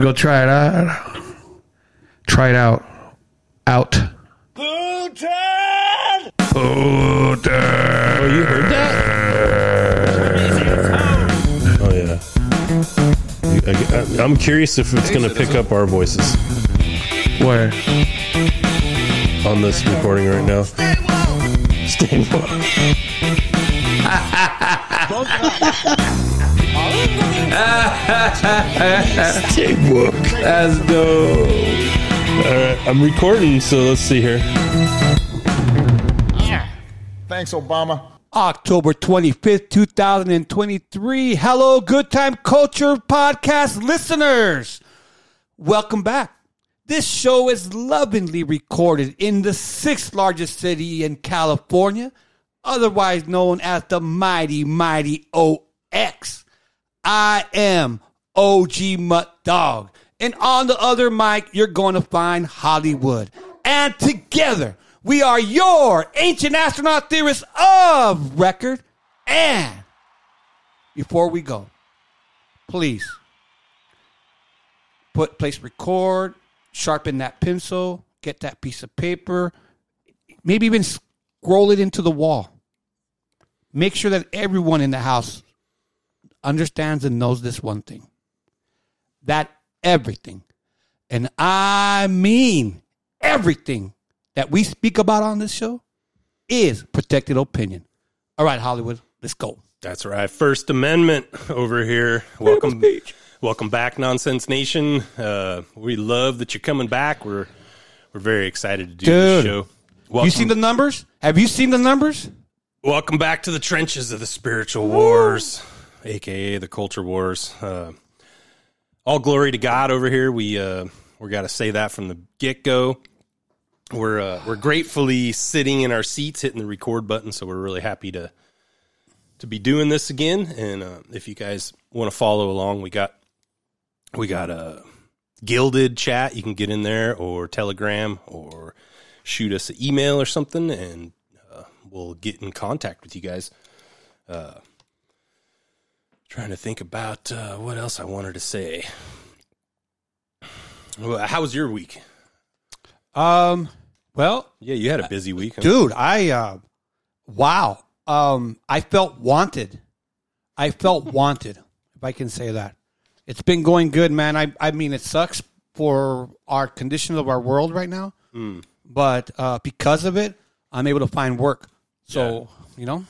Go try it out. Try it out. Out. Putin! Putin. Oh, you heard that? Oh yeah. You- I, am curious if it's going to pick up our voices Where? on this recording right now. Stay woke. Stay woke. Let's go. All right, I'm recording, so let's see here. Thanks, Obama. October 25th, 2023. Hello, Good Time Culture Podcast listeners. Welcome back. This show is lovingly recorded in the sixth largest city in California, otherwise known as the mighty, mighty OX. I am OG Muttdog. And on the other mic, you're going to find Hollywood. And together, we are your ancient astronaut theorists of record. And before we go, please put place record, sharpen that pencil, get that piece of paper, maybe even scroll it into the wall. Make sure that everyone in the house understands and knows this one thing that everything, and I mean everything that we speak about on this show is protected opinion. All right, Hollywood, let's go. That's right. First Amendment over here. Welcome, welcome back, Nonsense Nation. Uh, we love that you're coming back. We're we're very excited to do this Dude. show. You seen the numbers? Have you seen the numbers? welcome back to the trenches of the spiritual wars, aka the culture wars. Uh, all glory to God over here. We uh, we got to say that from the get go. We're uh, we're gratefully sitting in our seats, hitting the record button. So we're really happy to to be doing this again. And uh, if you guys want to follow along, we got we got a Guilded chat. You can get in there or Telegram or shoot us an email or something, and uh, we'll get in contact with you guys. Uh, trying to think about uh, what else I wanted to say. Well, How was your week? Um, well, Yeah, you had a busy week. huh? dude, I uh, wow. Um, I felt wanted. I felt wanted, if I can say that. It's been going good, man. I I mean, it sucks for our condition of our world right now, but uh, because of it, I'm able to find work. So you know,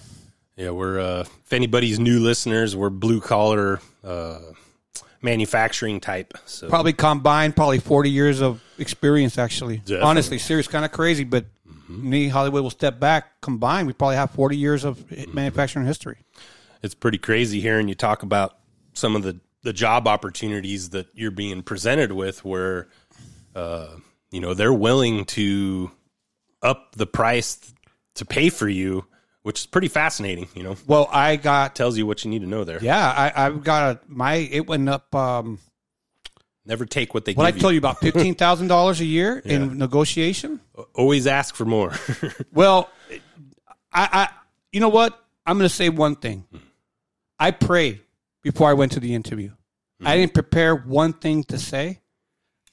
Yeah, we're uh, if anybody's new listeners, we're blue collar uh, manufacturing type. So probably combined, probably 40 years of experience. Actually, Definitely. honestly, serious, kind of crazy, but. Me, Hollywood will step back. Combined, we probably have forty years of manufacturing history. it's pretty crazy hearing you talk about some of the the job opportunities that you're being presented with, where uh, you know they're willing to up the price to pay for you, which is pretty fascinating. You know, Well, I got tells you what you need to know there. Yeah, I, I've got a my it went up. Um, Never take what they what I told you about fifteen thousand dollars a year Yeah. in negotiation. Always ask for more. Well, I, I you know what? I'm going to say one thing. I prayed before I went to the interview. I didn't prepare one thing to say.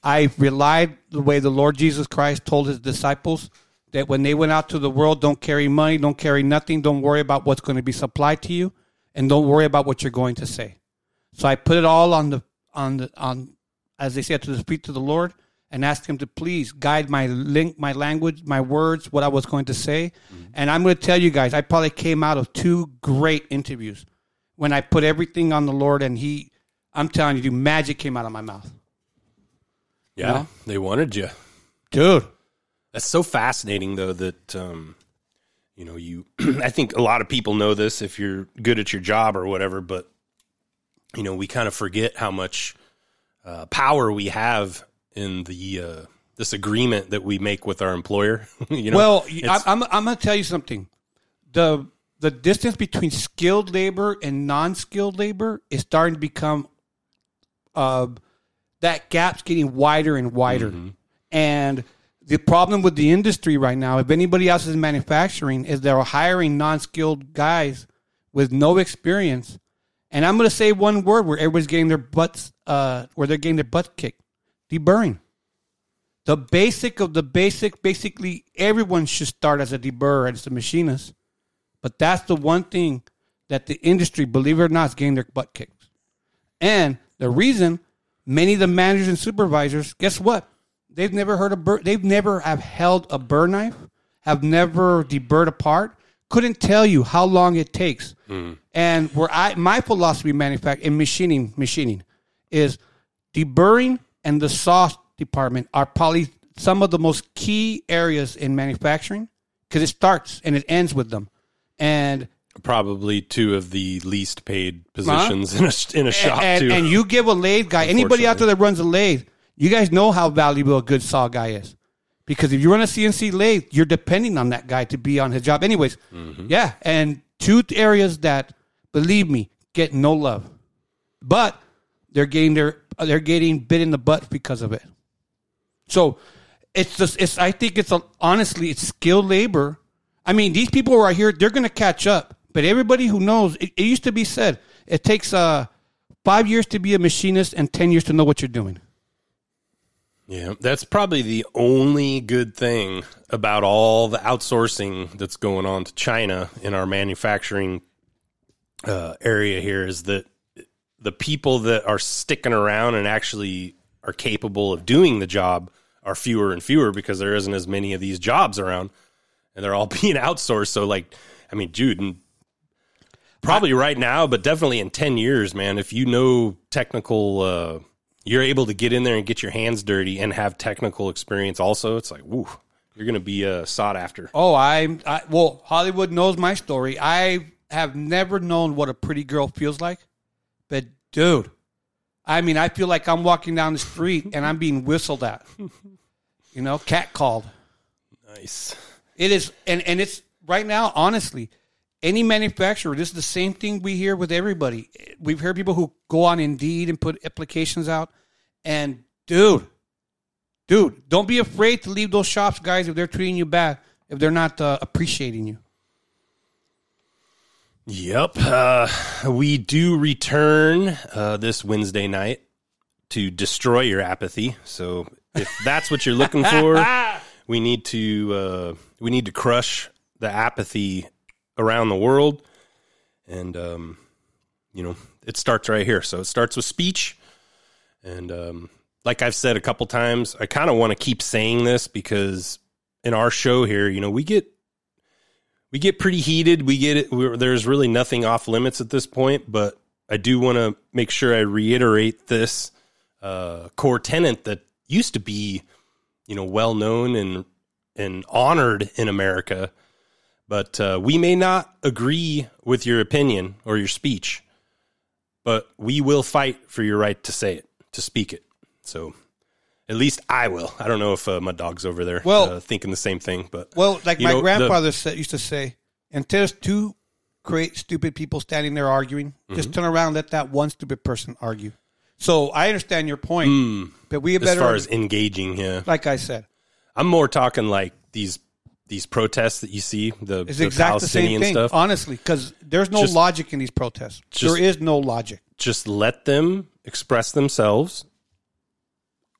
I relied the way the Lord Jesus Christ told his disciples that when they went out to the world, don't carry money, don't carry nothing, don't worry about what's going to be supplied to you, and don't worry about what you're going to say. So I put it all on the on the on as they said to the feet to the Lord and asked him to please guide my link my language, my words, what I was going to say. Mm-hmm. And I'm going to tell you guys, I probably came out of two great interviews when I put everything on the Lord and he I'm telling you, magic came out of my mouth. yeah, know? they wanted you. Dude. That's so fascinating, though, that um, you know you. I think a lot of people know this if you're good at your job or whatever, but you know we kind of forget how much uh, power we have in the uh, this agreement that we make with our employer. you know, well, I, I'm, I'm going to tell you something. The the distance between skilled labor and non-skilled labor is starting to become uh, that gap's getting wider and wider. And the problem with the industry right now, if anybody else is manufacturing, is they're hiring non-skilled guys with no experience. And I'm going to say one word where everybody's getting their butts, uh, where they're getting their butt kicked: deburring. The basic of the basic, basically, everyone should start as a deburrer, as a machinist. But that's the one thing that the industry, believe it or not, is getting their butt kicked. And the reason many of the managers and supervisors, guess what? They've never heard a burr. They've never have held a burr knife, have never deburred a part. Couldn't tell you how long it takes. Hmm. And where I my philosophy manufacturing in machining machining is deburring and the saw department are probably some of the most key areas in manufacturing because it starts and it ends with them. And probably two of the least paid uh-huh. positions in a in a shop and, too. and you give a lathe guy, anybody out there that runs a lathe, you guys know how valuable a good saw guy is. Because if you run a CNC lathe, you're depending on that guy to be on his job. Anyways, Mm-hmm. yeah. And two areas that, believe me, get no love, but they're getting their they're getting bit in the butt because of it. So it's just it's I think it's a, honestly it's skilled labor. I mean these people who are here they're going to catch up. But everybody who knows it, it used to be said it takes uh five years to be a machinist and ten years to know what you're doing. Yeah, that's probably the only good thing about all the outsourcing that's going on to China in our manufacturing uh, area here is that the people that are sticking around and actually are capable of doing the job are fewer and fewer because there isn't as many of these jobs around and they're all being outsourced. So, like, I mean, dude, probably right now, but definitely in 10 years, man, if you know technical, uh, you're able to get in there and get your hands dirty and have technical experience also. It's like, woo, you're going to be uh, sought after. Oh, I'm I, well. Hollywood knows my story. I have never known what a pretty girl feels like, but dude, I mean, I feel like I'm walking down the street and I'm being whistled at. You know, cat called. Nice. It is, and and it's right now. Honestly, any manufacturer, this is the same thing we hear with everybody. We've heard people who go on Indeed and put applications out, and dude, dude, don't be afraid to leave those shops, guys, if they're treating you bad, if they're not uh, appreciating you. Yep. Uh, we do return uh, this Wednesday night to destroy your apathy. So if that's what you're looking for, we need to uh, we need to crush the apathy around the world, and um, you know it starts right here. So it starts with speech, and um, like I've said a couple times, I kind of want to keep saying this because in our show here, you know, we get we get pretty heated. We get it. There's really nothing off limits at this point, but I do want to make sure I reiterate this uh, core tenant that used to be, you know, well known and and honored in America. But uh, we may not agree with your opinion or your speech, but we will fight for your right to say it, to speak it. So. At least I will. I don't know if uh, my dog's over there Well- uh, thinking the same thing, but Well, like my know, the- grandfather said, used to say, and there's two great stupid people standing there arguing, just Mm-hmm. turn around, and let that one stupid person argue. So I understand your point, but we Mm. as far as engaging, yeah, like I said, I'm more talking like these these protests that you see the, it's the exactly the same Palestinian thing. stuff. Honestly, because there's no Just- logic in these protests. just- there is no logic. Just let them express themselves.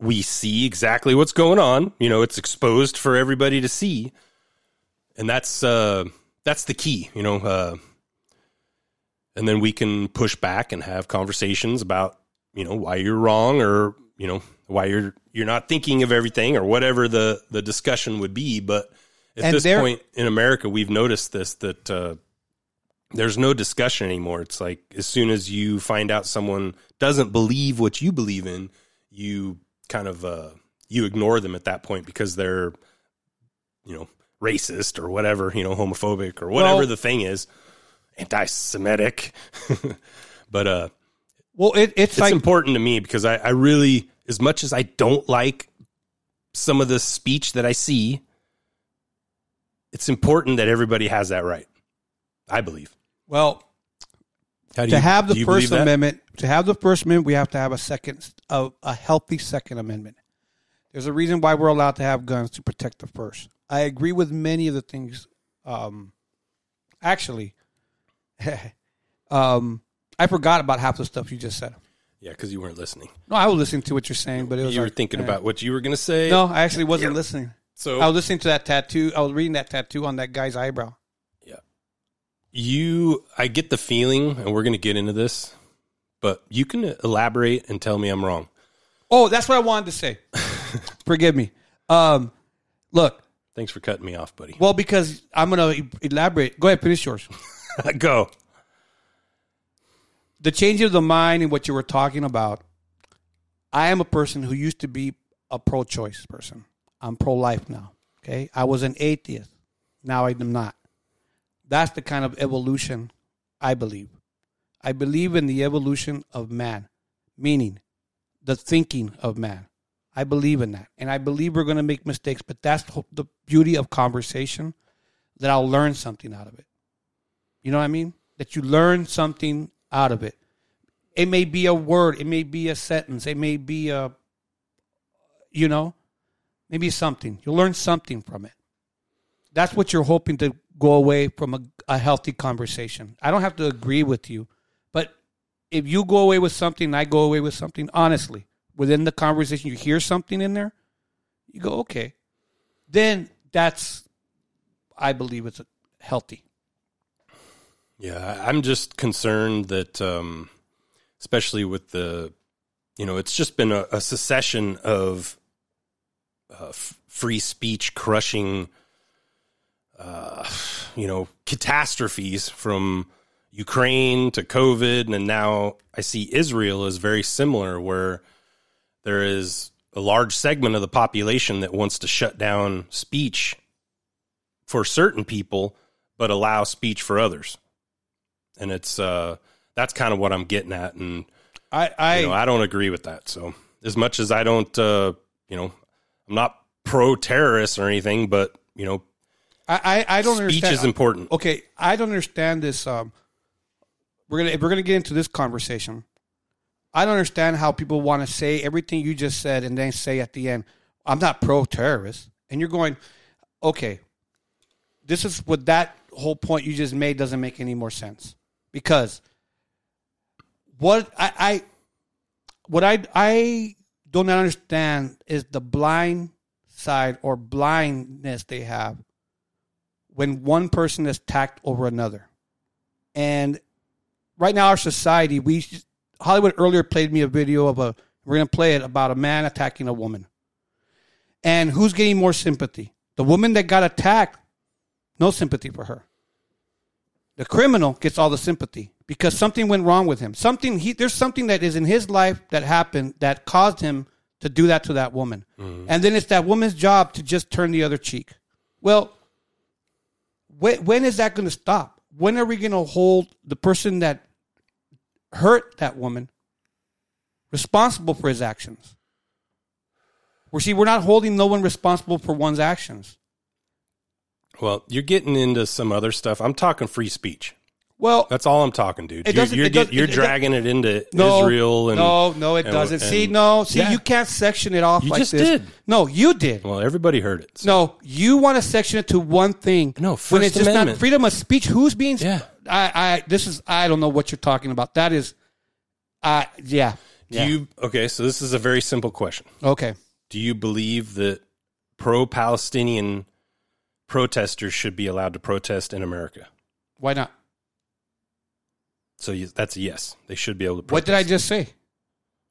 We see exactly what's going on. You know, it's exposed for everybody to see, and that's uh, that's the key. You know, uh, and then we can push back and have conversations about you know why you're wrong or you know why you're you're not thinking of everything or whatever the the discussion would be. But at And this point in America, we've noticed this that uh, there's no discussion anymore. It's like as soon as you find out someone doesn't believe what you believe in, you kind of uh, you ignore them at that point because they're you know racist or whatever, you know, homophobic or whatever Well- the thing is, anti-Semitic. but uh, Well, it, it's, it's like important to me because I, I really as much as I don't like some of the speech that I see, it's important that everybody has that right. I believe. Well, to you- have the do you believe First? Amendment, to have the First Amendment, we have to have a second, a, a healthy Second Amendment. There's a reason why we're allowed to have guns to protect the First. I agree with many of the things. Um, actually, um, I forgot about half the stuff you just said. Yeah, because you weren't listening. No, I was listening to what you're saying, but it was You were like, thinking eh. about what you were going to say. No, I actually wasn't listening. So I was listening to that tattoo. I was reading that tattoo on that guy's eyebrow. Yeah. You, I get the feeling, and we're going to get into this, but you can elaborate and tell me I'm wrong. Oh, that's what I wanted to say. Forgive me. Um, look, Thanks for cutting me off, buddy. well, because I'm going to elaborate. Go ahead, finish yours. Go. the change of the mind and what you were talking about. I am a person who used to be a pro-choice person. I'm pro-life now. Okay, I was an atheist. Now I am not. That's the kind of evolution I believe. I believe in the evolution of man, meaning the thinking of man. I believe in that, and I believe we're going to make mistakes. But that's the the beauty of conversation. That I'll learn something out of it. You know what I mean? That you learn something out of it. It may be a word, it may be a sentence, it may be a, you know, maybe something. You'll learn something from it. That's what you're hoping to go away from a, a healthy conversation. I don't have to agree with you, but if you go away with something, and I go away with something, honestly, within the conversation, you hear something in there, you go, okay. Then that's, I believe it's healthy. Yeah, I'm just concerned that, um, especially with the, you know, it's just been a, a succession of uh, f- free speech crushing, uh, you know, catastrophes from Ukraine to COVID, and now I see Israel is very similar, where there is a large segment of the population that wants to shut down speech for certain people, but allow speech for others. And it's uh that's kind of what I'm getting at. And I, I, you know I don't agree with that. So as much as I don't uh you know I'm not pro terrorist or anything but you know I, I, I don't speech understand. is important Okay, I don't understand this. Um, we're gonna we're gonna get into this conversation. I don't understand how people want to say everything you just said and then say at the end, "I'm not pro-terrorist," and you're going, "Okay, this is what that whole point you just made doesn't make any more sense because what I, I what I I do not understand is the blind side or blindness they have when one person is attacked over another. And right now, our society, we Hollywood earlier played me a video of a. We're going to play it about a man attacking a woman. And who's getting more sympathy? The woman that got attacked, no sympathy for her. The criminal gets all the sympathy because something went wrong with him. Something he there's something that is in his life that happened that caused him to do that to that woman. Mm-hmm. And then it's that woman's job to just turn the other cheek. Well, when, when is that going to stop? When are we going to hold the person that hurt that woman responsible for his actions? We're see, we're not holding no one responsible for one's actions. well you're getting into some other stuff I'm talking free speech Well, that's all I'm talking dude It you're you're, it you're it- it- dragging it into no, Israel and no, no, it and- doesn't. see, no, see, Yeah. you can't section it off You like just this. did. No, you did. well everybody heard it so- No, you want to section it to one thing. No, when First it's just Amendment. not freedom of speech. Who's being? Yeah. I, I, this is. I don't know what you're talking about. That is, uh, yeah. do yeah. you okay so this is a very simple question okay. do you believe that pro-Palestinian protesters should be allowed to protest in America? Why not? So you, that's a yes. They should be able to. Protest. What did I just say?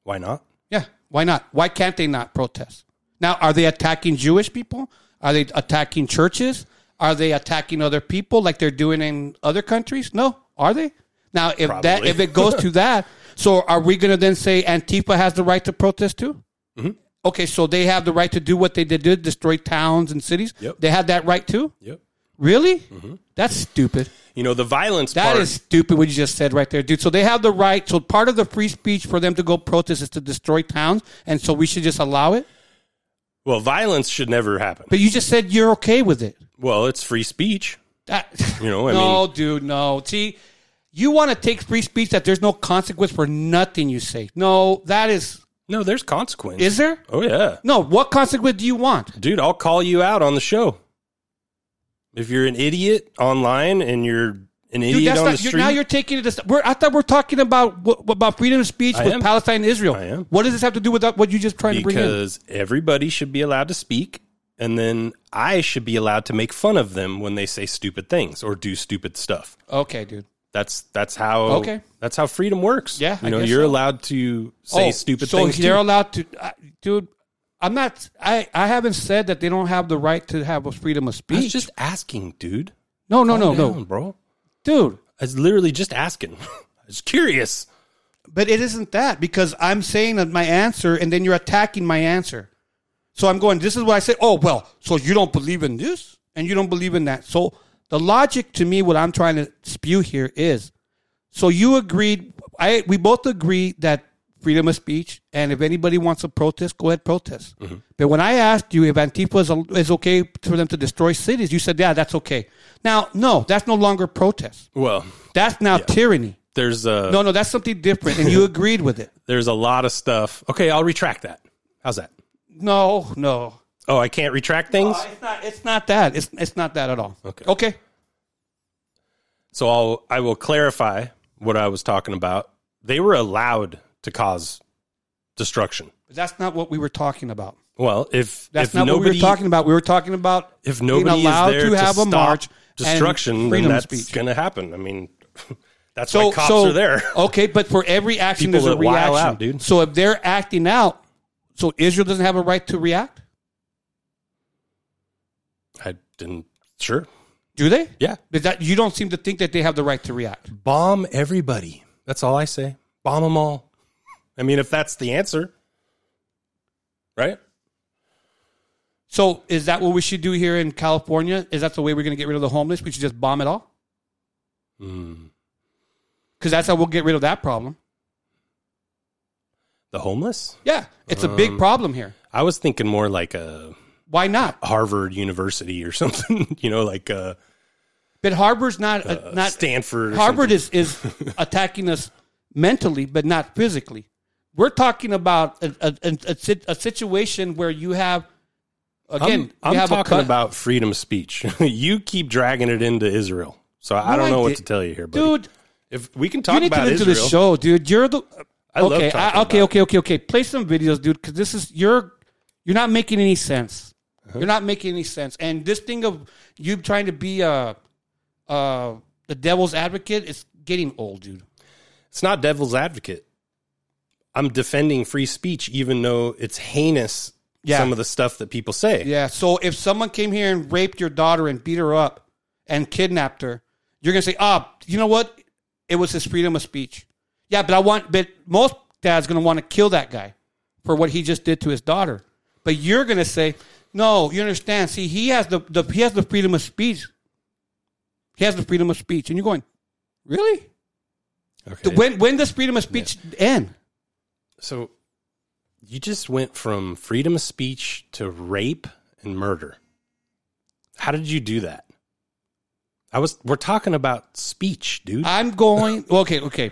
Why not? Yeah. Why not? Why can't they not protest? Now, are they attacking Jewish people? Are they attacking churches? Are they attacking other people like they're doing in other countries? No. Are they? Now, if that if it goes to that, so are we going to then say Antifa has the right to protest too? Mm-hmm. Okay, so they have the right to do what they did, destroy towns and cities. Yep. They have that right too. Yep. Really? Mm-hmm. That's stupid. You know, the violence That part. is stupid what you just said right there, dude. So they have the right. So part of the free speech for them to go protest is to destroy towns, and so we should just allow it. well, violence should never happen. But you just said you're okay with it. Well, it's free speech. That, You know, I no, dude, no. See, you want to take free speech that there's no consequence for nothing you say. No, that is. No, there's consequence. Is there? Oh yeah, No. What consequence do you want? dude. I'll call you out on the show if you're an idiot online and you're an idiot Dude, that's on not. the You're, street. now you're taking it. a We're, I thought we're talking about about freedom of speech I with am. Palestine and Israel. I am. What does this have to do with what you just trying to bring in? because everybody should be allowed to speak, and then I should be allowed to make fun of them when they say stupid things or do stupid stuff. Okay, dude. That's that's how Okay. that's how freedom works. Yeah, you know, you're so. allowed to say Oh, stupid so things. they're too. allowed to, uh, dude. I'm not. I I haven't said that they don't have the right to have a freedom of I was speech. just asking, dude. no, no, no, Calm no, down, bro. dude. I was literally just asking. I was curious. But it isn't that because I'm saying that my answer, and then you're attacking my answer. So I'm going. This is what I say. Oh well. So you don't believe in this, and you don't believe in that. So the logic to me, what I'm trying to spew here is, so you agreed. I we both agree that freedom of speech, and if anybody wants to protest, go ahead protest. Mm-hmm. But when I asked you if Antifa is, is okay for them to destroy cities, you said, yeah, that's okay. Now, no, that's no longer protest. Well, That's now tyranny. there's a No, no, that's something different, and you agreed with it. there's a lot of stuff. Okay, I'll retract that. How's that? No, no. Oh, I can't retract things. It's not. It's not that. It's it's not that at all. Okay. Okay. So I'll I will clarify what I was talking about. They were allowed to cause destruction. But that's not what we were talking about. Well, if That's if not nobody what we were talking about. We were talking about if being nobody allowed is there to have a march destruction, then freedom of that's going to happen. I mean, that's So why cops so are there. Okay, but for every action, People there's a that while reaction, out, dude. So if they're acting out, so Israel doesn't have a right to react, I didn't. Sure. do they? Yeah. But that you don't seem to think that they have the right to react. Bomb everybody. That's all I say. Bomb them all. I mean, if that's the answer, right? So is that what we should do here in California? Is that the way we're going to get rid of the homeless? We should just bomb it all. Hmm. Because that's how we'll get rid of that problem. The homeless? Yeah, it's a Um, big problem here. I was thinking more like a Why not? Harvard University or something. you know, like a, But Harvard's not uh, not Stanford. or Harvard something. is is attacking us mentally, but not physically. We're talking about a, a, a, a, a situation where you have again. I'm, I'm have talking about freedom of speech. you keep dragging it into Israel, so I don't I know what to tell you here, buddy. dude. If we can talk You need to about listen to Israel, the show, dude. You're the I okay. I, okay, okay, okay, okay. Play some videos, dude, because this is you're you're not making any sense. Uh-huh. You're not making any sense. And this thing of you trying to be a uh, the devil's advocate is getting old, dude. it's not devil's advocate. I'm defending free speech, even though it's heinous. Yeah. Some of the stuff that people say. Yeah. So if someone came here and raped your daughter and beat her up and kidnapped her, you're gonna say, "Ah, you know what? It was his freedom of speech." Yeah, but I want. But most dads gonna want to kill that guy for what he just did to his daughter. But you're gonna say, "No, you understand? See, he has the, the he has the freedom of speech. He has the freedom of speech." And you're going, "Really? Okay. When when does freedom of speech end?" So you just went from freedom of speech to rape and murder. How did you do that? I was we're talking about speech, dude. I'm going. Okay, okay.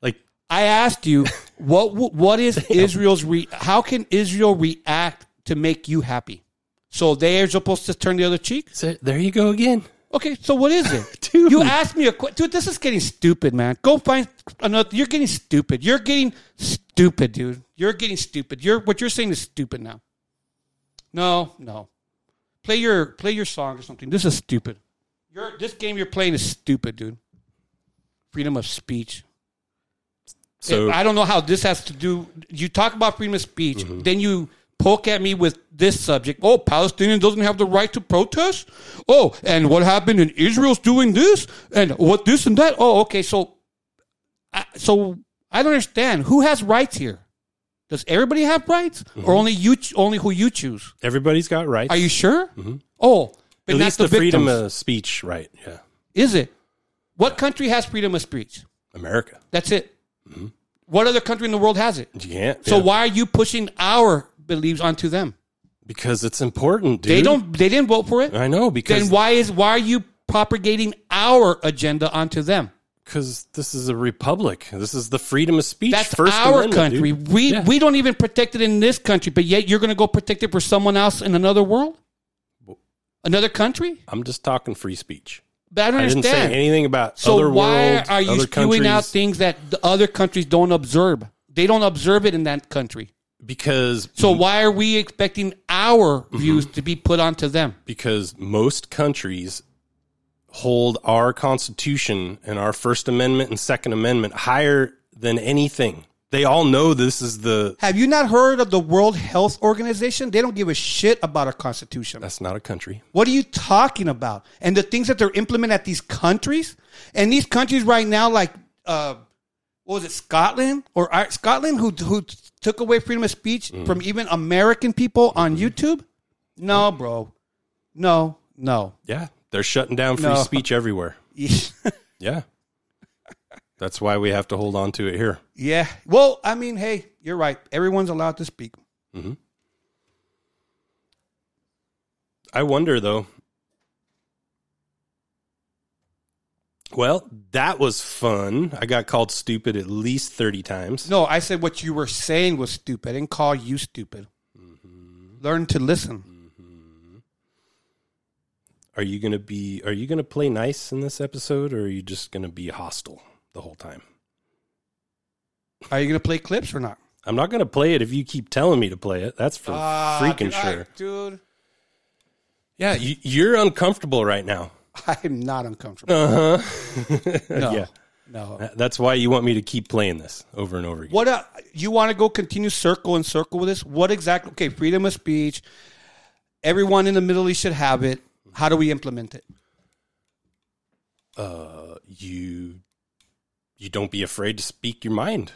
like I asked you what what is Israel's re, how can Israel react to make you happy? So they are supposed to turn the other cheek? so there you go again. Okay, so what is it? Dude. You asked me a question. Dude, this is getting stupid, man. Go find another. You're getting stupid. You're getting stupid, dude. You're getting stupid. You're what you're saying is stupid now. No, no. Play your play your song or something. This is stupid. You're, this game you're playing is stupid, dude. Freedom of speech. So I don't know how this has to do. You talk about freedom of speech, Mm-hmm. then you poke at me with this subject. Oh, Palestinian doesn't have the right to protest. Oh, and what happened in Israel's doing this, and what this and that. Oh, okay. So, I, so I don't understand who has rights here. Does everybody have rights, Mm-hmm. or only you? Only who you choose? everybody's got rights. Are you sure? Oh, but At least the, victims. freedom of speech, right? Yeah. Is it? What country has freedom of speech? America. That's it. What other country in the world has it? You can't. So yeah. why are you pushing our beliefs onto them? Because it's important, dude. They don't. They didn't vote for it. I know because Then why is why are you propagating our agenda onto them? because this is a republic. This is the freedom of speech. That's First our country. dude. We Yeah. we don't even protect it in this country, but yet you're going to go protect it for someone else in another world, another country. I'm just talking free speech. But I don't I didn't say anything about so other why world, are you spewing out things that the other countries don't observe? They don't observe it in that country. Because So why are we expecting our Mm-hmm. views to be put onto them? because most countries hold our constitution and our first amendment and second amendment higher than anything they all know this is the Have you not heard of the World Health Organization? They don't give a shit about our constitution. that's not a country What are you talking about? And the things that they're implementing at these countries, and these countries right now, like uh, what was it, Scotland or Scotland, who who took away freedom of speech Mm. from even American people on mm-hmm. YouTube? No, mm. bro, no, no. yeah they're shutting down free No. speech everywhere yeah that's why we have to hold on to it here yeah. Well, I mean, hey, you're right. Everyone's allowed to speak. Mm-hmm. i wonder though well that was fun i got called stupid at least 30 times No, I said what you were saying was stupid. I didn't call you stupid. Learn to listen. Are you gonna be? Are you gonna play nice in this episode, or are you just gonna be hostile the whole time? Are you going to play clips or not? I'm not gonna play it if you keep telling me to play it. That's for Ah, freaking dude, I- sure. dude. Yeah, you, you're uncomfortable right now. I'm not uncomfortable. Uh huh. No, Yeah, no. that's why you want me to keep playing this over and over again. What uh, you want to go continue circle and circle with this? What exactly? Okay, freedom of speech. Everyone in the Middle East should have it. How do we implement it? Uh, you you don't be afraid to speak your mind.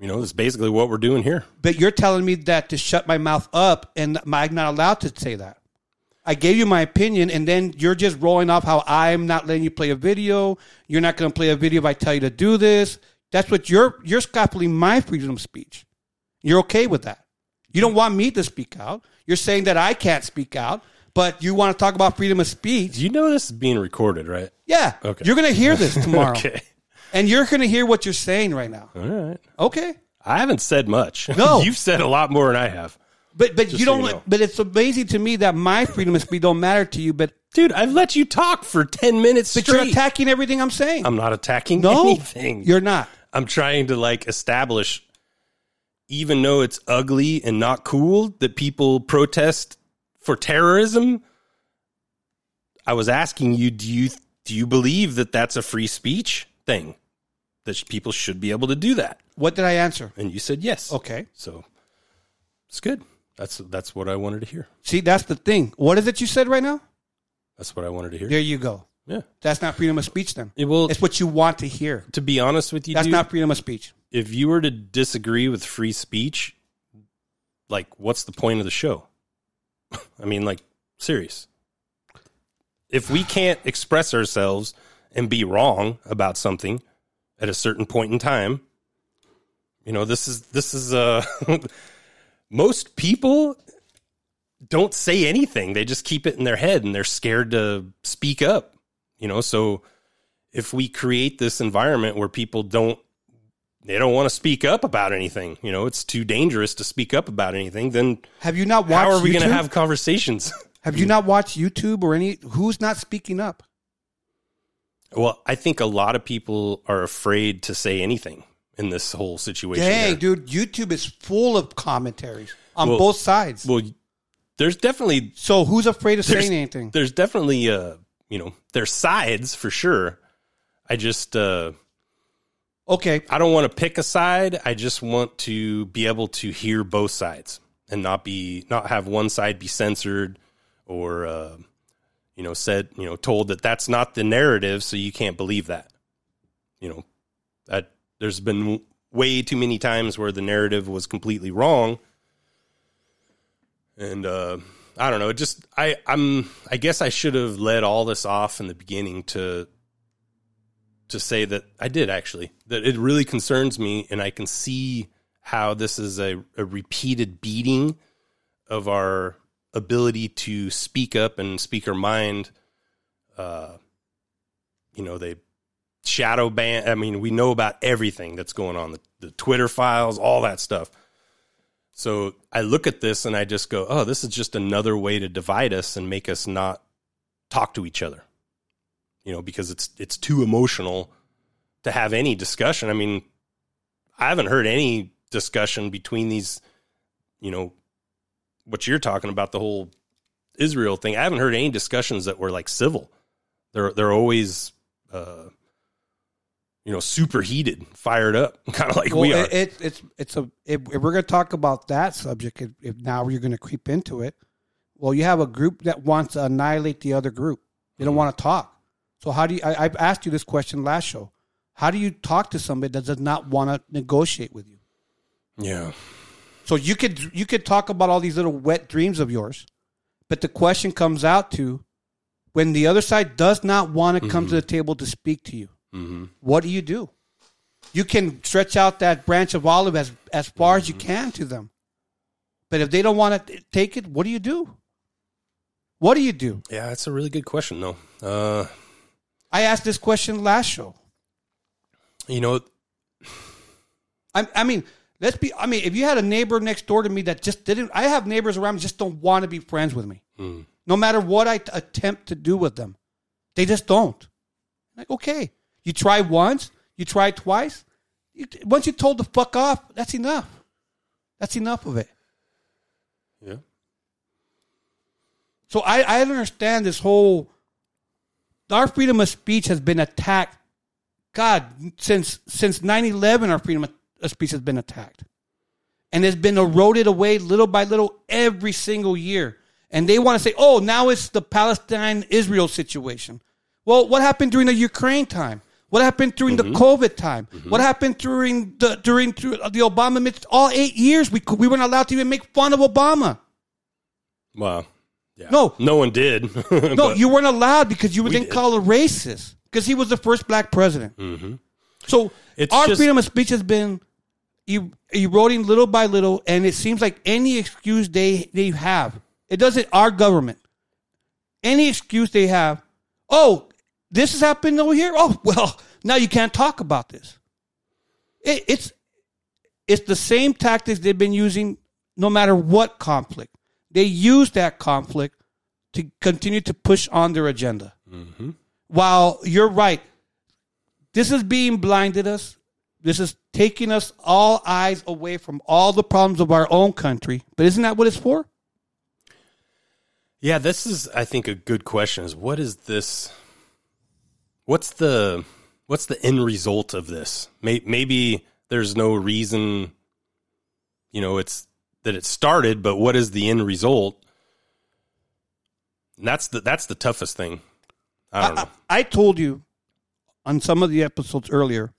You know, that's basically what we're doing here. But you're telling me that to shut my mouth up, and I'm not allowed to say that. I gave you my opinion, and then you're just rolling off how I'm not letting you play a video. You're not going to play a video if I tell you to do this. That's what you're you're stifling my freedom of speech. You're okay with that. You don't want me to speak out. You're saying that I can't speak out, but you want to talk about freedom of speech. You know this is being recorded, right? Yeah. Okay. You're going to hear this tomorrow. Okay. And you're going to hear what you're saying right now. All right. Okay. I haven't said much. No. you've said a lot more than I have. But but you so don't you know. but it's amazing to me that my freedom of speech don't matter to you, but Dude, I've let you talk for 10 minutes but straight. you're attacking everything I'm saying. I'm not attacking no. anything. You're not. I'm trying to like establish even though it's ugly and not cool that people protest for terrorism. I was asking you, do you do you believe that that's a free speech thing? That sh- people should be able to do that? What did I answer? And you said yes. Okay. So it's good. That's that's what I wanted to hear. See, that's the thing. What is it you said right now? That's what I wanted to hear. There you go. Yeah. That's not freedom of speech then. It will It's what you want to hear. to be honest with you, That's dude, not freedom of speech. if you were to disagree with free speech, like what's the point of the show? I mean, like serious. If we can't express ourselves and be wrong about something at a certain point in time, you know, this is this is uh most people don't say anything. They just keep it in their head and they're scared to speak up. You know, so if we create this environment where people don't they don't want to speak up about anything. You know, it's too dangerous to speak up about anything. Then Have you not watched how are we going to have conversations? Have you not watched YouTube or any who's not speaking up? well, I think a lot of people are afraid to say anything in this whole situation. Dang, here. dude, YouTube is full of commentaries on Well- both sides. Well, there's definitely so who's afraid of saying anything? There's definitely uh, you know, there's sides for sure. I just uh Okay. I don't want to pick a side. I just want to be able to hear both sides and not be not have one side be censored or uh, you know said you know told that that's not the narrative, so you can't believe that. You know that there's been way too many times where the narrative was completely wrong, and uh, I don't know. It just I I'm I guess I should have led all this off in the beginning to to say that I did actually that it really concerns me, and I can see how this is a, a repeated beating of our ability to speak up and speak our mind. Uh, you know, they shadow ban. I mean, we know about everything that's going on the, the Twitter files, all that stuff. So I look at this and I just go, oh, this is just another way to divide us and make us not talk to each other. You know, because it's it's too emotional to have any discussion. I mean, I haven't heard any discussion between these, you know, what you're talking about the whole Israel thing. I haven't heard any discussions that were like civil. They're they're always uh you know, super heated, fired up, kind of like Well, we are. it, it, it's it's a if, if we're going to talk about that subject, if, if now you're going to creep into it, well, you have a group that wants to annihilate the other group. They Mm-hmm. don't want to talk. So how do you? I, I asked you this question last show. How do you talk to somebody that does not want to negotiate with you? yeah. So you could you could talk about all these little wet dreams of yours, but the question comes out to when the other side does not want to come to the table to speak to you. Mm-hmm. What do you do? You can stretch out that branch of olive as as far as you mm-hmm. can to them, but if they don't want to take it, what do you do? What do you do? Yeah, that's a really good question, though. Uh, I asked this question last show. you know, I, I mean, let's be. I mean, if you had a neighbor next door to me that just didn't, I have neighbors around me just don't want to be friends with me. Mm. No matter what I t- attempt to do with them, they just don't. Like, okay, you try once, you try twice. You, once you told the fuck off, that's enough. That's enough of it. yeah, So I, I understand this whole. Our freedom of speech has been attacked. God, since since 9-11, our freedom of speech has been attacked, and it's been eroded away little by little every single year. And they want to say, "Oh, now it's the Palestine-Israel situation." Well, what happened during the Ukraine time? What happened during the mm-hmm. COVID time? Mm-hmm. What happened during the during through the Obama? admin- All eight years, we we weren't allowed to even make fun of Obama. well, yeah. No. no one did. No, you weren't allowed because you were We then called a racist because he was the first black president. Mm-hmm. So It's our just- freedom of speech has been eroding little by little, and it seems like any excuse they they have, it doesn't. Our government, any excuse they have, oh, this has happened over here. Oh, well, now you can't talk about this. It, it's it's the same tactics they've been using no matter what conflict. They use that conflict to continue to push on their agenda. Mm-hmm. While you're right, this is being blinded us. This is taking us all eyes away from all the problems of our own country. But isn't that what it's for? Yeah, this is I think a good question is what is this what's the what's the end result of this? Maybe there's no reason you know it's that it started, but what is the end result? And that's the that's the toughest thing. I don't know. I told you on some of the episodes earlier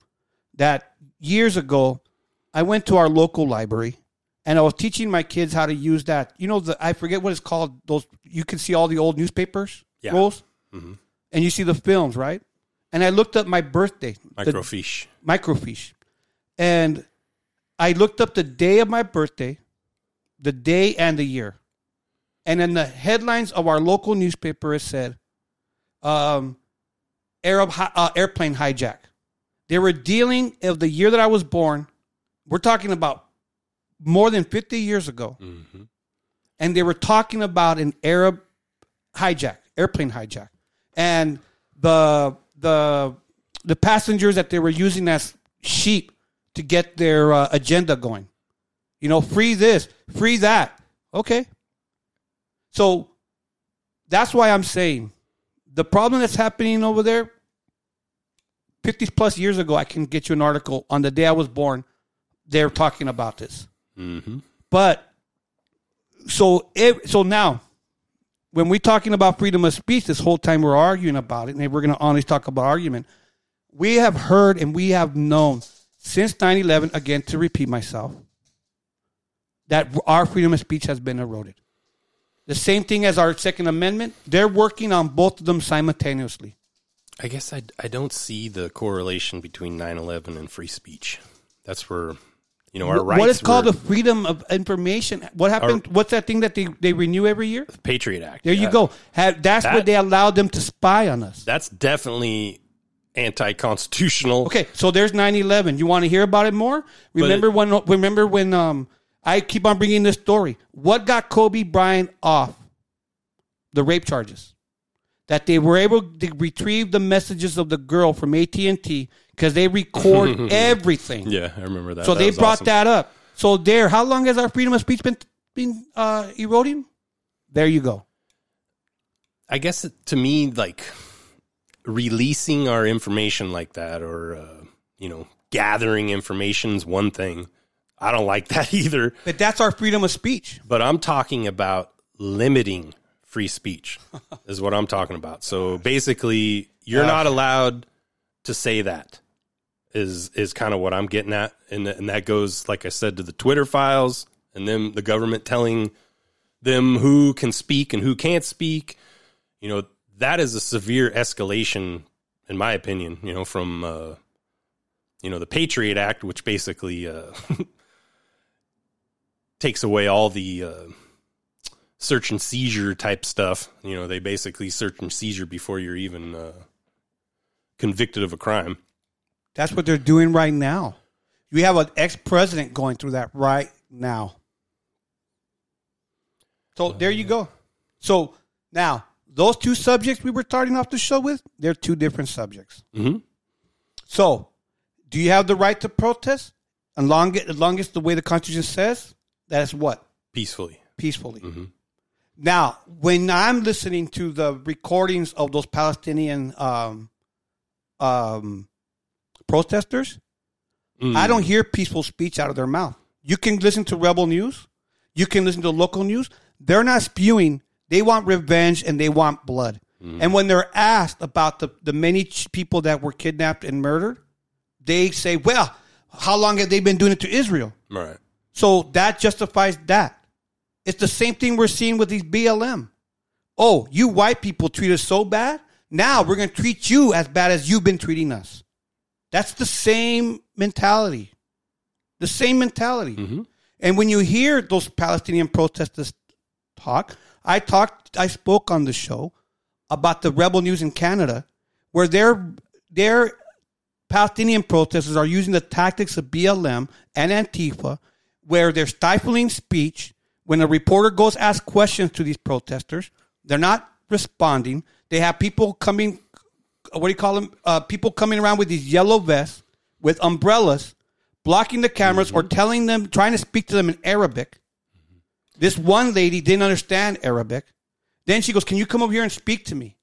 that years ago I went to our local library and I was teaching my kids how to use that. You know, the I forget what it's called. Those you can see all the old newspapers Yeah. rolls, mm-hmm. and you see the films, right? And I looked up my birthday, the- Microfiche. microfiche. And I looked up the day of my birthday, the day and the year. And in the headlines of our local newspaper, it said, um, Arab hi- uh, airplane hijack. They were dealing of the year that I was born. We're talking about more than 50 years ago. And they were talking about an Arab hijack, airplane hijack. And the the the passengers that they were using as sheep to get their uh, agenda going. You know, free this, free that. Okay. So that's why I'm saying the problem that's happening over there 50 plus years ago I can get you an article on the day I was born they're talking about this. But so it, so now when we're talking about freedom of speech, this whole time we're arguing about it, and we're going to honestly talk about argument. We have heard and we have known since 9 11, again, to repeat myself, that our freedom of speech has been eroded. The same thing as our Second Amendment, they're working on both of them simultaneously. I guess I, I don't see the correlation between 9-11 and free speech. That's where, you know, our rights what is called were the freedom of information? What happened? what's that thing that they, they renew every year? the Patriot Act. There you go. Have, that's That- they allowed them to spy on us. That's definitely anti-constitutional. Okay, so there's 9/11. You want to hear about it more? Remember when? Remember when? Um, I keep on bringing this story. What got Kobe Bryant off the rape charges? That they were able to retrieve the messages of the girl from AT and T because they record everything. Yeah, I remember that. So That they brought awesome. that up. So there, how long has our freedom of speech been been uh, eroding? There you go. I guess to me, like releasing our information like that, or uh, you know, gathering information is one thing. I don't like that either. But that's our freedom of speech. But I'm talking about limiting free speech, is what I'm talking about. So basically, you're not allowed to say that. Is is kind of what I'm getting at, and and that goes, like I said, to the Twitter files, and then the government telling them who can speak and who can't speak. You know, that is a severe escalation, in my opinion. You know, from uh, you know the Patriot Act, which basically uh, takes away all the uh, search and seizure type stuff. You know, they basically search and seizure before you're even uh, convicted of a crime. That's what they're doing right now. You have an ex president going through that right now. So there you go. So now, those two subjects we were starting off the show with, they're two different subjects. hmm So, do you have the right to protest? As long as, as long as the way the Constitution says, that is what? Peacefully. Peacefully. Now, when I'm listening to the recordings of those Palestinian um, um, protesters, Mm. I don't hear peaceful speech out of their mouth. You can listen to Rebel News. You can listen to local news. They're not spewing. They want revenge and they want blood. And when they're asked about the, the many ch- people that were kidnapped and murdered, they say, well, how long have they been doing it to Israel? Right. So that justifies that. It's the same thing we're seeing with these BLM. Oh, you white people treat us so bad. Now we're going to treat you as bad as you've been treating us. That's the same mentality. The same mentality. Mm-hmm. And when you hear those Palestinian protesters talk, I talked, I spoke on the show about the rebel news in Canada, where their their Palestinian protesters are using the tactics of BLM and Antifa, where they're stifling speech. When a reporter goes ask questions to these protesters, they're not responding. They have people coming, what do you call them? Uh, people coming around with these yellow vests with umbrellas, blocking the cameras or telling them, trying to speak to them in Arabic. This one lady didn't understand Arabic. Then she goes, Can you come over here and speak to me?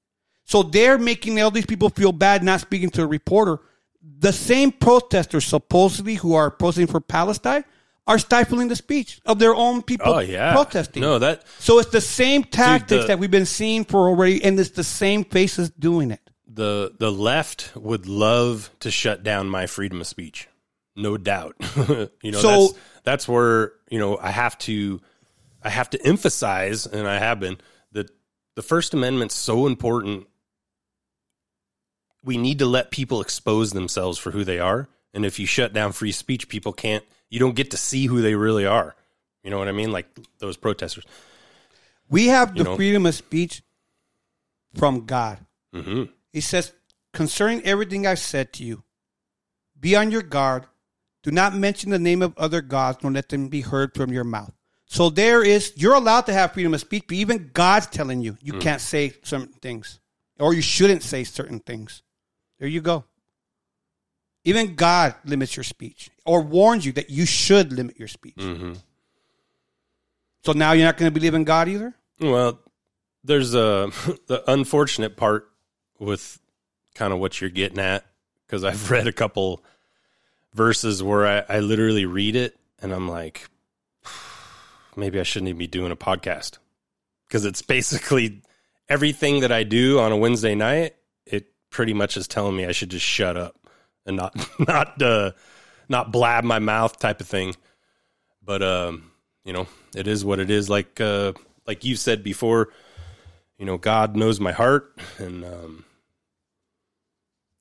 So they're making all these people feel bad not speaking to a reporter. The same protesters, supposedly, who are protesting for Palestine, are stifling the speech of their own people Oh yeah. protesting. No, that So it's the same tactics the- that we've been seeing for already, and it's the same faces doing it. The the left would love to shut down my freedom of speech. No doubt. you know, So- that's that's where, you know, I have to I have to emphasize and I have been that the first amendment's so important. We need to let people expose themselves for who they are. And if you shut down free speech, people can't you don't get to see who they really are. You know what I mean? Like those protesters. We have the know. freedom of speech from God. hmm He says, concerning everything I've said to you, be on your guard. Do not mention the name of other gods, nor let them be heard from your mouth. So there is, you're allowed to have freedom of speech, but even God's telling you you hmm. can't say certain things, or you shouldn't say certain things. There you go. Even God limits your speech, or warns you that you should limit your speech. Mm-hmm. So now you're not going to believe in God either? Well, there's uh, a the unfortunate part with kind of what you're getting at because I've read a couple verses where I, I literally read it and I'm like, maybe I shouldn't even be doing a podcast because it's basically everything that I do on a Wednesday night. It pretty much is telling me I should just shut up and not not uh, not blab my mouth type of thing. But um, you know, it is what it is. Like uh, like you said before, you know, God knows my heart, and um,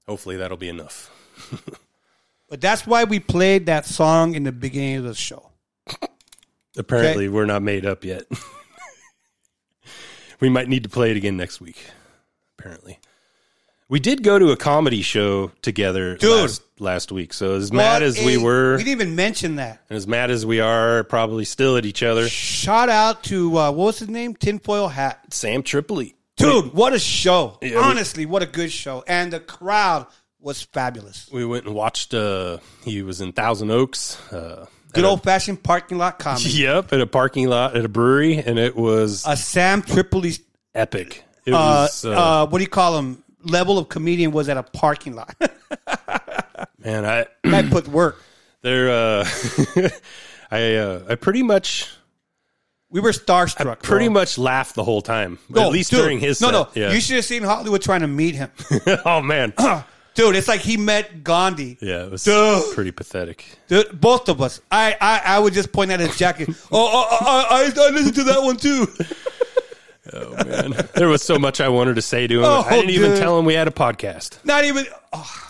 Hopefully that'll be enough. But that's why we played that song in the beginning of the show. Apparently, we're not made up yet. we might need to play it again next week. Apparently, we did go to a comedy show together Dude. last, last week. So as mad as we were, we didn't even mention that. and as mad as we are, probably still at each other. Shout out to uh, what was his name? Tinfoil Hat. Sam Tripoli, Dude, what a show! Yeah, we- Honestly, what a good show, and the crowd was fabulous. we went and watched. Uh, he was in Thousand Oaks. Uh, Good old fashioned parking lot comedy. Yep, at a parking lot at a brewery, and it was A Sam Tripoli, epic. It uh, was uh, uh, what do you call him? Level of comedian was at a parking lot. man. I Guy put work. there. Uh, I uh, I pretty much We were starstruck. pretty bro. much laughed the whole time. No, at least dude, during his No, set. no. Yeah. You should have seen Hollywood trying to meet him. oh man. Dude, it's like he met Gandhi. Yeah, it was Dude. pretty pathetic. Dude, both of us. I, I, I would just point at his jacket. oh, oh, oh, I, I listened to that one too. Oh man, there was so much I wanted to say to him. Oh, I didn't even tell him we had a podcast. Not even. oh.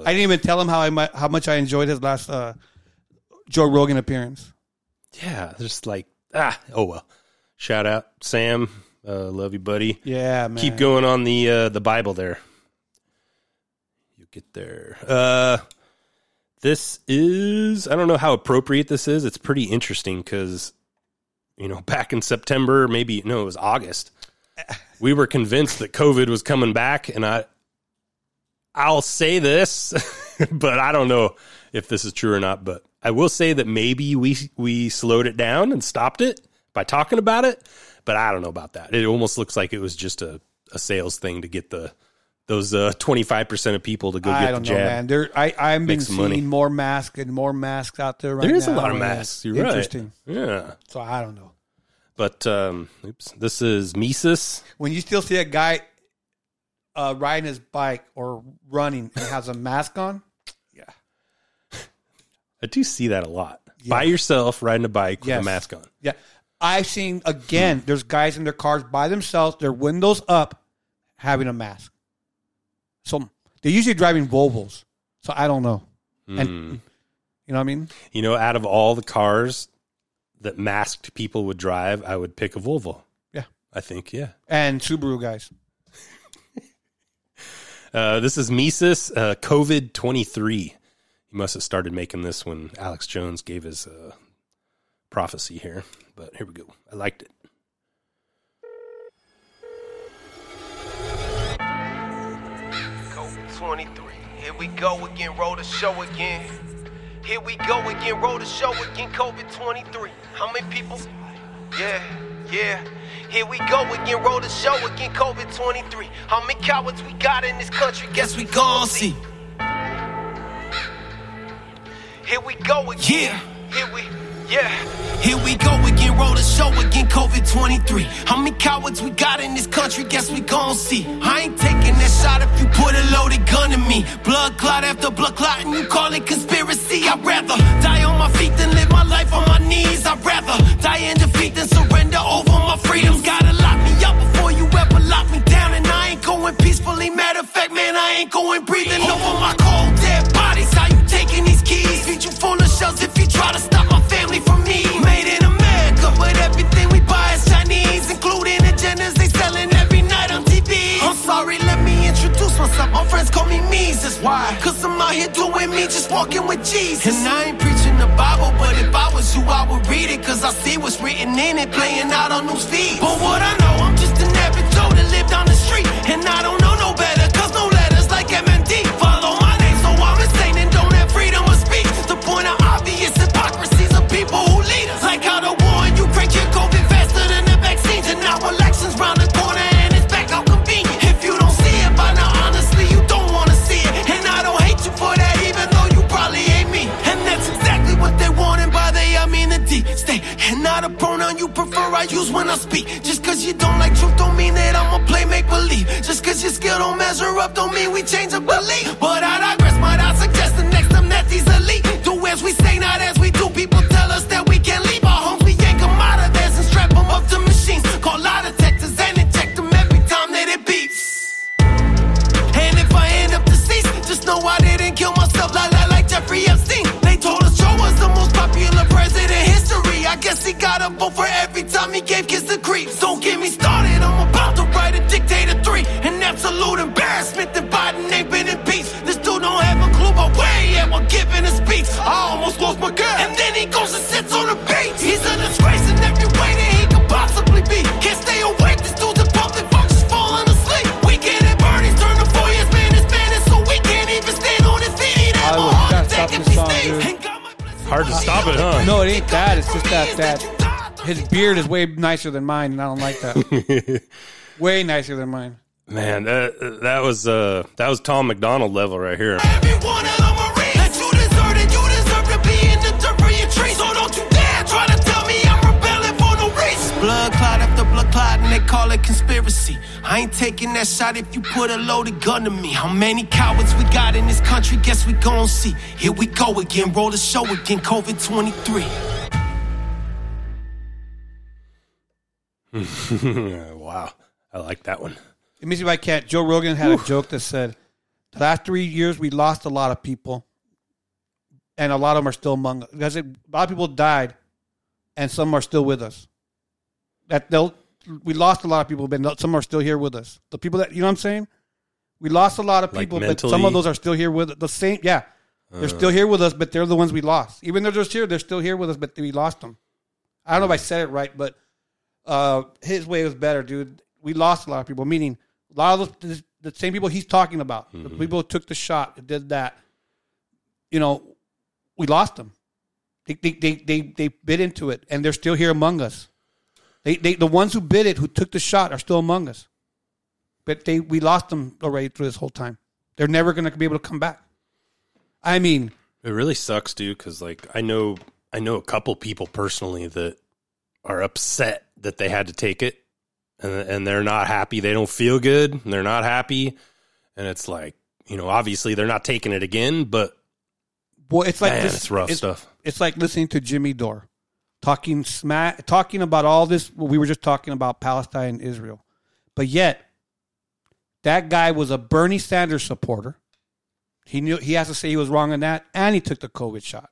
I didn't even tell him how I how much I enjoyed his last uh, Joe Rogan appearance. Yeah, just like ah, oh well. Shout out Sam, uh, love you, buddy. Yeah, man. Keep going on the uh, the Bible there. You get there. Uh, this is I don't know how appropriate this is. It's pretty interesting because you know back in September, maybe no, it was August. We were convinced that COVID was coming back, and I I'll say this, but I don't know if this is true or not. But I will say that maybe we we slowed it down and stopped it by talking about it. But I don't know about that. It almost looks like it was just a, a sales thing to get the those twenty five percent of people to go I get the don't know, jab. man. There, I, I've been seeing money. more masks and more masks out there right now. There is a lot of masks. You're interesting. right. Yeah, So I don't know. but um, oops, this is Mises. When you still see a guy uh, riding his bike or running and has a mask on, I do see that a lot. By yourself, riding a bike with a mask on. yeah. I've seen again. There's guys in their cars by themselves, their windows up, having a mask. So they're usually driving Volvos. So I don't know. Hmm. And you know what I mean? You know, out of all the cars that masked people would drive, I would pick a Volvo. Yeah. I think, yeah. And Subaru guys. Uh, this is Mises uh, COVID 23. Must have started making this when Alex Jones gave his uh, prophecy here. But here we go. I liked it. COVID 23. Here we go again, roll the show again. Here we go again, roll the show again, COVID 23. How many people? Yeah, yeah. Here we go again, roll the show again, COVID 23. How many cowards we got in this country? Guess we gon' see. Here we go again. Here we, yeah. Here we go again, roll the show again, COVID 23. How many cowards we got in this country? Guess we gon' see. I ain't taking that shot if you put a loaded gun in me. Blood clot after blood clot, and you call it conspiracy. I'd rather die on my feet than live my life on my knees. I'd rather die in defeat than surrender over my freedoms. Gotta lock me up before you ever lock me down, and I ain't going peacefully. Matter of fact, man, I ain't going breathing over my cold dead you full of shells if you try to stop my family from me. Made in America, but everything we buy is Chinese, including agendas they selling every night on TV. I'm sorry, let me introduce myself. My friends call me Mises. Why? Cause I'm out here doing me, just walking with Jesus. And I ain't preaching the Bible, but if I was you, I would read it. Cause I see what's written in it, playing out on news feeds. But what I know, I'm just an average Joe that lived down the street. And I don't know no better, cause no letters like MMD. But now elections 'round the corner, and it's back how convenient. If you don't see it by now, honestly, you don't wanna see it. And I don't hate you for that, even though you probably hate me. And that's exactly what they want, and by they, I mean the D state. And not a pronoun you prefer, I use when I speak. Just cause you don't like truth, don't mean that I'm a playmate, believe. Just cause your skill don't measure up, don't mean we change a belief. But I digress, might I suggest the next time that these elite do as we say, not as we do. People gotta vote for every time he gave kids the creeps. Don't get me started, I'm about to write a dictator three. An absolute embarrassment that Biden ain't been in peace. This dude don't have a clue about where he at while giving a speech. I almost lost my girl, and then he goes and sits on the beach. Hard to stop it, huh? No, it ain't that. It's just that that his beard is way nicer than mine, and I don't like that. way nicer than mine. Man, that that was uh that was Tom MacDonald level right here. Every one of the Marines that you deserve, and you deserve to be in the dirt for your trees. So don't you dare try to tell me I'm rebelling for no reason. Blood clot after blood clot, and they call it conspiracy. I ain't taking that shot if you put a loaded gun to me. How many cowards we got in this country? Guess we gon' see. Here we go again, roll the show again. COVID 23. wow, I like that one. Let me see if I. Joe Rogan had a joke that said, "The last three years we lost a lot of people, and a lot of them are still among us. Because a lot of people died, and some are still with us. That they'll we lost a lot of people, but some are still here with us. The people that you know what I'm saying. We lost a lot of Like people, but some of those are still here with the same. Yeah, they're still here with us, but they're the ones we lost. Even though they're just here, they're still here with us, but we lost them. I don't know if I said it right, but uh, his way was better, dude. We lost a lot of people, meaning a lot of those, the same people he's talking about, the people who took the shot, did that. You know, we lost them. They they they they, they bit into it, and they're still here among us. They, they the ones who bid it, who took the shot, are still among us. But they we lost them already through this whole time. They're never going to be able to come back. I mean, It really sucks, dude, because like I know I know a couple people personally that are upset that they had to take it, and and they're not happy. They don't feel good. And they're not happy, and it's like you know, obviously they're not taking it again, but Well, it's like Man, this, it's rough stuff. It's like listening to Jimmy Dore talking smack, talking about all this. well, We were just talking about Palestine and Israel, but yet that guy was a Bernie Sanders supporter. He knew he has to say he was wrong on that, and he took the COVID shot.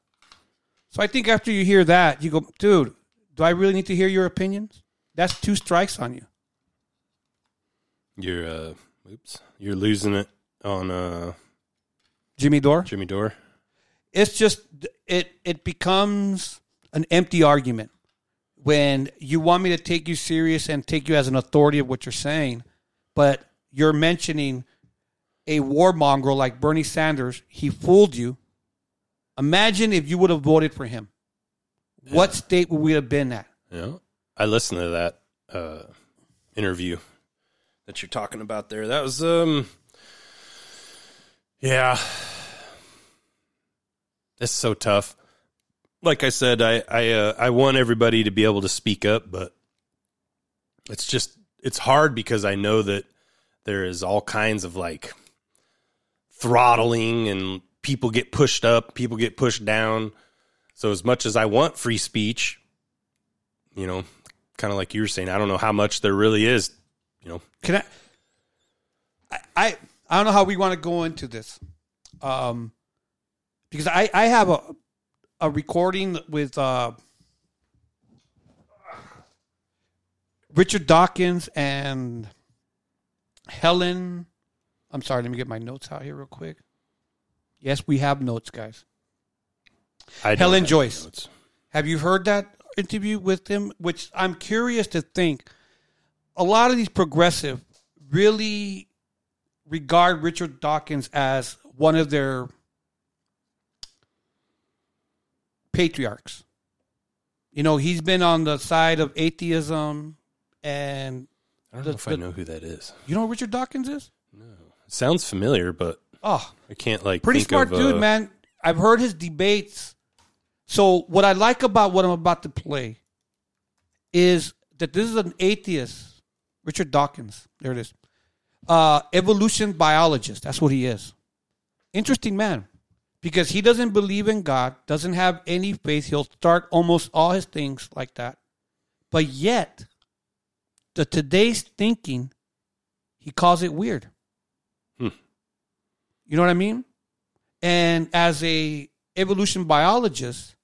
So I think after you hear that, you go, dude, do I really need to hear your opinions? That's two strikes on you. you're uh, oops, you're losing it on uh, Jimmy Dore. Jimmy Dore. it's just it it becomes an empty argument when you want me to take you serious and take you as an authority of what you're saying, but you're mentioning a war warmonger like Bernie Sanders. He fooled you. Imagine if you would have voted for him. What state would we have been at? Yeah, I listened to that uh, interview that you're talking about there. That was um, yeah, it's so tough. Like I said, I I uh, I want everybody to be able to speak up, but it's just it's hard because I know that there is all kinds of like throttling and people get pushed up, people get pushed down. So as much as I want free speech, you know, kind of like you were saying, I don't know how much there really is, you know. Can I? I I, I don't know how we want to go into this, um, because I I have a a recording with uh, Richard Dawkins and Helen. I'm sorry. Let me get my notes out here real quick. Yes, we have notes, guys. I Helen have Joyce. notes. Have you heard that interview with him? Which I'm curious to think. A lot of these progressive really regard Richard Dawkins as one of their patriarchs. You know, he's been on the side of atheism, and I don't The- know if I know who that is. you know who Richard Dawkins is? No. Sounds familiar, but Oh, I can't like pretty smart of, dude, uh, man. I've heard his debates. So what I like about what I'm about to play is that this is an atheist, Richard Dawkins. There it is. Uh, evolution biologist. That's what he is. Interesting man, because he doesn't believe in God, doesn't have any faith. He'll start almost all his things like that, but yet, the today's thinking, he calls it weird. Hmm. You know what I mean? And as a evolution biologist,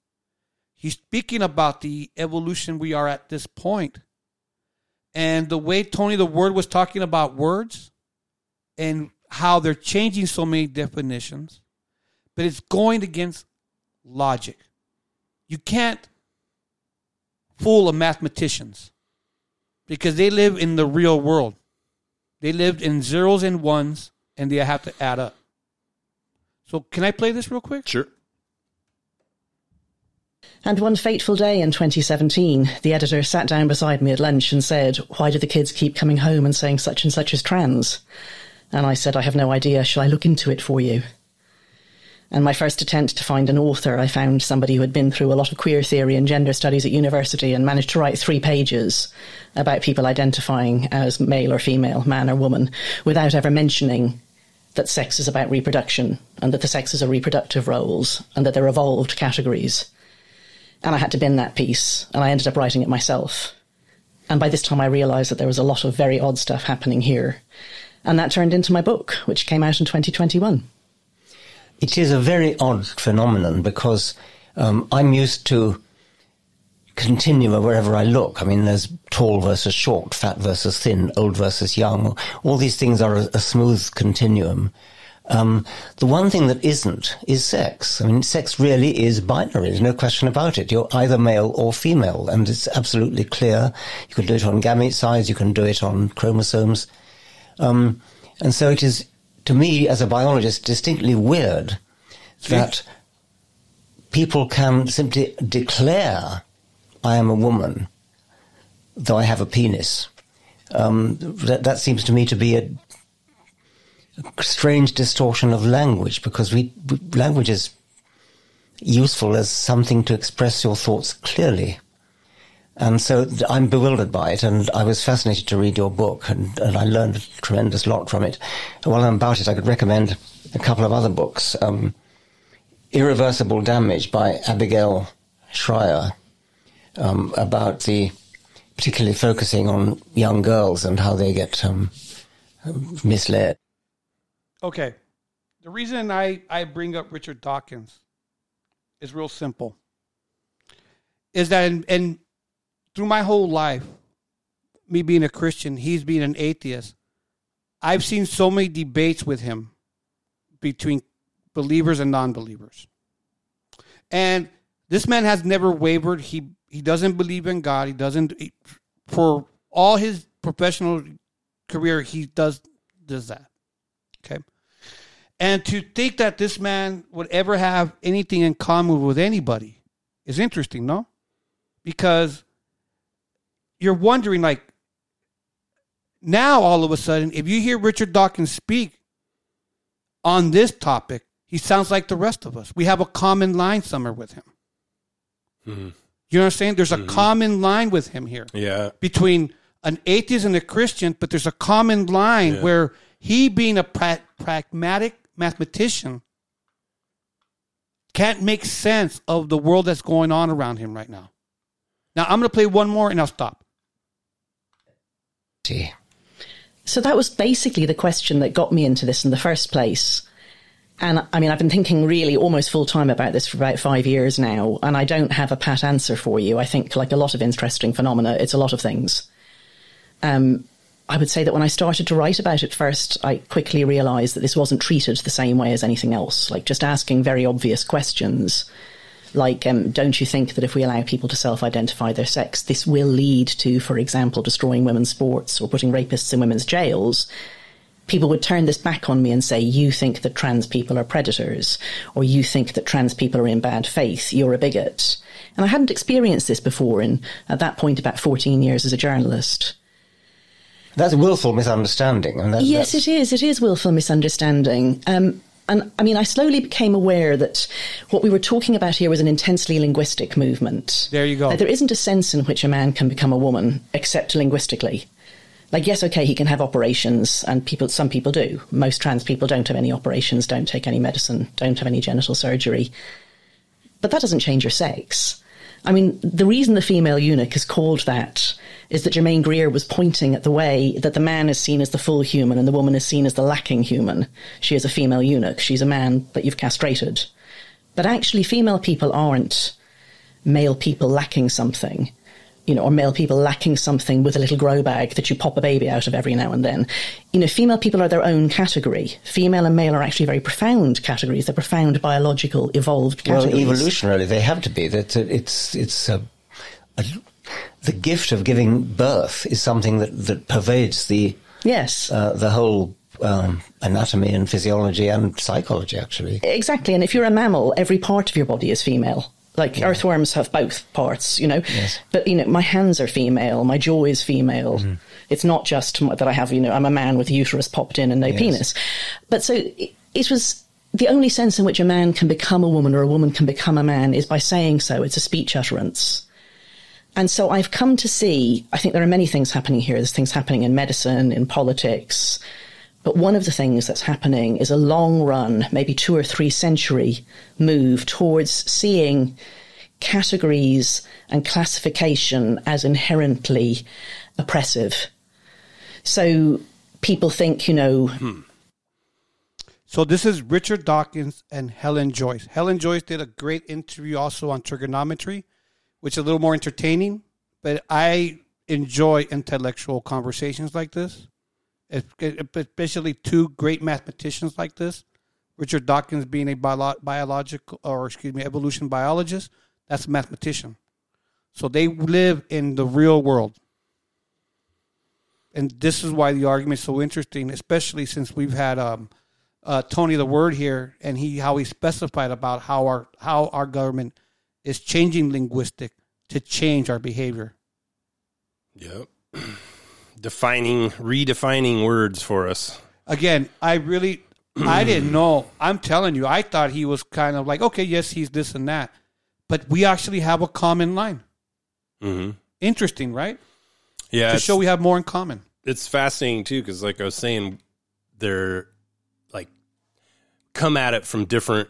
He's speaking about the evolution we are at this point. And the way Tony the Word was talking about words and how they're changing so many definitions, but it's going against logic. You can't fool a mathematicians because they live in the real world. They lived in zeros and ones and they have to add up. So can I play this real quick? Sure. And one fateful day in 2017, the editor sat down beside me at lunch and said, Why do the kids keep coming home and saying such and such is trans? And I said, I have no idea. Shall I look into it for you? And my first attempt to find an author, I found somebody who had been through a lot of queer theory and gender studies at university and managed to write three pages about people identifying as male or female, man or woman, without ever mentioning that sex is about reproduction and that the sexes are reproductive roles and that they're evolved categories. And I had to bin that piece and I ended up writing it myself. And by this time I realized that there was a lot of very odd stuff happening here. And that turned into my book, which came out in 2021. It is a very odd phenomenon because um, I'm used to continua wherever I look. I mean, there's tall versus short, fat versus thin, old versus young. All these things are a, a smooth continuum. Um, the one thing that isn't is sex. I mean, sex really is binary. There's no question about it. You're either male or female, and it's absolutely clear. You can do it on gamete size. You can do it on chromosomes. Um, and so it is, to me, as a biologist, distinctly weird that people can simply declare, I am a woman, though I have a penis. Um, that, that seems to me to be a, strange distortion of language because we, language is useful as something to express your thoughts clearly. And so I'm bewildered by it, and I was fascinated to read your book, and, and I learned a tremendous lot from it. And While I'm about it, I could recommend a couple of other books. Um, Irreversible Damage by Abigail Shrier, um, about the, particularly focusing on young girls and how they get um, misled. Okay. The reason I, I bring up Richard Dawkins is real simple. Is that in, in through my whole life, me being a Christian, he's being an atheist, I've seen so many debates with him between believers and non-believers. And this man has never wavered. He he doesn't believe in God. He doesn't he- for all his professional career he does does that. Okay? And to think that this man would ever have anything in common with anybody is interesting, no? Because you're wondering, like, now all of a sudden, if you hear Richard Dawkins speak on this topic, he sounds like the rest of us. We have a common line somewhere with him. Mm-hmm. You know what I'm saying? There's a mm-hmm. common line with him here Yeah. between an atheist and a Christian, but there's a common line Yeah. where he, being a pra- pragmatic mathematician, can't make sense of the world that's going on around him right now. Now, I'm going to play one more and I'll stop. So that was basically the question that got me into this in the first place. And I mean, I've been thinking really almost full time about this for about five years now, and I don't have a pat answer for you. I think, like a lot of interesting phenomena, it's a lot of things. Um, I would say that when I started to write about it first, I quickly realized that this wasn't treated the same way as anything else. Like just asking very obvious questions, like, um, don't you think that if we allow people to self identify their sex, this will lead to, for example, destroying women's sports or putting rapists in women's jails? People would turn this back on me and say, You think that trans people are predators, or you think that trans people are in bad faith, you're a bigot. And I hadn't experienced this before in, at that point, about 14 years as a journalist. That's a willful misunderstanding. And that, Yes, that's- it is. It is willful misunderstanding. Um, and I mean, I slowly became aware that what we were talking about here was an intensely linguistic movement. There you go. Like, there isn't a sense in which a man can become a woman except linguistically. Like, yes, okay, he can have operations, and people, some people do. Most trans people don't have any operations, don't take any medicine, don't have any genital surgery. But that doesn't change your sex. I mean, the reason the female eunuch is called that is that Germaine Greer was pointing at the way that the man is seen as the full human and the woman is seen as the lacking human. She is a female eunuch. She's a man that you've castrated. But actually, female people aren't male people lacking something, you know, or male people lacking something with a little grow bag that you pop a baby out of every now and then. You know, female people are their own category. Female and male are actually very profound categories. They're profound biological, evolved Well, evolutionarily, they have to be. That uh, it's it's a, a, the gift of giving birth is something that, that pervades the yes. uh, the whole um, anatomy and physiology and psychology. Actually, Exactly. And if you're a mammal, every part of your body is female. Like earthworms have both parts, you know. Yes. But you know, my hands are female, my jaw is female. Mm-hmm. It's not just that I have, you know, I'm a man with a uterus popped in and no Yes. penis. But so it, it was the only sense in which a man can become a woman or a woman can become a man is by saying so. It's a speech utterance. And so I've come to see, I think there are many things happening here. There's things happening in medicine, in politics. But one of the things that's happening is a long run, maybe two or three century move towards seeing categories and classification as inherently oppressive. So people think, you know, hmm. So this is Richard Dawkins and Helen Joyce. Helen Joyce did a great interview also on Triggernometry, which is a little more entertaining. But I enjoy intellectual conversations like this, especially two great mathematicians like this. Richard Dawkins being a bio- biological, or excuse me, evolution biologist, that's a mathematician. So they live in the real world. And this is why the argument is so interesting, especially since we've had um, uh, Tony the Word here, and he how he specified about how our how our government is changing linguistic to change our behavior. Yep. Defining, redefining words for us. Again, I really I didn't know. I'm telling you, I thought he was kind of like, okay, yes, he's this and that, but we actually have a common line. hmm Interesting, right? Yeah, to show we have more in common. it's fascinating too because, like I was saying, they're like come at it from different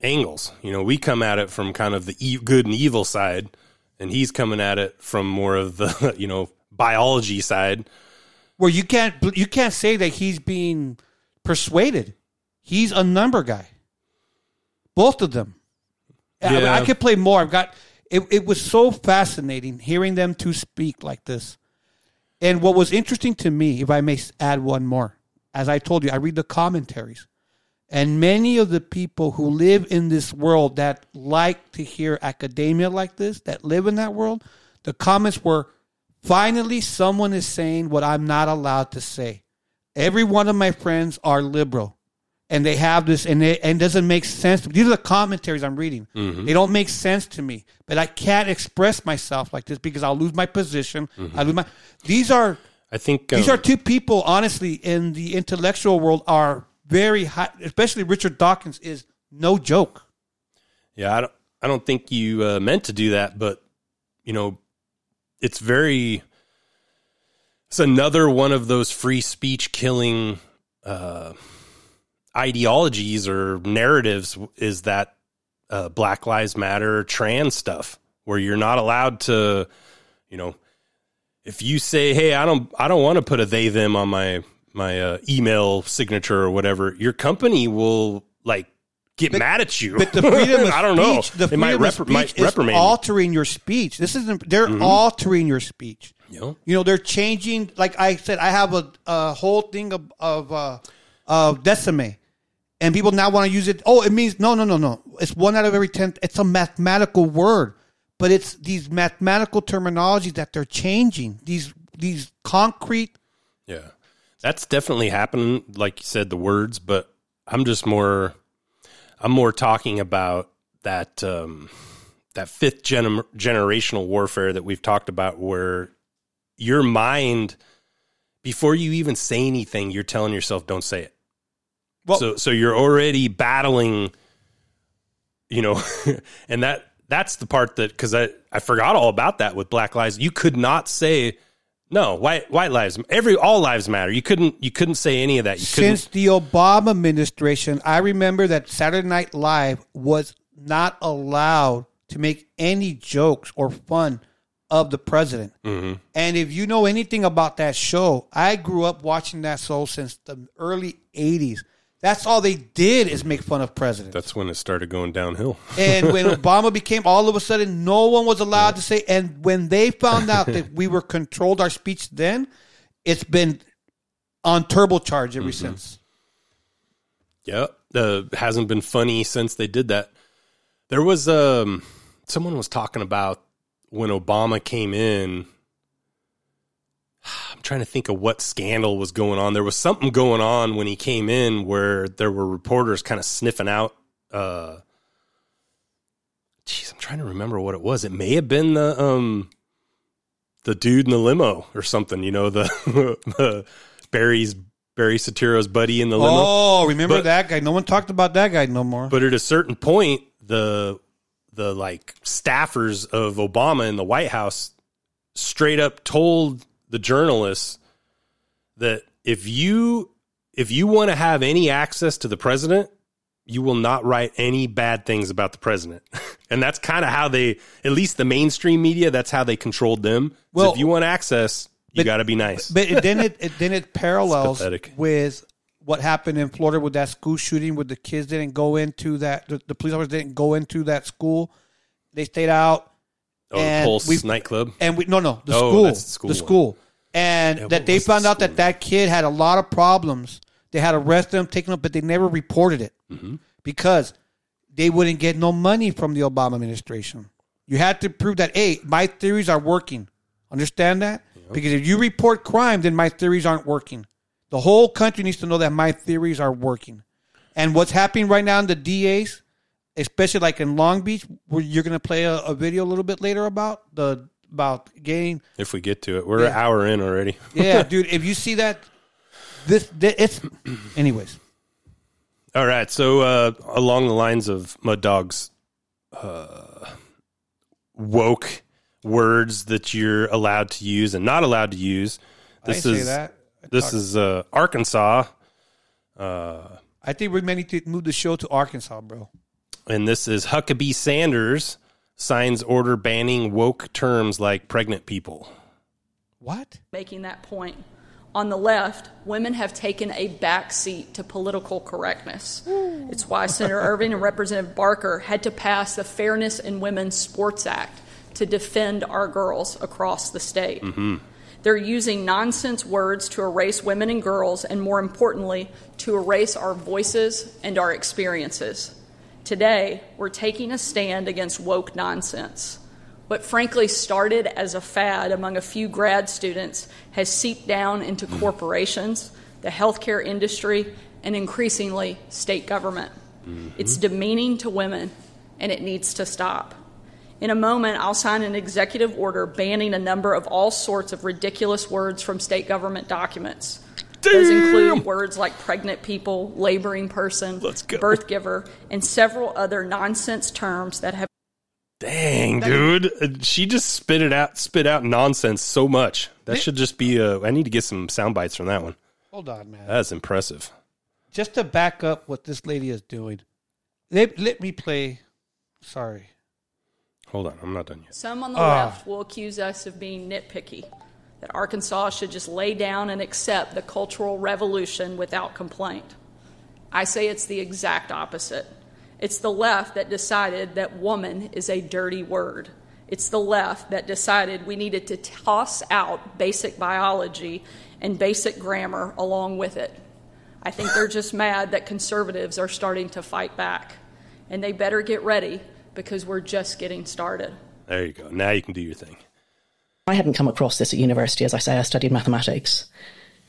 angles. You know, we come at it from kind of the e- good and evil side, and he's coming at it from more of the you know biology side. Where you can't you can't say that he's being persuaded. He's a number guy. Both of them. I- I, could play more. I've got it. It was so fascinating hearing them to speak like this. And what was interesting to me, if I may add one more, as I told you, I read the commentaries, and many of the people who live in this world that like to hear academia like this, that live in that world, the comments were, finally, someone is saying what I'm not allowed to say. Every one of my friends are liberal, and they have this, and it, and it doesn't make sense. These are the commentaries I'm reading. They don't make sense to me, but I can't express myself like this because I'll lose my position. I lose my. These are I think these um, are two people, honestly, in the intellectual world are very high. Especially Richard Dawkins is no joke. Yeah, I don't. I don't think you uh, meant to do that, but you know, it's very. It's another one of those free speech killing uh, ideologies or narratives. Is that uh, Black Lives Matter trans stuff, where you're not allowed to, you know, if you say, "Hey, I don't, I don't want to put a they them on my my uh, email signature or whatever," your company will like get mad at you. But the freedom of I don't know. speech, the they might, freedom of might speech is reprimand altering your speech. This isn't. They're altering your speech. You know? You know, they're changing. Like I said, I have a, a whole thing of of uh, of decime, and people now want to use it. Oh, it means no, no, no, no. It's one out of every ten. It's a mathematical word, but it's these mathematical terminologies that they're changing. These these concrete. Yeah. That's definitely happening, like you said, the words, but I'm just more I'm more talking about that um that fifth gen- generational warfare that we've talked about where your mind before you even say anything, you're telling yourself don't say it. Well- so so you're already battling you know, and that that's the part that cuz I I forgot all about that with Black Lives. You could not say no, white white lives every all lives matter. You couldn't you couldn't say any of that. You couldn't Since the Obama administration, I remember that Saturday Night Live was not allowed to make any jokes or fun of the president. Mm-hmm. And if you know anything about that show, I grew up watching that show since the early 80s. That's all they did is make fun of presidents. That's when it started going downhill. And when Obama became, all of a sudden, no one was allowed to say. And when they found out that we were controlled our speech, then it's been on turbocharge ever since. Yeah, uh, hasn't been funny since they did that. There was um, someone was talking about when Obama came in. I'm trying to think of what scandal was going on. There was something going on when he came in where there were reporters kind of sniffing out. Uh, geez, I'm trying to remember what it was. It may have been the um, the dude in the limo or something. You know, the, the Barry's Barry Soetoro's buddy in the limo. Oh, remember But- that guy? No one talked about that guy no more. But at a certain point, the the like staffers of Obama in the White House straight up told the journalists that if you if you want to have any access to the president, you will not write any bad things about the president. and that's kind of how they at least the mainstream media, that's how they controlled them. So Well- if you want access, you got to be nice. But it, then it, it then it parallels with what happened in Florida with that school shooting, where the kids didn't go into that, the, the police officers didn't go into that school. They stayed out, oh, the and Pulse we've- nightclub. and we no no the Oh, school, the school the one. school, and Yeah, that they was the found out that that kid had a lot of problems. They had arrested him, taken him, but they never reported it Mm-hmm. because they wouldn't get no money from the Obama administration. You had to prove that hey, my theories are working. Understand that? Because if you report crime, then my theories aren't working. The whole country needs to know that my theories are working. And what's happening right now in the DAs, especially like in Long Beach, where you're going to play a, a video a little bit later about the about getting if we get to it, we're an hour in already. yeah, dude. If you see that, this, this it's anyways. All right. So uh, along the lines of Muttdog's uh, woke words that you're allowed to use and not allowed to use, this I is say that. I this talk- is uh, Arkansas, I think we may need to move the show to Arkansas, bro. and this is Huckabee Sanders signs order banning woke terms like pregnant people. What? making that point. On the left, women have taken a back seat to political correctness. It's why Senator Irvin and Representative Barker had to pass the Fairness in Women's Sports Act to defend our girls across the state. Mm-hmm. They're using nonsense words to erase women and girls, and more importantly, to erase our voices and our experiences. Today, we're taking a stand against woke nonsense. What frankly started as a fad among a few grad students has seeped down into hmm. corporations, the healthcare industry, and increasingly state government. Mm-hmm. It's demeaning to women, and it needs to stop. In a moment, I'll sign an executive order banning a number of all sorts of ridiculous words from state government documents. Those include words like pregnant people, laboring person, Let's go. birth giver, and several other nonsense terms that have Dang, dude, Uh, she just spit it out, spit out nonsense so much. That should just be. Uh, I need to get some sound bites from that one. Hold on, man. That's impressive. Just to back up what this lady is doing, let, let me play. Sorry. Hold on, I'm not done yet. Some on the Ah. left will accuse us of being nitpicky, that Arkansas should just lay down and accept the cultural revolution without complaint. I say it's the exact opposite. It's the left that decided that woman is a dirty word. It's the left that decided we needed to toss out basic biology and basic grammar along with it. I think they're just mad that conservatives are starting to fight back. And they better get ready because we're just getting started. There you go. Now you can do your thing. I hadn't come across this at university. As I say, I studied mathematics.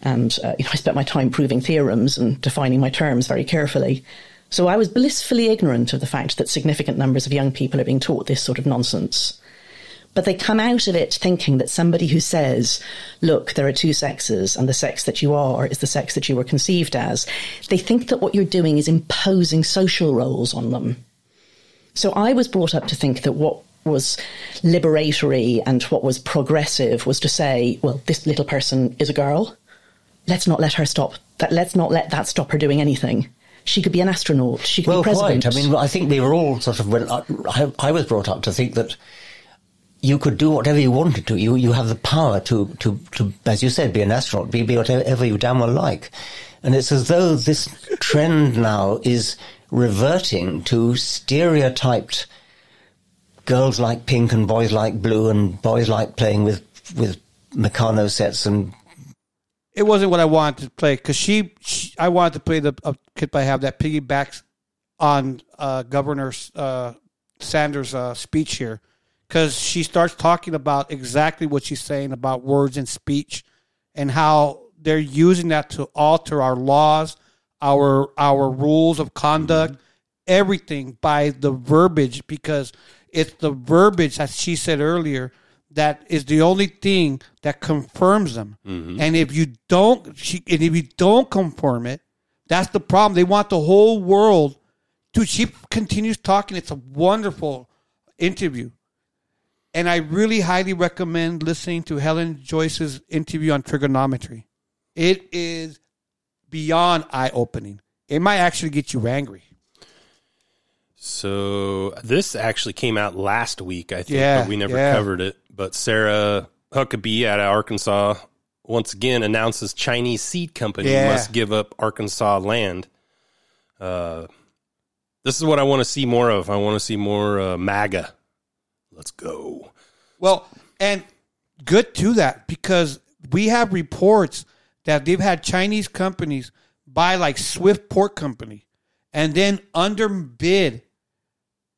And uh, you know, I spent my time proving theorems and defining my terms very carefully. So I was blissfully ignorant of the fact that significant numbers of young people are being taught this sort of nonsense. But they come out of it thinking that somebody who says, look, there are two sexes and the sex that you are is the sex that you were conceived as, they think that what you're doing is imposing social roles on them. So I was brought up to think that what was liberatory and what was progressive was to say, well, this little person is a girl. Let's not let her stop that. Let's not let that stop her doing anything. She could be an astronaut. She could Well, be president. quite. I mean, I think we were all sort of. When I, I, I was brought up to think that you could do whatever you wanted to. You you have the power to to, to as you said, be an astronaut, be, be whatever you damn well like. And it's as though this trend now is reverting to stereotyped girls like pink and boys like blue and boys like playing with with Meccano sets and it wasn't what I wanted to play because she, she, I wanted to play the uh, clip I have that piggybacks on uh, Governor uh, Sanders' uh, speech here because she starts talking about exactly what she's saying about words and speech and how they're using that to alter our laws, our our rules of conduct, everything by the verbiage because it's the verbiage as she said earlier that is the only thing that confirms them. Mm-hmm. And if you don't, she, and if you don't confirm it, that's the problem. They want the whole world. Dude, she continues talking. It's a wonderful interview. And I really highly recommend listening to Helen Joyce's interview on Triggernometry. It is beyond eye opening. It might actually get you angry. So this actually came out last week, I think, Yeah, but we never yeah. covered it. But Sarah Huckabee out of Arkansas once again announces Chinese seed company Yeah. must give up Arkansas land. Uh, this is what I want to see more of. I want to see more uh, MAGA. Let's go. Well, and good to that because we have reports that they've had Chinese companies buy like Swift Pork Company and then underbid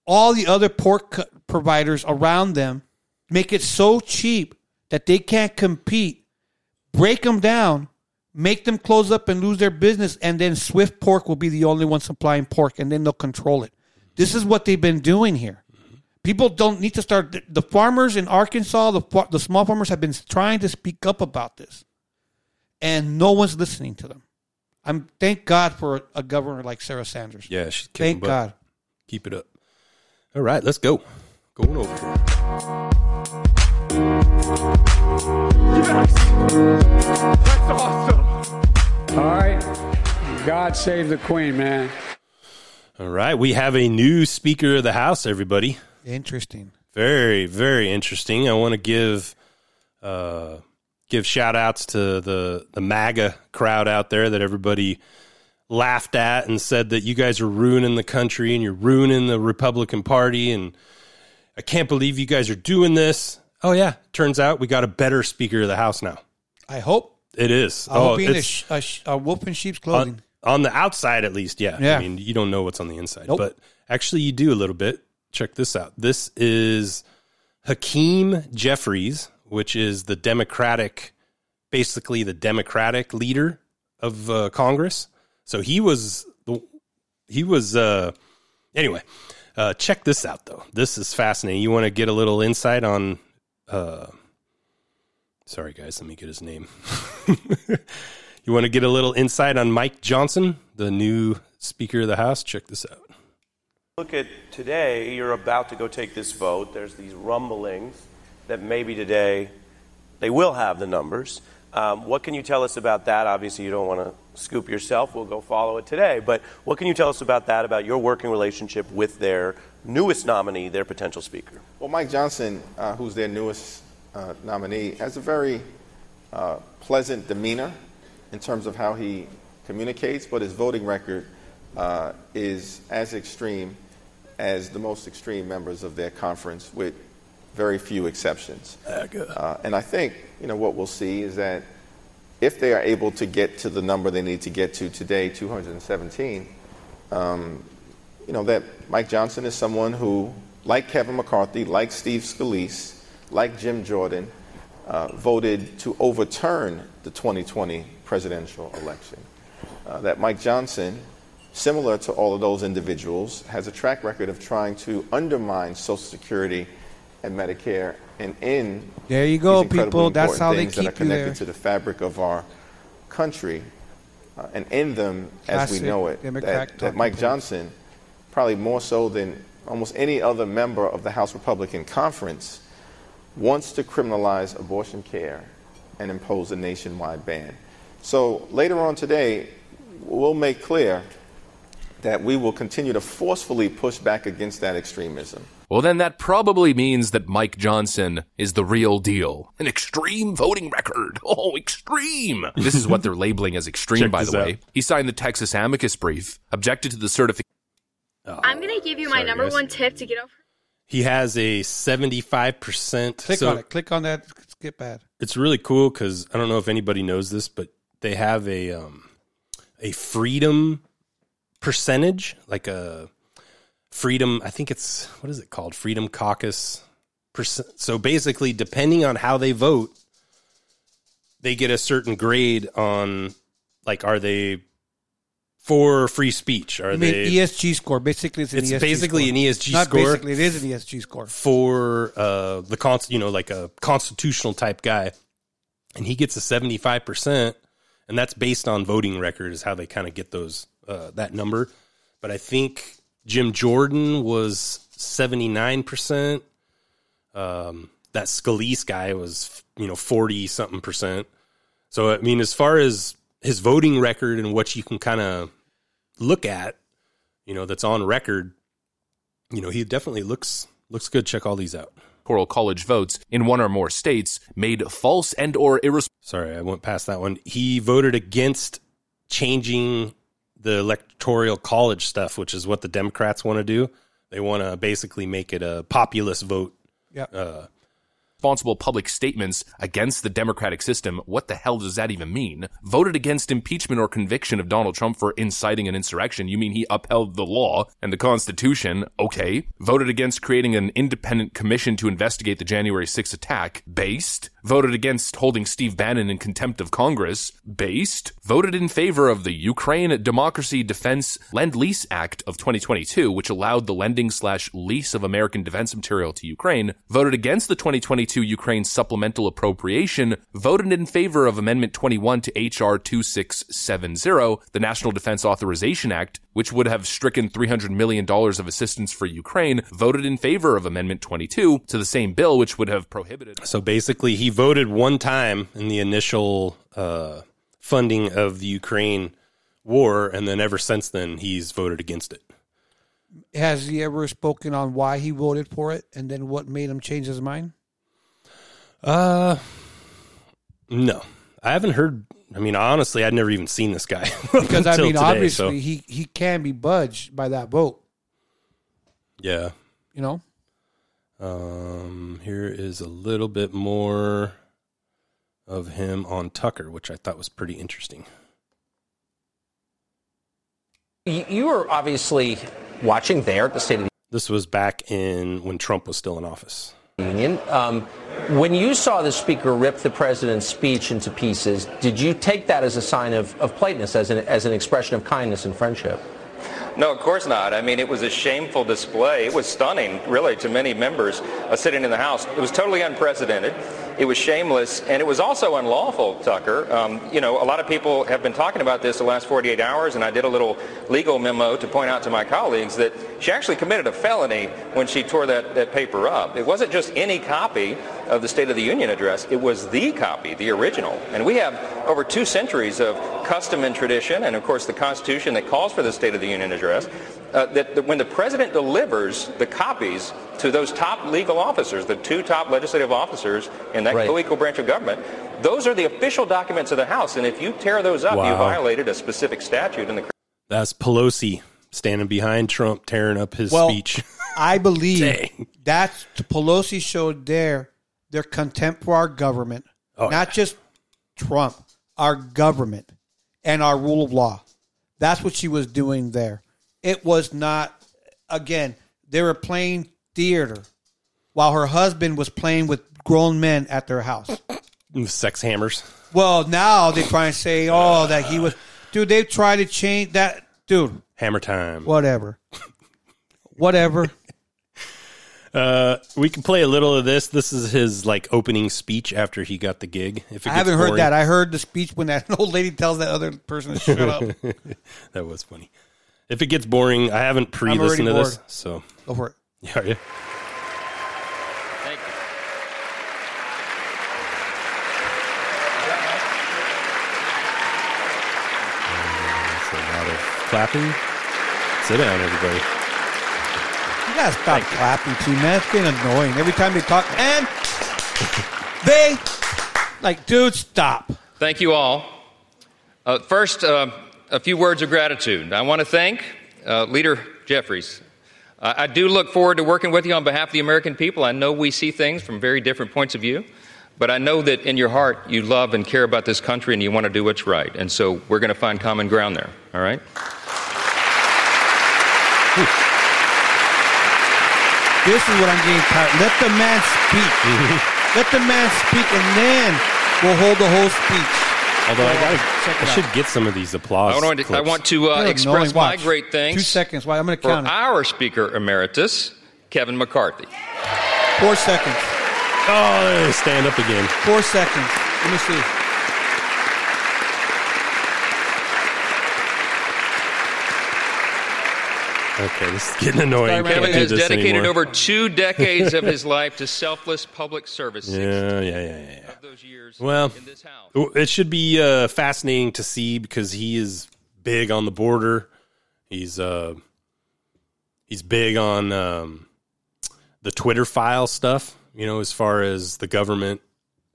all the other pork providers around them, make it so cheap that they can't compete, break them down, make them close up and lose their business, and then Swift Pork will be the only one supplying pork, and then they'll control it. This is what they've been doing here. People don't need to start. the- farmers in Arkansas, the the small farmers have been trying to speak up about this, and no one's listening to them. I'm thank God for a governor like Sarah Sanders. Yeah, she's Thank. God. Keep it up. All right, let's go. Going over here. Yes! That's awesome. All right. God save the Queen, man. All right, we have a new Speaker of the House, everybody. Interesting. Very, very interesting. I want to give uh, give shout outs to the the MAGA crowd out there that everybody laughed at and said that you guys are ruining the country and you're ruining the Republican Party and I can't believe you guys are doing this. Oh yeah, turns out we got a better Speaker of the House now. I hope. It is. I oh, hope it's- sh- a, sh- a wolf in sheep's clothing. on, on the outside at least yeah. Yeah. i mean you don't know what's on the inside Nope. but actually you do a little bit check this out this is hakeem jeffries which is the democratic basically the democratic leader of uh, congress so he was he was uh anyway uh check this out though this is fascinating you want to get a little insight on uh sorry guys let me get his name you want to get a little insight on Mike Johnson, the new Speaker of the House? Check this out. Look at today, you're about to go take this vote. There's these rumblings that maybe today they will have the numbers. Um, what can you tell us about that? Obviously, you don't want to scoop yourself. We'll go follow it today. But what can you tell us about that, about your working relationship with their newest nominee, their potential speaker? Well, Mike Johnson, uh, who's their newest uh, nominee, has a very uh, pleasant demeanor in terms of how he communicates, but his voting record uh, is as extreme as the most extreme members of their conference, with very few exceptions. Uh, and I think you know what we'll see is that if they are able to get to the number they need to get to today, 217, um, you know that Mike Johnson is someone who, like Kevin McCarthy, like Steve Scalise, like Jim Jordan, uh, voted to overturn the 2020 presidential election. Uh, that Mike Johnson, similar to all of those individuals, has a track record of trying to undermine Social Security and Medicare and in There you go, people. That's how they things that are keep you connected to the fabric of our country uh, and in them as we know it. That, that Mike. Johnson, probably more so than almost any other member of the House Republican Conference, wants to criminalize abortion care and impose a nationwide ban. So later on today, we'll make clear that we will continue to forcefully push back against that extremism. Well, then that probably means that Mike Johnson is the real deal. An extreme voting record. Oh, extreme. This is what they're labeling as extreme, by this the way. out. He signed the Texas amicus brief, objected to the certification. I'm gonna give you my sorry, number guys. one tip to get over. He has a 75%. Click so on it. Click on that. Skip ad. It's really cool because I don't know if anybody knows this, but they have a um, a freedom percentage, like a freedom. I think it's what is it called? Freedom caucus percent. So basically, depending on how they vote, they get a certain grade on like are they for free speech? Are they ESG score. Basically, it's an It's ESG basically score. an ESG Not score. Basically, it is an ESG score. for uh, the con, you know, like a constitutional type guy, and he gets a seventy five percent, and that's based on voting record is how they kind of get those uh, that number. But I think Jim Jordan was seventy nine percent. Um, that Scalise guy was you know forty something percent. So I mean, as far as his voting record and what you can kind of look at, you know, that's on record, you know, he definitely looks looks good. Check all these out. Electoral college votes in one or more states made false and or irresponsible. Sorry, I went past that one. He voted against changing the electoral college stuff, which is what the Democrats want to do. They want to basically make it a populist vote. Yeah. Uh, responsible public statements against the democratic system. What the hell does that even mean? Voted against impeachment or conviction of Donald Trump for inciting an insurrection. You mean he upheld the law and the Constitution? Okay. Voted against creating an independent commission to investigate the January 6th attack. Based. Voted against holding Steve Bannon in contempt of Congress. Based. Voted in favor of the Ukraine Democracy Defense Lend Lease Act of 2022, which allowed the lending slash lease of American defense material to Ukraine. Voted against the 2022 Ukraine supplemental appropriation. Voted in favor of Amendment 21 to H.R. 2670, the National Defense Authorization Act, which would have stricken $300 million of assistance for Ukraine. Voted in favor of Amendment 22 to the same bill, which would have prohibited. so basically, he voted one time in the initial uh, funding of the Ukraine war, and then ever since then, he's voted against it. Has he ever spoken on why he voted for it and then what made him change his mind? Uh, no, I haven't heard. I mean, honestly, I'd never even seen this guy Because I mean, today, obviously, so, he he can be budged by that vote. yeah. You know, Um, here is a little bit more of him on Tucker, which I thought was pretty interesting. You you were obviously watching there at the State of the This was back in when Trump was still in office. Union. Um, when you saw the speaker rip the president's speech into pieces, did you take that as a sign of, of politeness, as an, as an expression of kindness and friendship? No, of course not. I mean, it was a shameful display. It was stunning, really, to many members uh, sitting in the House. It was totally unprecedented. It was shameless, and it was also unlawful, Tucker. Um, you know, a lot of people have been talking about this the last 48 hours, and I did a little legal memo to point out to my colleagues that she actually committed a felony when she tore that, that paper up. It wasn't just any copy of the State of the Union address. It was the copy, the original. And we have over two centuries of custom and tradition, and of course the Constitution that calls for the State of the Union address, uh, that, that when the president delivers the copies to those top legal officers, the two top legislative officers in that Right. co-equal branch of government, those are the official documents of the House. And if you tear those up, you violated a specific statute in the That's Pelosi standing behind Trump, tearing up his Well, speech. I believe Dang. that's Pelosi showed their their contempt for our government, Oh, not just Trump, our government and our rule of law. That's what she was doing there. It was not. Again, they were playing theater while her husband was playing with grown men at their house. Sex hammers. Well, now they try and say, "Oh, that he was." Dude, they try to change that. Dude, Hammer time. whatever, whatever. Uh, we can play a little of this. This is his like opening speech after he got the gig. If I haven't heard boring- that. I heard the speech when that old lady tells that other person to shut up. that was funny. If it gets boring, I haven't pre-listened to already this, so Go for it. yeah, yeah. Thank you. That's a lot of clapping. Sit down, everybody. gotta stop clapping too, man. It's getting annoying. Every time they talk, and they like, dude, stop. Thank you all. Uh, first, uh, a few words of gratitude. I want to thank uh, Leader Jeffries. Uh, I do look forward to working with you on behalf of the American people. I know we see things from very different points of view, but I know that in your heart you love and care about this country and you want to do what's right. And so we're going to find common ground there, all right? This is what I'm getting tired. Let the man speak. Let the man speak, and then we'll hold the whole speech. Although I, gotta, Check it I out. should get some of these applause. I want to, I want to uh, Good, express my great thanks Two seconds. Why? I'm going to for it. our Speaker Emeritus, Kevin McCarthy. Four seconds. Oh, stand up again. Four seconds. Let me see. Okay, this is getting annoying. Kevin Can't do has this dedicated anymore. over two decades of his life to selfless public service. Yeah, yeah, yeah, yeah. yeah. those years Well, it should be uh, fascinating to see because he is big on the border. He's uh, he's big on um, the Twitter file stuff. You know, as far as the government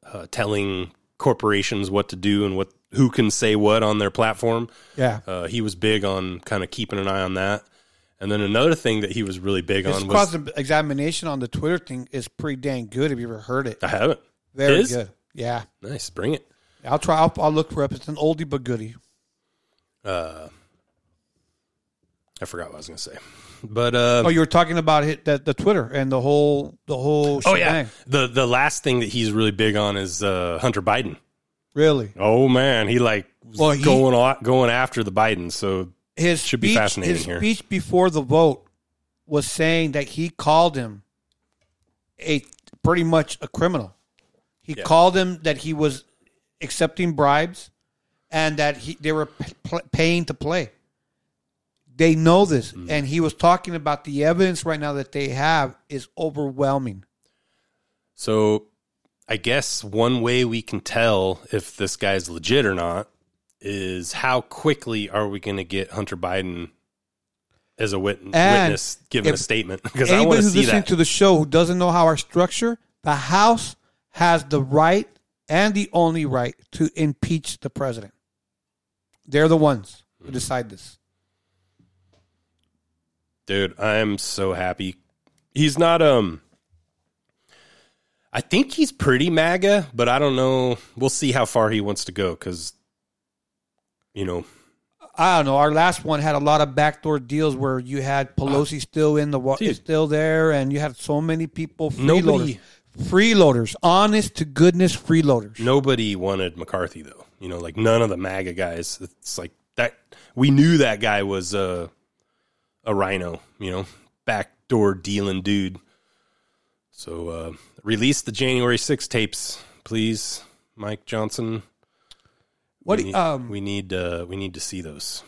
uh, telling corporations what to do and what who can say what on their platform. Yeah. uh, he was big on kind of keeping an eye on that. And then another thing that he was really big His on was cross examination on the Twitter thing is pretty dang good. Have you ever heard it? I haven't. Very His? good. Yeah. Nice. Bring it. I'll try. I'll, I'll look for it. It's an oldie but goodie. Uh, I forgot what I was going to say, but uh, oh, you were talking about it, the, the Twitter and the whole the whole. oh yeah, the the last thing that he's really big on is uh, Hunter Biden. Really? Oh man, he like was Well, he- going after the Biden. So His should speech, be fascinating his here. speech before the vote was saying that he called him a pretty much a criminal. He Yeah. called him that he was accepting bribes and that he they were p- paying to play. They know this, Mm. and he was talking about the evidence right now that they have is overwhelming. So I guess one way we can tell if this guy's legit or not is how quickly are we going to get Hunter Biden as a wit- witness giving a statement? Because I want to who's see listening that. to the show who doesn't know how our structure, the House has the right and the only right to impeach the president. They're the ones who Mm-hmm. decide this. Dude, I'm so happy. He's not um I think he's pretty MAGA, but I don't know. We'll see how far he wants to go cuz you know, I don't know. Our last one had a lot of backdoor deals where you had Pelosi still in the wa- Dude. still there, and you had so many people Nobody- freeloaders, freeloaders, honest to goodness freeloaders. nobody wanted McCarthy though. You know, like none of the MAGA guys. It's like that we knew that guy was a a rhino, you know, backdoor dealing dude. So uh release the January 6 tapes, please, Mike Johnson. What we do- need, um, we need uh we need to see those.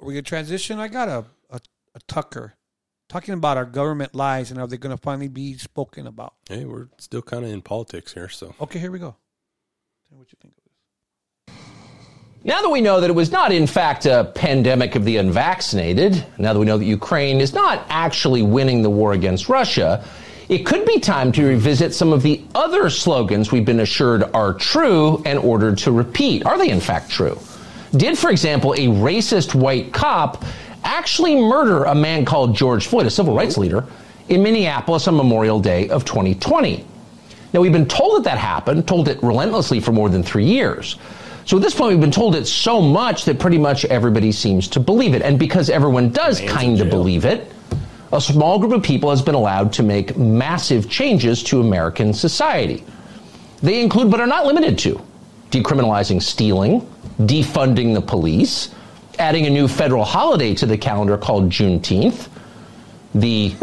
Are we gonna transition? I got a, a a Tucker talking about our government lies and are they going to finally be spoken about? Hey, we're still kind of in politics here, so Okay, here we go. Tell what you think of this. Now that we know that it was not, in fact, a pandemic of the unvaccinated, now that we know that Ukraine is not actually winning the war against Russia, it could be time to revisit some of the other slogans we've been assured are true and ordered to repeat. Are they, in fact, true? Did, for example, a racist white cop actually murder a man called George Floyd, a civil rights leader, in Minneapolis on Memorial Day of 2020? Now, we've been told that that happened, told it relentlessly for more than three years. So at this point, we've been told it so much that pretty much everybody seems to believe it. And because everyone does kind of believe it, a small group of people has been allowed to make massive changes to American society. They include, but are not limited to, decriminalizing stealing, defunding the police, adding a new federal holiday to the calendar called Juneteenth, the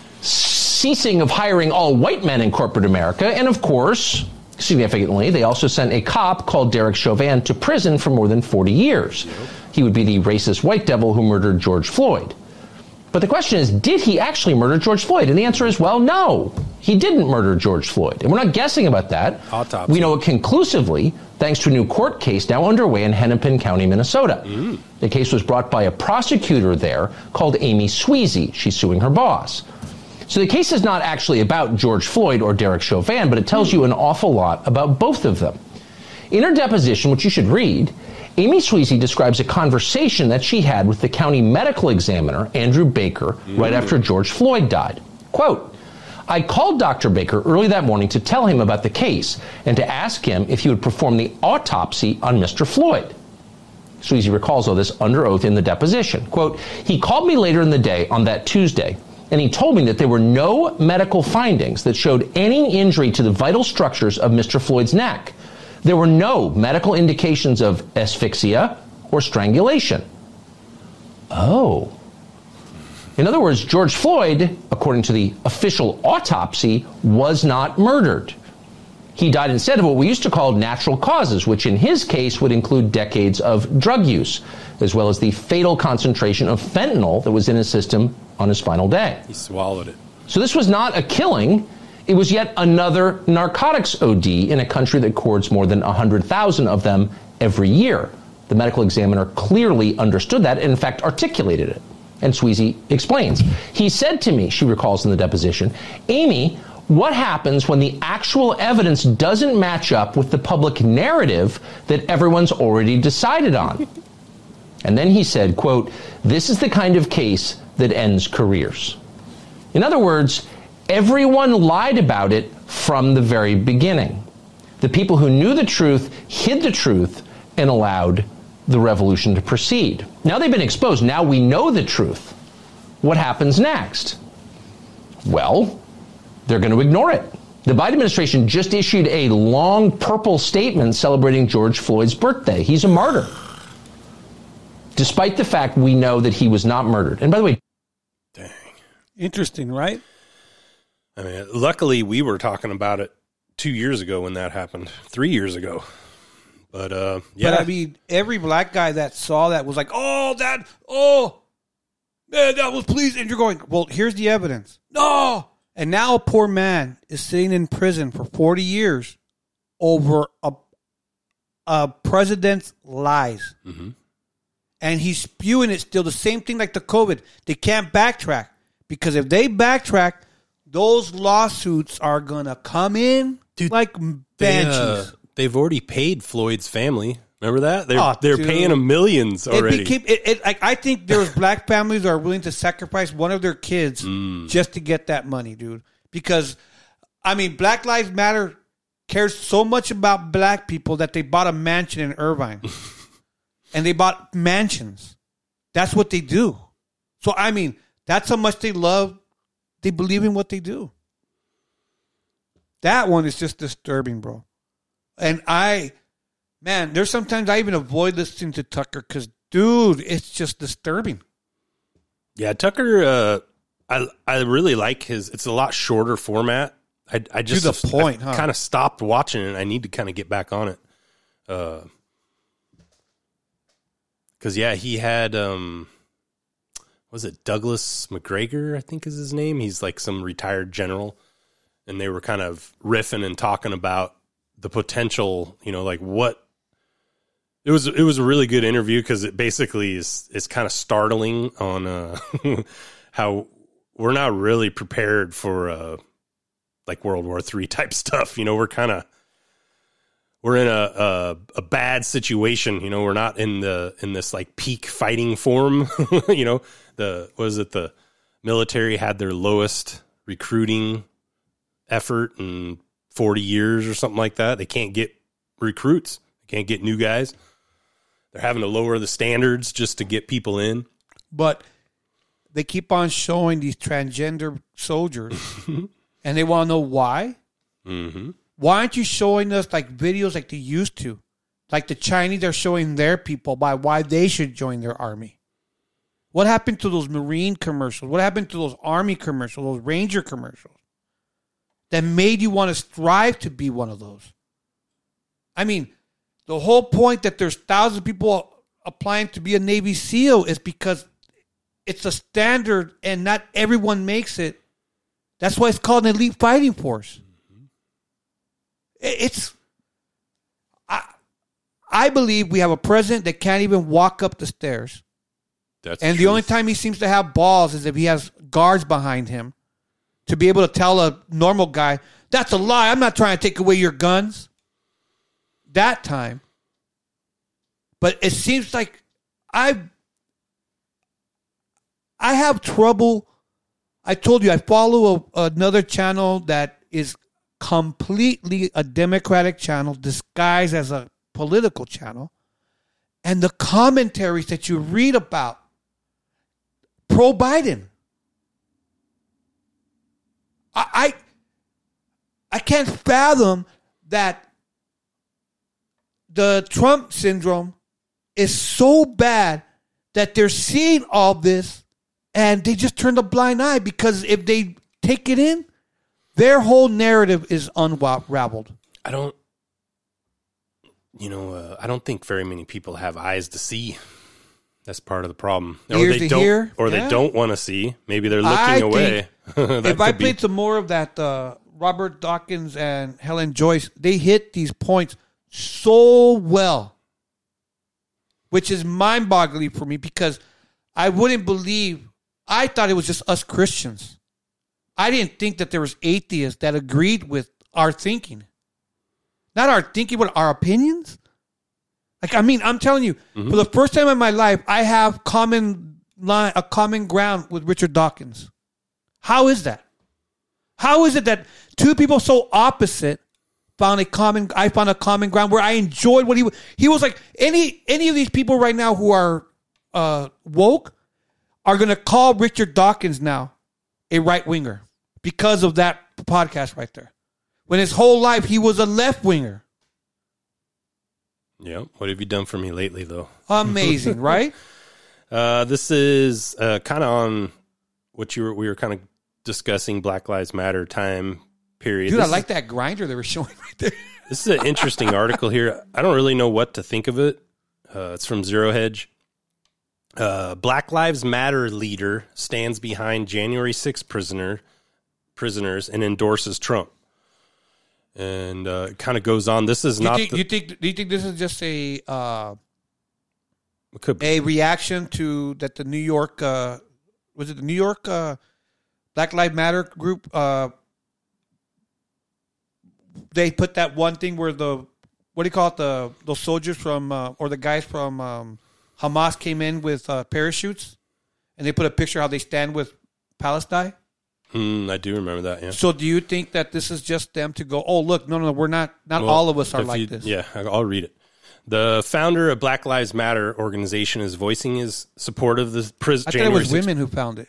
ceasing of hiring all white men in corporate America, and of course, significantly, they also sent a cop called Derek Chauvin to prison for more than 40 years. He would be the racist white devil who murdered George Floyd. But the question is, did he actually murder George Floyd? And the answer is, well, no. he didn't murder George Floyd. And we're not guessing about that. Autopsy. We know it conclusively thanks to a new court case now underway in Hennepin County, Minnesota. Mm. The case was brought by a prosecutor there called Amy Sweasy. She's suing her boss. So the case is not actually about George Floyd or Derek Chauvin, but it tells mm. you an awful lot about both of them. In her deposition, which you should read, Amy Sweasy describes a conversation that she had with the county medical examiner, Andrew Baker, right mm. after George Floyd died. Quote, I called Dr. Baker early that morning to tell him about the case and to ask him if he would perform the autopsy on Mr. Floyd. Sweasy recalls all this under oath in the deposition. Quote, he called me later in the day on that Tuesday, and he told me that there were no medical findings that showed any injury to the vital structures of Mr. Floyd's neck. There were no medical indications of asphyxia or strangulation. Oh. In other words, George Floyd, according to the official autopsy, was not murdered. He died instead of what we used to call natural causes, which in his case would include decades of drug use, as well as the fatal concentration of fentanyl that was in his system on his final day. He swallowed it. So this was not a killing. It was yet another narcotics OD in a country that records more than 100,000 of them every year. The medical examiner clearly understood that and, in fact, articulated it. And Sweasy explains. He said to me, she recalls in the deposition, Amy, what happens when the actual evidence doesn't match up with the public narrative that everyone's already decided on? and then he said, quote, this is the kind of case that ends careers. In other words, everyone lied about it from the very beginning. The people who knew the truth hid the truth and allowed the revolution to proceed. Now they've been exposed. Now we know the truth. What happens next? Well, they're going to ignore it. The Biden administration just issued a long purple statement celebrating George Floyd's birthday. He's a martyr. Despite the fact we know that he was not murdered. And by the way, dang. Interesting, right? I mean, luckily we were talking about it two years ago when that happened, three years ago. But uh, yeah, But I mean, every black guy that saw that was like, "Oh, that, oh, man, that was police." And you're going, "Well, here's the evidence." No, and now a poor man is sitting in prison for 40 years over a a president's lies, Mm-hmm. and he's spewing it still. The same thing like the COVID. They can't backtrack because if they backtrack, those lawsuits are gonna come in dude, like they, banshees. uh, they've already paid Floyd's family. Remember that? They're Oh, they're dude. paying him millions already. It became it, it like I think there's black families that are willing to sacrifice one of their kids Mm. just to get that money, dude. Because I mean, Black Lives Matter cares so much about black people that they bought a mansion in Irvine. and they bought mansions. That's what they do. So I mean, that's how much they love they believe in what they do. That one is just disturbing, bro. And I man, there's sometimes I even avoid listening to Tucker because, dude, it's just disturbing. Yeah, Tucker. Uh, I I really like his. It's a lot shorter format. I I just the point, huh? Kind of stopped watching it. I need to kind of get back on it. Uh, because yeah, he had um, was it Douglas Macgregor? I think is his name. He's like some retired general, and they were kind of riffing and talking about the potential. You know, like what it was it was a really good interview because it basically is is kind of startling on uh, how we're not really prepared for uh, like World War Three type stuff. You know, we're kind of we're in a, a a bad situation. You know, we're not in the in this like peak fighting form. you know, the was it the military had their lowest recruiting effort in 40 years or something like that. They can't get recruits. They can't get new guys. They're having to lower the standards just to get people in. But they keep on showing these transgender soldiers, and they want to know why. Mm-hmm. Why aren't you showing us like videos like they used to? Like the Chinese are showing their people by why they should join their army. What happened to those Marine commercials? What happened to those Army commercials, those Ranger commercials that made you want to strive to be one of those? I mean, the whole point that there's thousands of people applying to be a Navy SEAL is because it's a standard and not everyone makes it That's why it's called an elite fighting force. It- It's I I believe we have a president that can't even walk up the stairs. That's and the only time he seems to have balls is if he has guards behind him to be able to tell a normal guy, that's a lie. I'm not trying to take away your guns. That time. But it seems like I I have trouble. I told you I follow a, another channel that is completely a Democratic channel disguised as a political channel. And the commentaries that you read about pro Biden. I, I I can't fathom that the Trump syndrome is so bad that they're seeing all this and they just turn a blind eye because if they take it in, their whole narrative is unraveled. I don't, you know, uh, I don't think very many people have eyes to see. That's part of the problem, or Ears they to don't, hear? or Yeah. they don't want to see. Maybe they're looking I away. if I could be- played some more of that, uh, Robert Dawkins and Helen Joyce, they hit these points so well, which is mind boggling for me because I wouldn't believe, I thought it was just us Christians. I didn't think that there was atheists that agreed with our thinking. Not our thinking, but our opinions. Like, I mean, I'm telling you, Mm-hmm. for the first time in my life, I have common line, a common ground with Richard Dawkins. How is that? How is it that two people so opposite found a common? I found a common ground where I enjoyed what he was. He was like any any of these people right now who are uh, woke are going to call Richard Dawkins now a right winger because of that podcast right there. When his whole life he was a left winger. Yeah. What have you done for me lately, though? Amazing, right? Uh, this is uh, kind of on what you were. We were kind of discussing Black Lives Matter time period. Dude, This I is- like that grinder they were showing right there. This is an interesting article here. I don't really know what to think of it. Uh, it's from Zero Hedge. Uh, Black Lives Matter leader stands behind January 6 prisoner prisoners and endorses Trump. And uh, it kind of goes on. This is Do you not think, the, you think? Do you think this is just a uh, could be. a reaction to that the New York uh, was it the New York uh, Black Lives Matter group? Uh, they put that one thing where the what do you call it the those soldiers from uh, or the guys from um, Hamas came in with uh, parachutes, and they put a picture how they stand with Palestine. Hmm, I do remember that. Yeah. So, do you think that this is just them to go? Oh, look, no, no, no we're not. Not Well, all of us are like you- this. Yeah, I'll read it. The founder of Black Lives Matter organization is voicing his support of the prison. I thought it was women who found it.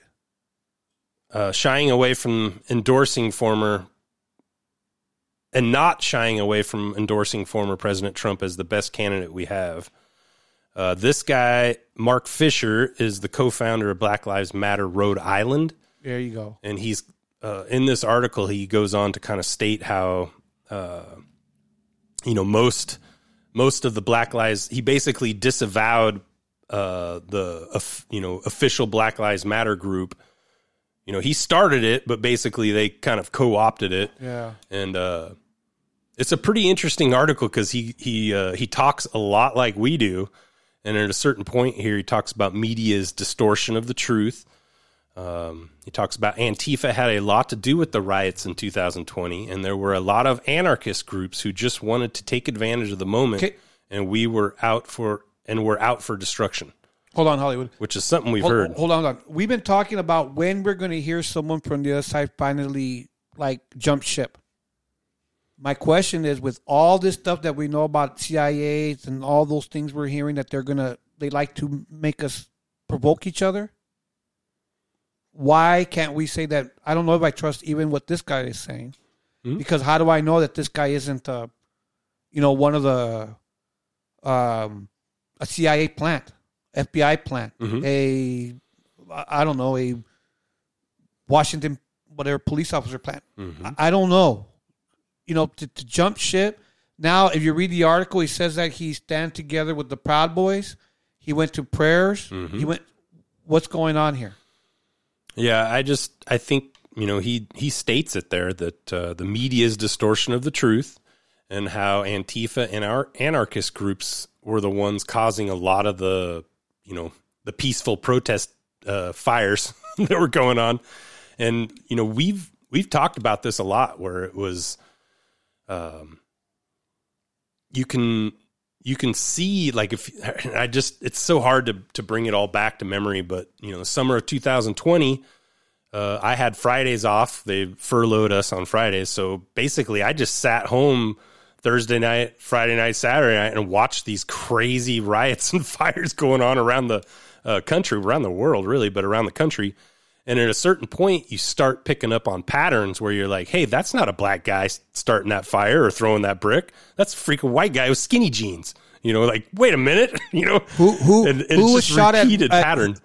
uh, shying away from endorsing former and not shying away from endorsing former President Trump as the best candidate we have. Uh, this guy, Mark Fisher, is the co-founder of Black Lives Matter Rhode Island, There you go. and he's uh, in this article. He goes on to kind of state how, uh, you know, most most of the Black Lives. He basically disavowed uh, the you know official Black Lives Matter group. You know, he started it, but basically they kind of co-opted it. Yeah. and uh, it's a pretty interesting article because he he uh, he talks a lot like we do, and at a certain point here, he talks about media's distortion of the truth. Um, he talks about Antifa had a lot to do with the riots in 2020, and there were a lot of anarchist groups who just wanted to take advantage of the moment, Okay. and we were out for and we're out for destruction, Hold on, Hollywood. which is something we've hold, heard. Hold on, hold on. We've been talking about when we're going to hear someone from the other side finally like jump ship. My question is, with all this stuff that we know about CIAs and all those things we're hearing that they're gonna they like to make us provoke each other. Why can't we say that? I don't know if I trust even what this guy is saying, because how do I know that this guy isn't, uh, you know, one of the, um, a CIA plant, FBI plant, a, I don't know, a Washington whatever police officer plant. I, I don't know. You know, to, to jump ship. Now, if you read the article, he says that he stand together with the Proud Boys. He went to prayers. He went. What's going on here? Yeah, I just I think you know, he he states it there that uh, the media's distortion of the truth, and how Antifa and our anarchist groups were the ones causing a lot of the, you know, the peaceful protest uh, fires that were going on, and you know, we've we've talked about this a lot, where it was, um, you can you can see like if I just it's so hard to to bring it all back to memory, but you know, the summer of 2020, uh, I had Fridays off. They furloughed us on Fridays, so basically, I just sat home Thursday night, Friday night, Saturday night, and watched these crazy riots and fires going on around the uh, country, around the world, really, but around the country. And at a certain point, you start picking up on patterns where you're like, "Hey, that's not a black guy starting that fire or throwing that brick. That's a freaking white guy with skinny jeans." You know, like, wait a minute, you know, who who and, and who was shot at, repeated at- pattern.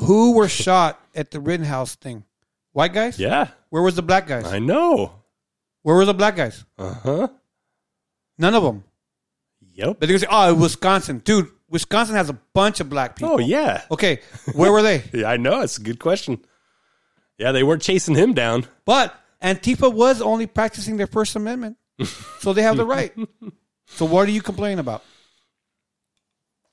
Who were shot at the Rittenhouse thing? White guys? Yeah. Where was the black guys? I know. Where were the black guys? Uh huh. None of them. Yep. But they say, "Oh, Wisconsin, dude. Wisconsin has a bunch of black people." Oh yeah. Okay, where were they? yeah, I know. It's a good question. Yeah, they weren't chasing him down. But Antifa was only practicing their First Amendment, so they have the right. So what are you complaining about?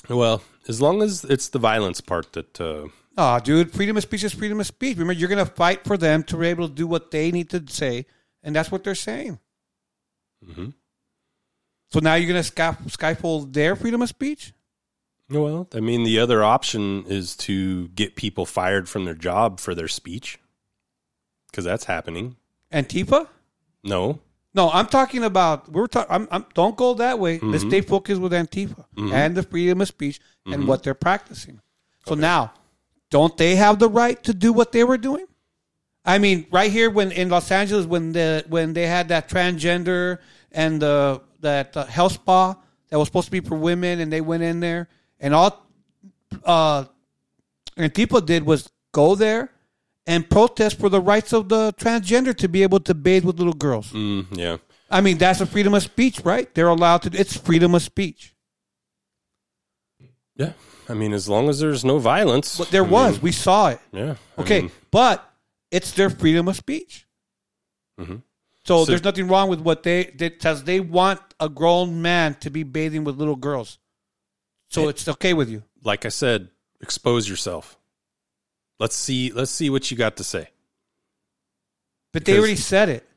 Well, as long as it's the violence part that. Uh, Oh, dude, freedom of speech is freedom of speech. Remember, you're going to fight for them to be able to do what they need to say, and that's what they're saying. mm-hmm. So now you're going to sky- skyfold their freedom of speech? Well, I mean, the other option is to get people fired from their job for their speech, because that's happening. Antifa? No. No, I'm talking about. We're talking. I'm, I'm, don't go that way. Let's Mhm. stay focused with Antifa Mhm. and the freedom of speech and Mhm. what they're practicing. So now, don't they have the right to do what they were doing? I mean, right here when in Los Angeles, when the when they had that transgender and the that uh, health spa that was supposed to be for women, and they went in there, and all uh, Antifa did was go there and protest for the rights of the transgender to be able to bathe with little girls. Mm, yeah. I mean, that's a freedom of speech, right? They're allowed to. It's freedom of speech. Yeah. I mean, as long as there's no violence. But there I was. mean, we saw it. Yeah. I Okay, mean, but it's their freedom of speech. mhm. So, So- there's nothing wrong with what they because they want a grown man to be bathing with little girls. So it's okay with you. Like I said, expose yourself. Let's see. Let's see what you got to say. But they Because- already said it,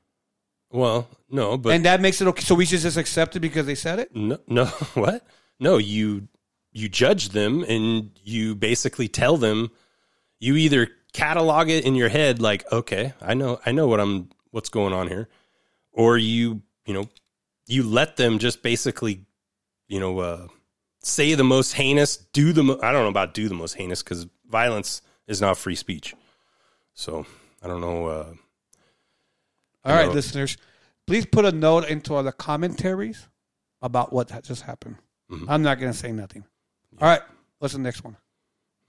Well, no, but and that makes it okay. So we should just accept it because they said it. No, no, what? No, you you judge them and you basically tell them you either catalog it in your head like, okay, I know I know what I'm what's going on here, or you you know you let them just basically you know uh, say the most heinous, do the mo- I don't know about do the most heinous because violence is not free speech. So I don't know. Uh, All right, know- listeners, please put a note into the commentaries about what ha- just happened. Mhm. I'm not going to say nothing. All right, what's the next one?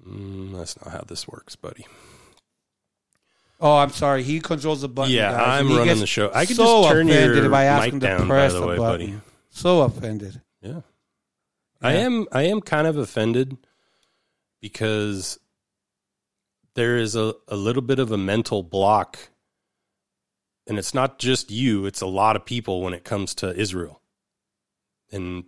mm, that's not how this works, buddy. Oh, I'm sorry. He controls the button. Yeah, guys, I'm running the show. I could so just turn offended your if I ask mic him to down, by press the the way, button. buddy. So offended. Yeah. I am I am kind of offended because there is a, a little bit of a mental block and it's not just you, it's a lot of people when it comes to Israel. And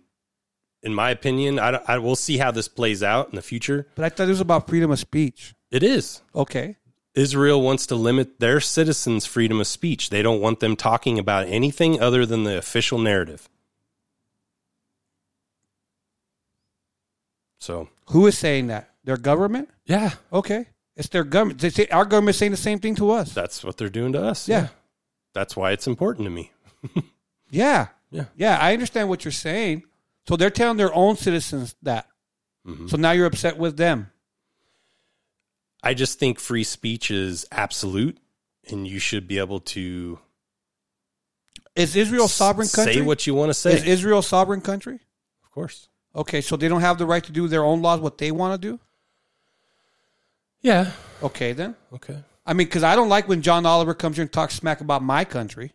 in my opinion, I, I will see how this plays out in the future. But I thought it was about freedom of speech. It is. Okay. Israel wants to limit their citizens' freedom of speech. They don't want them talking about anything other than the official narrative. So Who is saying that? Their government? Yeah. Okay. It's their government. They say our government is saying the same thing to us. That's what they're doing to us. Yeah. That's why it's important to me. Yeah. Yeah. Yeah. I understand what you're saying. So they're telling their own citizens that. Mm-hmm. So now you're upset with them. I just think free speech is absolute and you should be able to Is Israel a sovereign country? say what you want to say. Is Israel a sovereign country? Of course. Okay, so they don't have the right to do their own laws, what they want to do? Yeah. Okay, then. Okay. I mean, because I don't like when John Oliver comes here and talks smack about my country.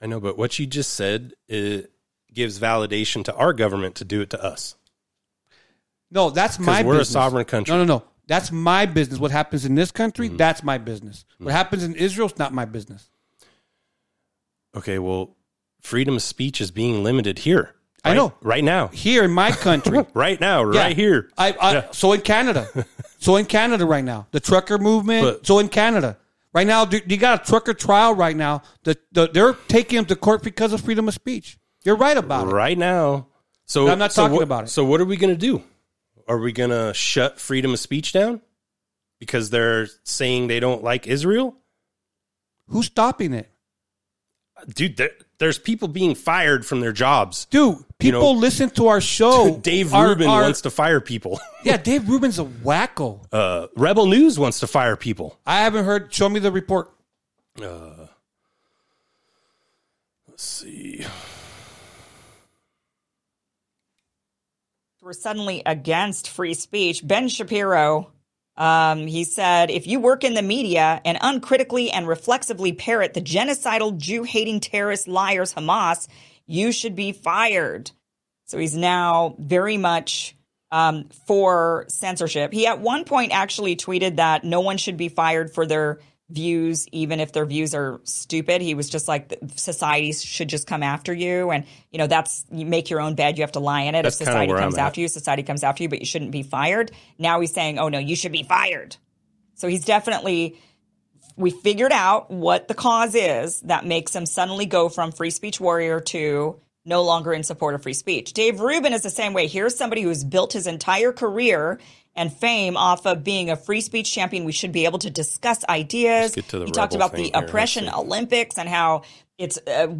I know, but what you just said it gives validation to our government to do it to us. No, that's my we're a sovereign country. No, no, no. That's my business. What happens in this country, Mm-hmm. that's my business. What happens in Israel is not my business. Okay, well, freedom of speech is being limited here. I know. Right now. Here in my country. right now, Yeah. right here. I, I so in Canada, so in Canada right now, the trucker movement. But- so in Canada right now, do- you got a trucker trial right now. The, the, they're taking him to court because of freedom of speech. You're right about it. Right now. So I'm not so talking what- about it. So what are we going to do? Are we going to shut freedom of speech down because they're saying they don't like Israel? Who's stopping it? Dude, there's people being fired from their jobs. Dude, You know, people listen to our show. Dave Our- Rubin our- wants to fire people. Yeah, Dave Rubin's a wacko. Uh, Rebel News wants to fire people. I haven't heard. Show me the report. Uh, let's see. We're suddenly against free speech. Ben Shapiro, um, he said, if you work in the media and uncritically and reflexively parrot the genocidal Jew hating terrorist liars Hamas, you should be fired. So he's now very much um, for censorship. He at one point actually tweeted that no one should be fired for their views, even if their views are stupid. He was just like, society should just come after you. And, you know, that's, you make your own bed, you have to lie in it. That's if society comes after you, society comes after you, but you shouldn't be fired. Now he's saying, oh no, you should be fired. So he's definitely, we figured out what the cause is that makes him suddenly go from free speech warrior to no longer in support of free speech. Dave Rubin is the same way. Here's somebody who's built his entire career and fame off of being a free speech champion. We should be able to discuss ideas. To he talked about the here. oppression Olympics and how it's uh,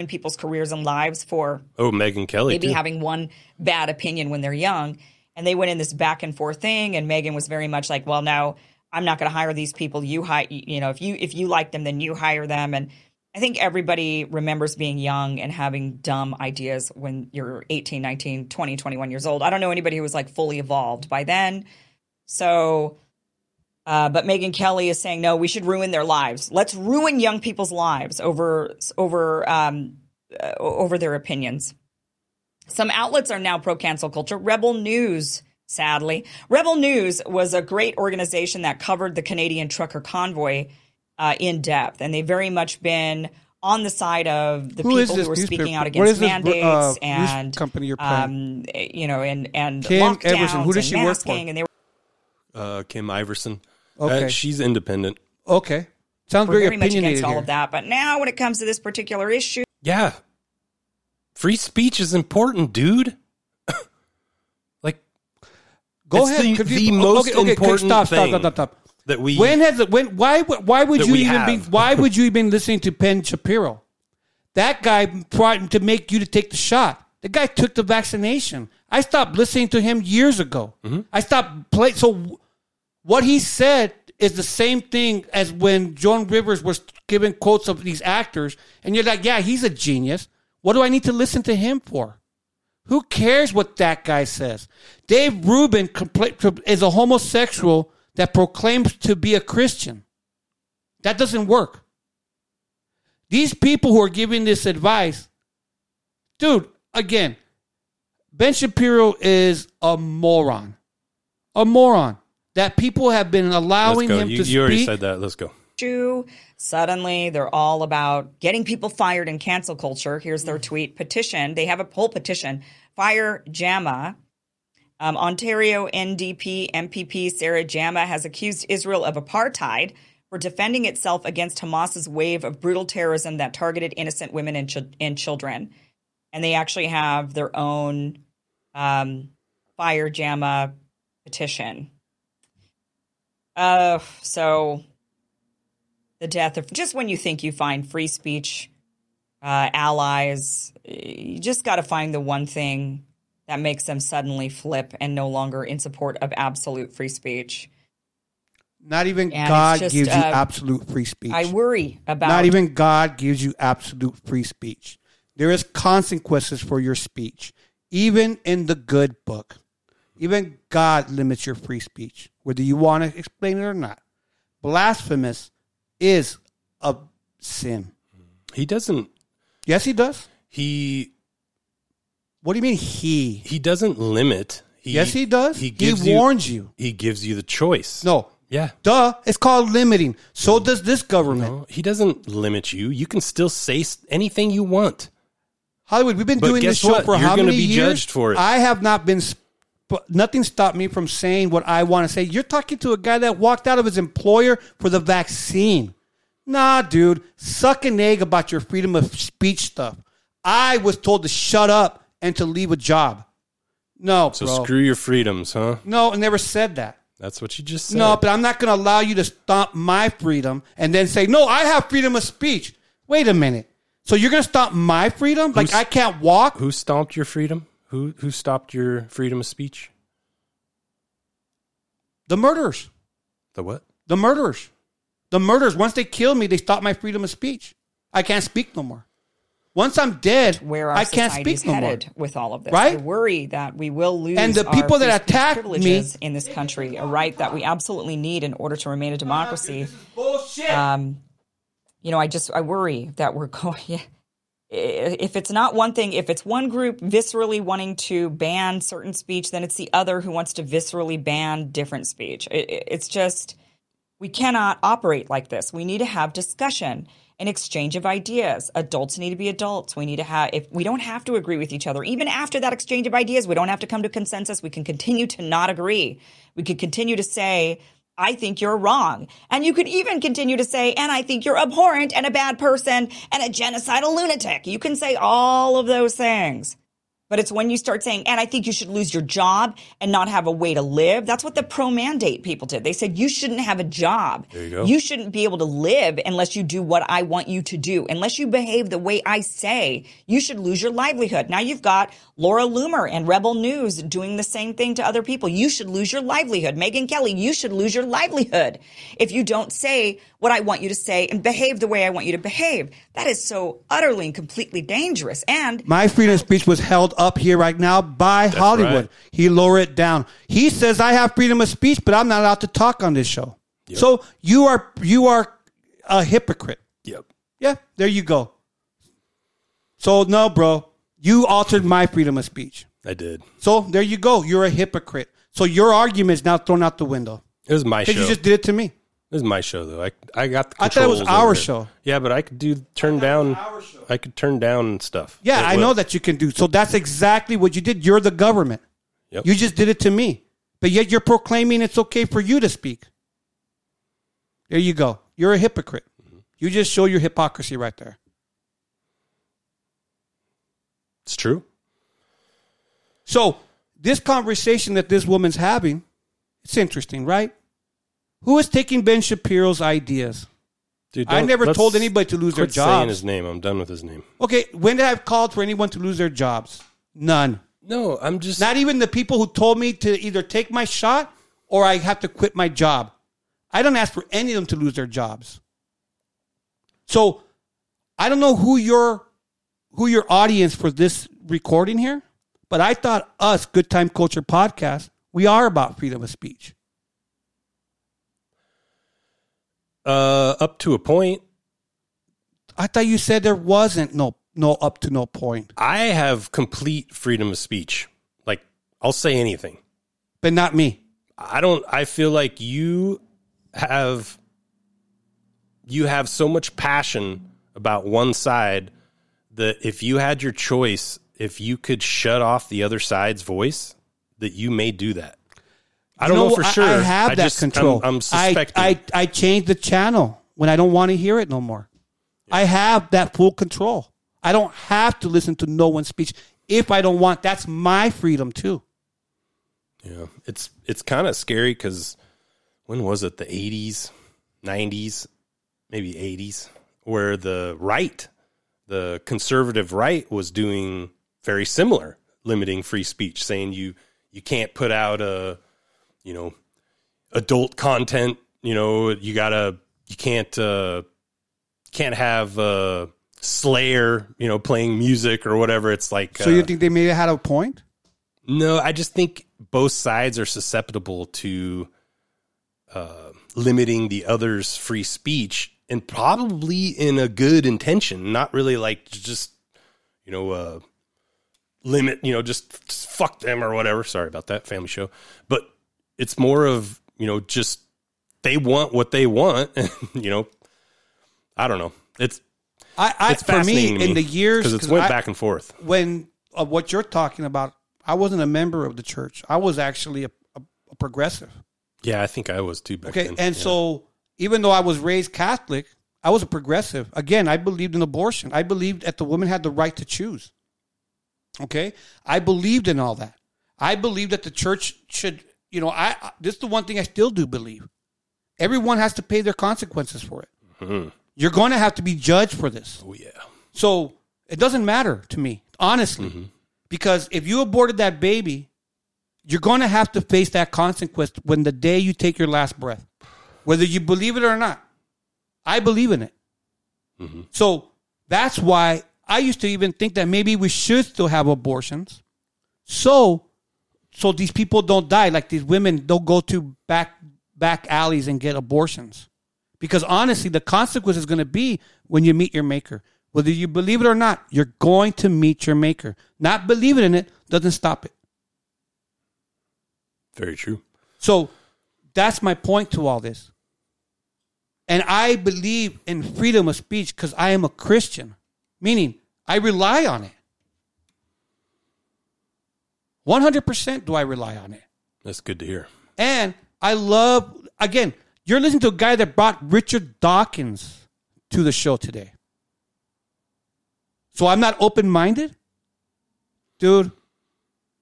in people's careers and lives for Oh, Megyn Kelly. maybe too. having one bad opinion when they're young. And they went in this back and forth thing, and Megyn was very much like, "Well, no, I'm not going to hire these people. You hire, you know, if you if you like them, then you hire them." And I think everybody remembers being young and having dumb ideas when you're 18, 19, 20, 21 years old. I don't know anybody who was like fully evolved by then. So, uh, but Megyn Kelly is saying, no, we should ruin their lives. Let's ruin young people's lives over over um, uh, over their opinions. Some outlets are now pro cancel culture. Rebel News, sadly, Rebel News was a great organization that covered the Canadian trucker convoy uh, in depth, and they've very much been on the side of the Who is people this who were speaking out against is this, uh, mandates and company you're um, you know, and and Kim lockdowns Everson. Who does she work for? and they were uh, Kim Iversen. Okay. Uh, she's independent. Okay, sounds were very, very much opinionated against all of that. But now, when it comes to this particular issue, Yeah. Free speech is important, dude. like, Go it's ahead. The, Could you- the okay, most okay, okay, important stop, stop, thing stop, stop, stop. That we. when has it? When? Why? would- Why would you even be? Why would you even listening to Ben Shapiro? That guy tried to make you to take the shot. The guy took the vaccination. I stopped listening to him years ago. Mm-hmm. I stopped playing. So what he said is the same thing as when Joan Rivers was giving quotes of these actors, and you're like, yeah, he's a genius. What do I need to listen to him for? Who cares what that guy says? Dave Rubin is a homosexual that proclaims to be a Christian. That doesn't work. These people who are giving this advice, dude, again, Ben Shapiro is a moron. A moron. That people have been allowing him You, to you already said that. Let's go. issue. Suddenly, they're all about getting people fired in cancel culture. Here's their mm. tweet petition. They have a whole petition. Fire JAMA. Um, Ontario NDP MPP Sarah Jama has accused Israel of apartheid for defending itself against Hamas's wave of brutal terrorism that targeted innocent women and, chil- and children. And they actually have their own um, Fire JAMA petition. Uh, so the death of just when you think you find free speech uh, allies, you just got to find the one thing that makes them suddenly flip and no longer in support of absolute free speech. Not even And God just, gives you uh, absolute free speech. I worry about Not even God gives you absolute free speech. There is consequences for your speech, even in the good book. Even God limits your free speech, whether you want to explain it or not. Blasphemous is a sin. He doesn't. Yes, he does. He. What do you mean he? He doesn't limit. yes, he does. He, gives warns you. He gives you the choice. No. Yeah. Duh. It's called limiting. So does this government. No, he doesn't limit you. You can still say anything you want. Hollywood, we've been But doing this show what? for You're how many be years? judged for it. I have not been. Sp- nothing stopped me from saying what I want to say. You're talking to a guy that walked out of his employer for the vaccine. Nah, dude, suck an egg about your freedom of speech stuff. I was told to shut up and to leave a job. No, So bro. screw your freedoms, huh? No, I never said that. That's what you just said. No, but I'm not going to allow you to stop my freedom and then say, no, I have freedom of speech. Wait a minute. So you're going to stop my freedom? Like I can't walk? Who stomped your freedom? Who who stopped your freedom of speech? The murderers. The what? The murderers. The murderers. Once they kill me, they stop my freedom of speech. I can't speak no more. Once I'm dead, where I can't speak no more. with all of this. Right? I worry that we will lose And the our people that attack me- in this country, a right that we absolutely need in order to remain a democracy. Um, you know, I just I worry that we're going. If it's not one thing, if it's one group viscerally wanting to ban certain speech, then it's the other who wants to viscerally ban different speech. It- it's just we cannot operate like this. We need to have discussion and exchange of ideas. Adults need to be adults. We need to have if we don't have to agree with each other. Even after that exchange of ideas, we don't have to come to consensus. We can continue to not agree. We could continue to say I think you're wrong. And you could even continue to say, and I think you're abhorrent and a bad person and a genocidal lunatic. You can say all of those things. But it's when you start saying, and I think you should lose your job and not have a way to live. That's what the pro mandate people did. They said, you shouldn't have a job. There you go. You shouldn't be able to live unless you do what I want you to do. Unless you behave the way I say, you should lose your livelihood. Now you've got Laura Loomer and Rebel News doing the same thing to other people. You should lose your livelihood. Megyn Kelly, you should lose your livelihood if you don't say what I want you to say and behave the way I want you to behave. That is so utterly and completely dangerous. And My freedom of speech was held up here right now by Hollywood. right. He lower it down. He says I have freedom of speech, but I'm not allowed to talk on this show. So you are you are a hypocrite. Yep. Yeah, there you go. So no, bro, you altered my freedom of speech. I did. So there you go. You're a hypocrite. So your argument is now thrown out the window. It was my show. You just did it to me. It is my show though. I I got the I thought it was our over show. Yeah, but I could do turn down. I could turn down stuff. Yeah, It I know that you can do. So that's exactly what you did. You're the government. Yep. You just did it to me. But yet you're proclaiming it's okay for you to speak. There you go. You're a hypocrite. Mm-hmm. You just show your hypocrisy right there. It's true. So this conversation that this woman's having, it's interesting, right? Who is taking Ben Shapiro's ideas? Dude, I never told anybody to lose their quit saying jobs. his name. I'm done with his name. Okay, when did I called for anyone to lose their jobs? None. No, I'm just not even the people who told me to either take my shot or I have to quit my job. I don't ask for any of them to lose their jobs. So I don't know who your who your audience for this recording here, but I thought us, Good Time Culture Podcast, we are about freedom of speech. Uh, up to a point. I thought you said there wasn't no no up to no point, I have complete freedom of speech. Like I'll say anything. but not me. I don't I feel like you have you have so much passion about one side that if you had your choice, if you could shut off the other side's voice, that you may do that. I don't know, for I- sure. I have that just- I'm- control. I'm, suspecting. I, I I change the channel when I don't want to hear it no more. I have that full control. I don't have to listen to no one's speech if I don't want. That's my freedom too. Yeah, it's it's kind of scary because when was it? The eighties, nineties, maybe eighties, where the right, the conservative right, was doing very similar, limiting free speech, saying you you can't put out a, you know, adult content. You know, you gotta you can't uh, can't have uh, Slayer, you know, playing music or whatever. It's like So you uh, think they may have had a point? no, I just think both sides are susceptible to uh, limiting the other's free speech, and probably in a good intention, not really like just you know uh, limit, you know, just fuck them or whatever. Sorry about that family show, but it's more of you know just they want what they want, and you know, I don't know. It's I, I it's for me to in the years because it's went I- back and forth. when uh, what you're talking about. I wasn't a member of the church. I was actually a, a, a progressive. Yeah, I think I was too back Okay, then. and Yeah. so even though I was raised Catholic, I was a progressive. Again, I believed in abortion. I believed that the woman had the right to choose. Okay, I believed in all that. I believed that the church should, you know, I I- this is the one thing I still do believe. Everyone has to pay their consequences for it. Mhm. You're going to have to be judged for this. Oh yeah. So it doesn't matter to me, honestly, because if you aborted that baby, you're going to have to face that consequence when the day you take your last breath, whether you believe it or not. I believe in it. So that's why I used to even think that maybe we should still have abortions, so so these people don't die. Like these women don't go to back back alleys and get abortions, because honestly, the consequence is going to be when you meet your maker. Whether you believe it or not, you're going to meet your maker. Not believing in it doesn't stop it. Very true. So that's my point to all this. And I believe in freedom of speech because I am a Christian, meaning I rely on it. 100% do I rely on it. That's good to hear. And I love, again, you're listening to a guy that brought Richard Dawkins to the show today. So I'm not open minded? Dude,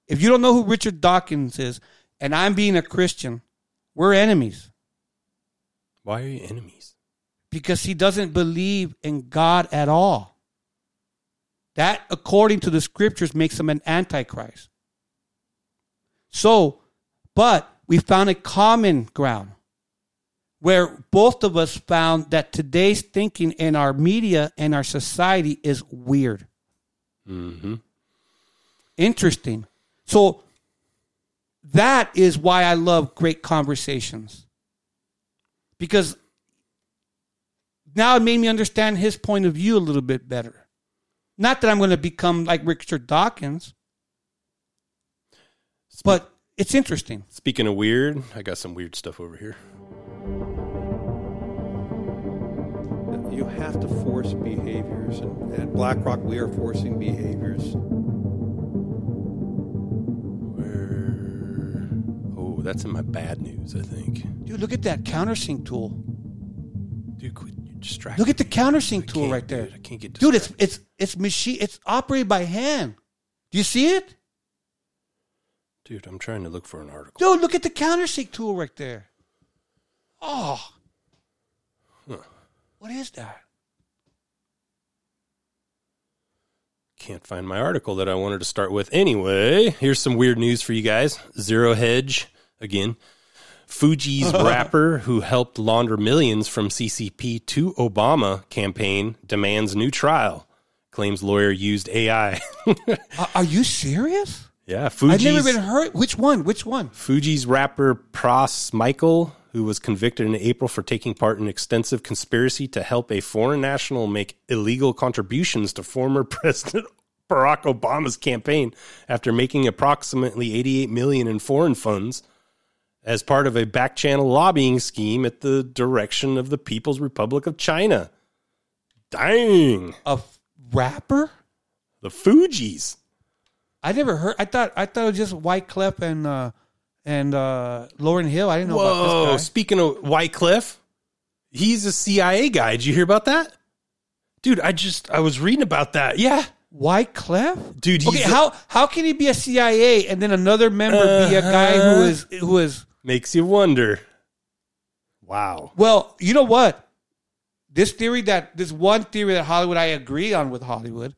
if you don't know who Richard Dawkins is, and I'm being a Christian, we're enemies Why are you enemies? because he doesn't believe in God at all. That, according to the scriptures, makes him an antichrist. So, but we found a common ground where both of us found that today's thinking in our media and our society is weird. Mm-hmm. Interesting. So that is why I love great conversations. Because now it made me understand his point of view a little bit better. Not that I'm going to become like Richard Dawkins, but it's interesting. Speaking of weird, I got some weird stuff over here. You have to force behaviors, and at BlackRock, we are forcing behaviors. Oh, that's in my bad news, I think. Dude, look at that countersink tool. Dude, quit you're. Look at the countersink tool right there. I can't get Dude, it's it's it's machine it's operated by hand. Do you see it? Dude, I'm trying to look for an article. Dude, look at the countersink tool right there. Oh. Huh. What is that? Can't find my article that I wanted to start with. Anyway, here's some weird news for you guys. Zero Hedge, again. Fugees rapper who helped launder millions from CCP to Obama campaign demands new trial. Claims lawyer used AI. Are- Are you serious? Yeah, Fugees, I've never even heard. Which one? Which one? Fuji's rapper Pras Michel, who was convicted in April for taking part in extensive conspiracy to help a foreign national make illegal contributions to former President Barack Obama's campaign after making approximately 88 million in foreign funds as part of a back-channel lobbying scheme at the direction of the People's Republic of China. Dang. A rapper? The Fugees. I never heard. I thought I thought it was just Wyclef and uh, and uh, Lauryn Hill. I didn't know about this guy. Speaking of Wyclef, he's a CIA guy. Did you hear about that, dude? I just I was reading about that. Yeah, Wyclef, dude. Okay, he's how how can he be a CIA and then another member be a guy Uh-huh. who is who is makes you wonder. Wow. well? You know what? This theory that this one theory that Hollywood I agree on with Hollywood,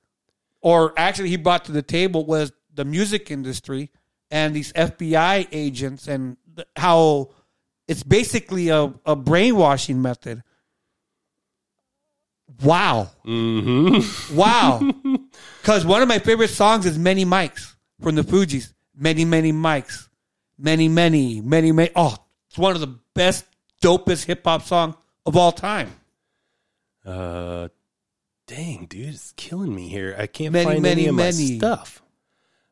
or actually he brought to the table was the music industry and these FBI agents and how it's basically a, a brainwashing method. Wow. Mm-hmm. Wow. Because one of my favorite songs is Many Mics from the Fugees. Many, many mics. Many, many, many, many. Oh, it's one of the best, dopest hip hop song of all time. Uh, dang, dude, it's killing me here. I can't Many, find many, any of my stuff.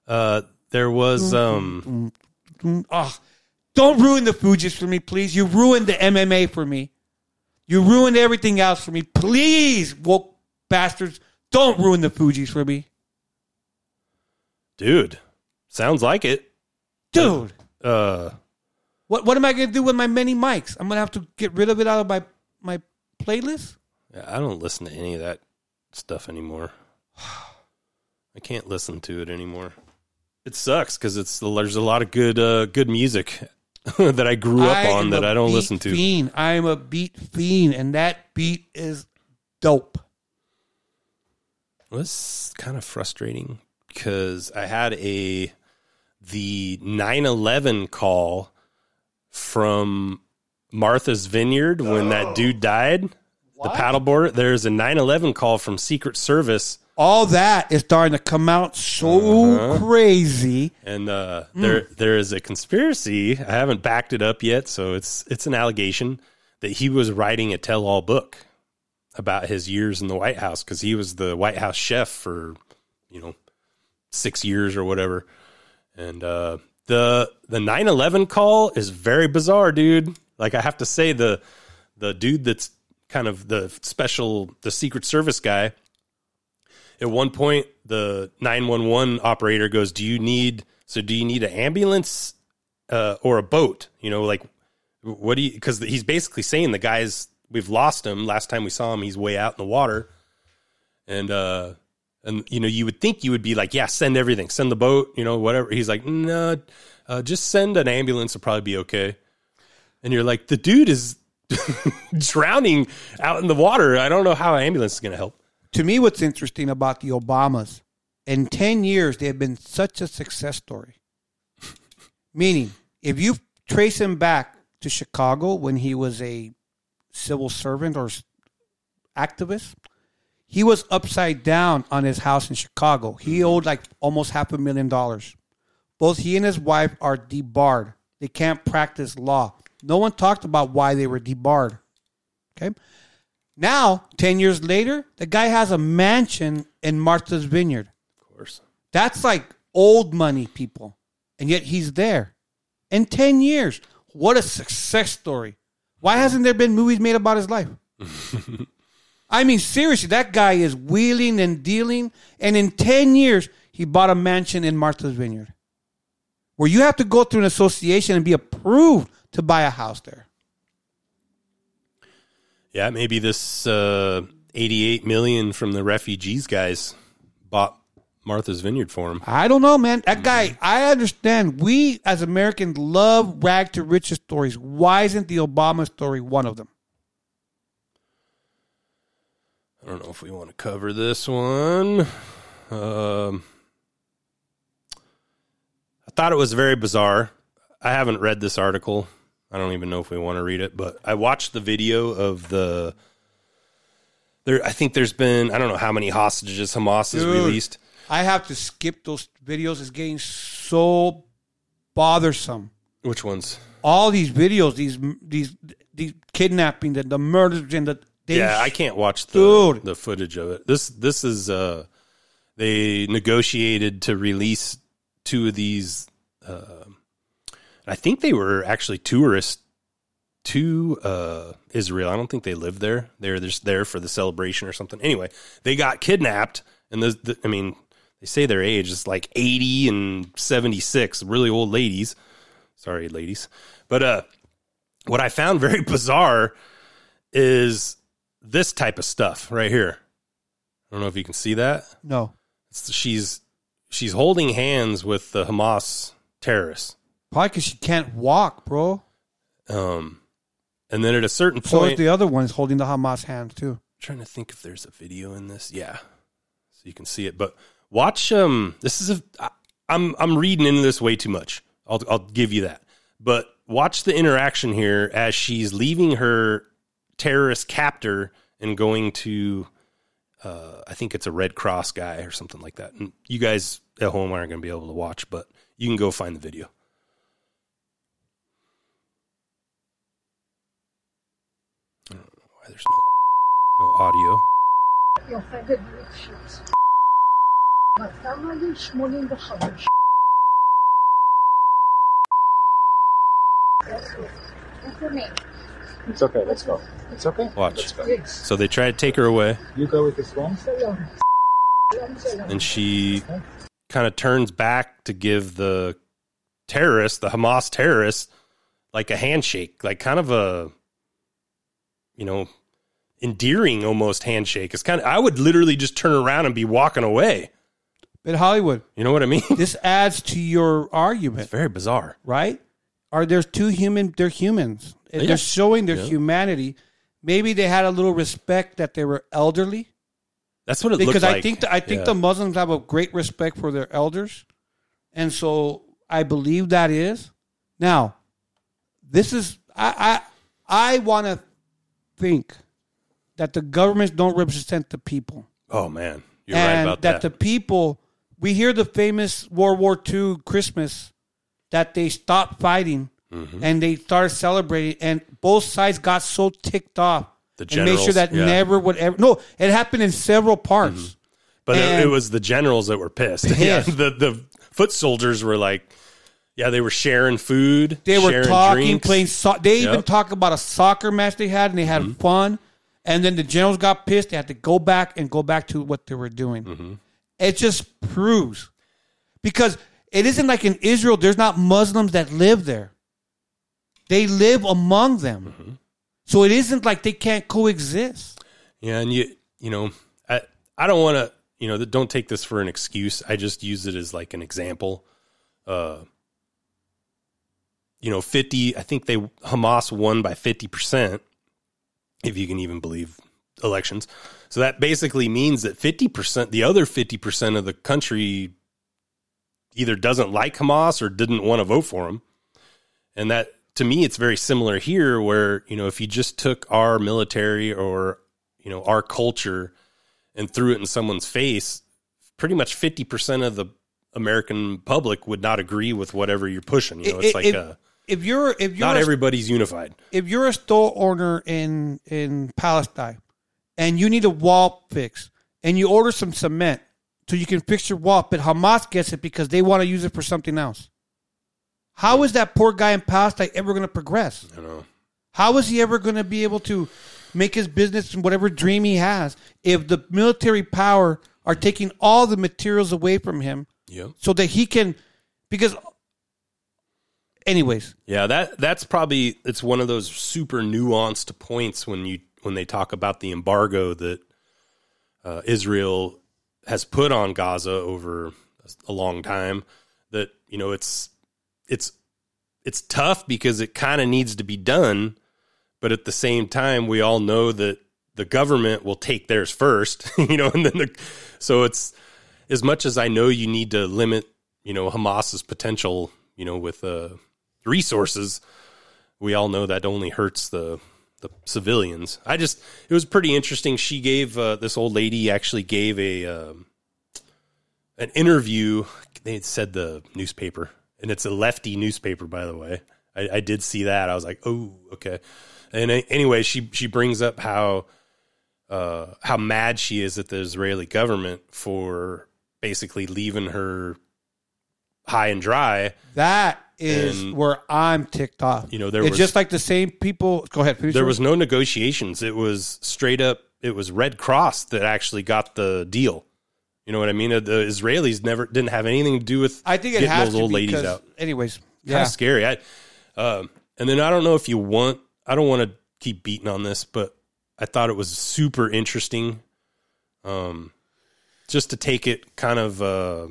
Uh, there was um Mm, ah, don't ruin the Fugees for me, please. You ruined the MMA for me. You ruined everything else for me. Please, woke bastards, don't ruin the Fugees for me. dude. Sounds like it. Dude. Uh What what am I gonna do with my many mics? I'm gonna have to get rid of it out of my my playlist. I don't listen to any of that stuff anymore. I can't listen to it anymore. It sucks because it's there's a lot of good uh, good music that I grew up I on that I don't listen to. Fiend. I am a beat fiend, and that beat is dope. It was kind of frustrating because I had a the 9/11 call from Martha's Vineyard when that dude died. The paddleboard. There's a 9/11 call from Secret Service, All that is starting to come out so Uh-huh. crazy. and uh, Mm. there there is a conspiracy. I haven't backed it up yet, so it's it's an allegation that he was writing a tell-all book about his years in the White House because he was the White House chef for you know six years or whatever. And uh, the the 9/11 call is very bizarre, dude. Like I have to say the the dude that's kind of the special the Secret Service guy. At one point, the 911 operator goes, "Do you need so do you need an ambulance uh, or a boat? You know, like what do you because he's basically saying the guys we've lost him. Last time we saw him, he's way out in the water, and uh, and you know you would think you would be like, yeah, send everything, send the boat, you know, whatever. He's like, no, uh, just send an ambulance, will probably be okay. And you're like, the dude is drowning out in the water. I don't know how an ambulance is going to help. To me, what's interesting about the Obamas, in 10 years, they have been such a success story. Meaning, if you trace him back to Chicago when he was a civil servant or activist, he was upside down on his house in Chicago. He mm-hmm. owed like almost half a million dollars. Both he and his wife are debarred. They can't practice law. No one talked about why they were debarred. Okay. Now, 10 years later, the guy has a mansion in Martha's Vineyard. Of course. That's like old money, people. And yet he's there. In 10 years. What a success story. Why hasn't there been movies made about his life? I mean, seriously, that guy is wheeling and dealing. And in 10 years, he bought a mansion in Martha's Vineyard where you have to go through an association and be approved to buy a house there. Yeah, maybe this uh, 88 million from the refugees guys bought Martha's Vineyard for him. I don't know, man. That guy, I understand. We as Americans love rag to riches stories. Why isn't the Obama story one of them? I don't know if we want to cover this one. Um, I thought it was very bizarre. I haven't read this article. I don't even know if we want to read it, but I watched the video of the. There, I think there's been I don't know how many hostages Hamas has Dude, released. I have to skip those videos. It's getting so bothersome. Which ones? All these videos, these these these kidnapping, the, the murders, and the yeah, I can't watch the Dude. the footage of it. This this is uh they negotiated to release two of these uh, I think they were actually tourists to uh Israel. I don't think they lived there. They were just there for the celebration or something. Anyway, they got kidnapped and the, the I mean, they say their age is like 80 and 76, really old ladies. Sorry, ladies. But uh what I found very bizarre is this type of stuff right here. I don't know if you can see that. no. It's, she's she's holding hands with the Hamas terrorists. Probably because she can't walk, bro. Um, and then at a certain So is point, the other one is holding the Hamas hand too. trying to think if there's a video in this. Yeah, so you can see it. But watch. Um, this is a. I, I'm I'm reading into this way too much. I'll I'll give you that. But watch the interaction here as she's leaving her terrorist captor and going to. Uh, I think it's a Red Cross guy or something like that. And you guys at home aren't going to be able to watch, but you can go find the video. Why there's no no audio? יפה בברית ואתה מעלים 85. It's okay, let's go. It's okay? Watch. Go. So they try to take her away. You go with this one. And she kind of turns back to give the terrorist, the Hamas terrorist, like a handshake, like kind of a you know, endearing almost handshake. It's kind of I would literally just turn around and be walking away. But Hollywood, You know what I mean? this adds to your argument. It's very bizarre. right? Are there's two human? They're humans. And Yeah. They're showing their Yeah. humanity. Maybe they had a little respect that they were elderly. That's what it because looked I think the, I think Yeah. the Muslims have a great respect for their elders, and so I believe that is. Now, this is I I I want to think that the governments don't represent the people Oh man, you're and right about that. the people we hear the famous World War II Christmas that they stopped fighting Mm-hmm. and they started celebrating, and both sides got so ticked off The and made sure that yeah. never would ever. No, it happened in several parts. But it, it was the generals that were pissed. Pissed. Yeah, the the foot soldiers were like, yeah, they were sharing food. They were sharing talking, drinks. playing. So- they even Yep. Mm-hmm. talk about a soccer match they had, and they had fun. And then the generals got pissed. They had to go back and go back to what they were doing. Mm-hmm. It just proves because it isn't like in Israel. There's not Muslims that live there. They live among them, Mm-hmm. so it isn't like they can't coexist. Yeah, and you you know, I I don't want to you know, don't take this for an excuse. I just use it as like an example. Uh, you know, fifty. I think they Hamas won by fifty percent, if you can even believe elections. So that basically means that fifty percent, the other fifty percent of the country, either doesn't like Hamas or didn't want to vote for him, and that to me it's very similar here where you know if you just took our military or you know our culture and threw it in someone's face pretty much 50% of the american public would not agree with whatever you're pushing you know it's If- like if, uh if you're if you're not a- everybody's unified if you're a store owner in in Palestine and you need a wall fix and you order some cement so you can fix your wall, but Hamas gets it because they want to use it for something else. How is that poor guy in Palestine ever going to progress? I know. How is he ever going to be able to make his business and whatever dream he has if the military power are taking all the materials away from him Yep. so that he can because anyways Yeah, that that's probably it's one of those super nuanced points when you when they talk about the embargo that uh, Israel has put on Gaza over a long time. That you know it's it's it's tough because it kind of needs to be done, but at the same time we all know that the government will take theirs first, you know, and then the so it's as much as I know you need to limit, you know, Hamas's potential, you know, with uh, resources. We all know that only hurts the the civilians. I just it was pretty interesting. She gave uh, this old lady actually gave a um, an interview. They had said the newspaper, and it's a lefty newspaper, by the way. I, I did see that. I was like, oh, okay. And anyway, she she brings up how uh, how mad she is at the Israeli government for basically leaving her high and dry. That is And- where I'm ticked off. You know, there it's was- just like the same people. Go ahead. There was no negotiations. It was straight up. It was Red Cross that actually got the deal. You know what I mean? Uh, The Israelis never didn't have anything to do with. I think it has those to old ladies 'cause- out. Anyways, Kind yeah. of scary. I, um, and then I don't know if you want. I don't want to keep beating on this, but I thought it was super interesting. Um, just to take it kind of uh,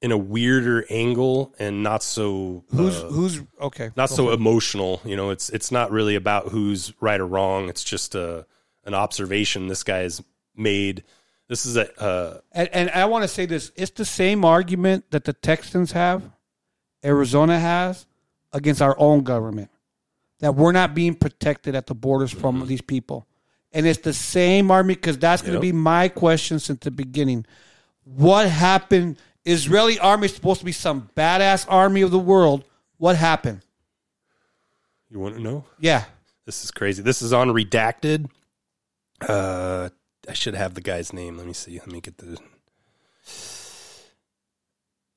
in a weirder angle and not so Who's uh, who's okay? not so it. emotional. You know, it's it's not really about who's right or wrong. It's just a an observation this guy's made. This is a uh, And, and I want to say this: it's the same argument that the Texans have, Arizona has, against our own government, that we're not being protected at the borders from these people, and it's the same argument because that's going to Yep. be my question since the beginning. What happened? Israeli army is supposed to be some badass army of the world. What happened? you want to know? Yeah. This is crazy. This is on redacted. Uh, I should have the guy's name. Let me see. Let me get the.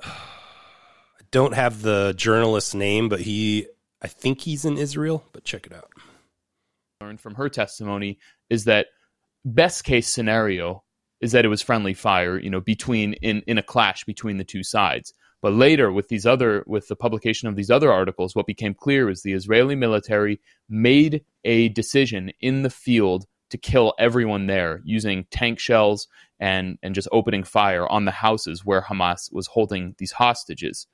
I don't have the journalist's name, but he I think he's in Israel, but check it out. learned from her testimony is that best case scenario is that it was friendly fire, you know, between in in a clash between the two sides. But later, with these other with the publication of these other articles, what became clear is the Israeli military made a decision in the field to kill everyone there using tank shells and and just opening fire on the houses where Hamas was holding these hostages.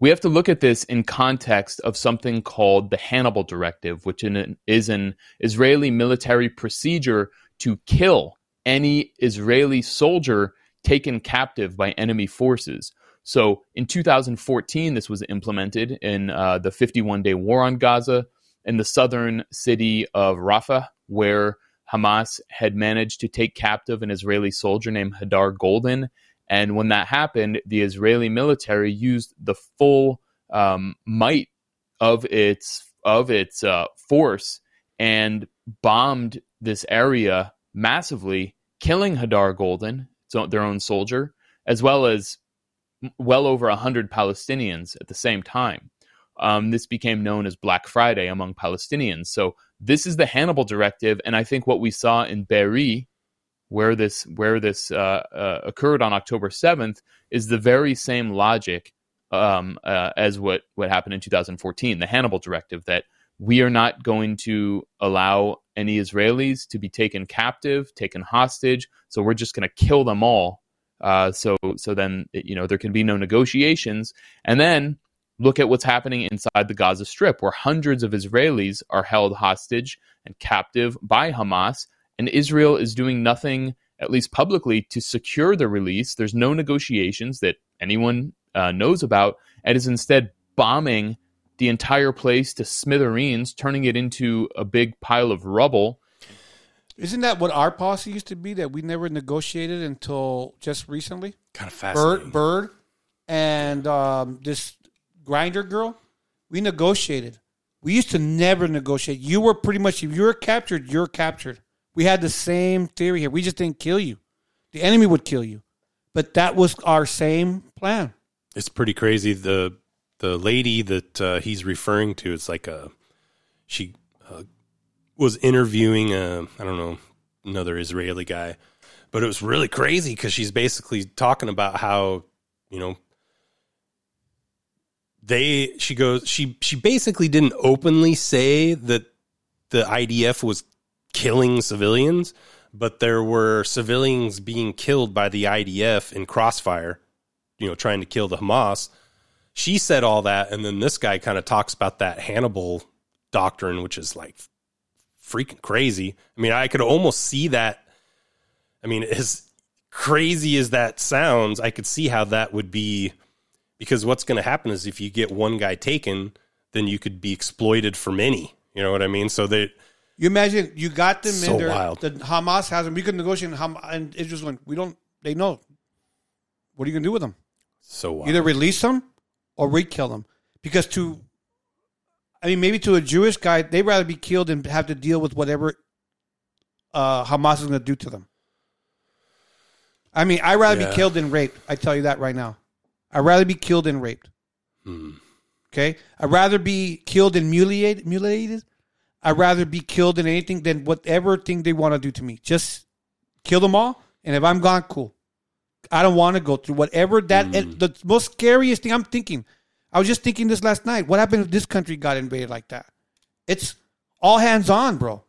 We have to look at this in context of something called the Hannibal Directive, which is an Israeli military procedure to kill any Israeli soldier taken captive by enemy forces. So in 2014, this was implemented in uh, the 51 day war on Gaza in the southern city of Rafah, where Hamas had managed to take captive an Israeli soldier named Hadar Goldin. And when that happened, the Israeli military used the full um, might of its of its uh, force and bombed this area massively, killing Hadar Goldin, their own soldier, as well as well over 100 Palestinians at the same time. Um, this became known as Black Friday among Palestinians. So this is the Hannibal Directive, and I think what we saw in Be'eri, where this where this uh, uh, occurred on October 7th, is the very same logic um, uh, as what what happened in 2014, the Hannibal Directive, that we are not going to allow any Israelis to be taken captive, taken hostage. So we're just going to kill them all. Uh, so so then you know there can be no negotiations, and then look at what's happening inside the Gaza Strip, where hundreds of Israelis are held hostage and captive by Hamas, and Israel is doing nothing, at least publicly, to secure the release. There's no negotiations that anyone uh, knows about, and is instead bombing the entire place to smithereens, turning it into a big pile of rubble. Isn't that what our policy used to be that we never negotiated until just recently? Kind of fascinating. Bird, Bird, and um, this grinder girl, we negotiated. We used to never negotiate. You were pretty much if you were captured, you're captured. We had the same theory here. We just didn't kill you. The enemy would kill you, but that was our same plan. It's pretty crazy. The the lady that uh, he's referring to, it's like a she uh, was interviewing a I don't know another Israeli guy, but it was really crazy because she's basically talking about how you know they she goes she she basically didn't openly say that the IDF was killing civilians, but there were civilians being killed by the IDF in crossfire, you know, trying to kill the Hamas. She said all that, and then this guy kind of talks about that Hannibal doctrine, which is like freaking crazy. I mean, I could almost see that. I mean, as crazy as that sounds, I could see how that would be because what's going to happen is if you get one guy taken, then you could be exploited for many. You know what I mean? So that You imagine you got them So in there. wild. The Hamas has them. We could negotiate, and, Ham- and Israel's going. We don't. They know. What are you going to do with them? so wild. Either release them or re-kill them. Because to, I mean, maybe to a Jewish guy, they'd rather be killed and have to deal with whatever uh, Hamas is going to do to them. I mean, I'd rather Yeah. be killed than raped. I tell you that right now. I'd rather be killed than raped. Hmm. Okay, I'd rather be killed and mutilated. Mutilated. I'd rather be killed than anything than whatever thing they want to do to me. Just kill them all, and if I'm gone, cool. I don't want to go through whatever that. and the most scariest thing I'm thinking. I was just thinking this last night. What happened if this country got invaded like that? It's all hands on, bro.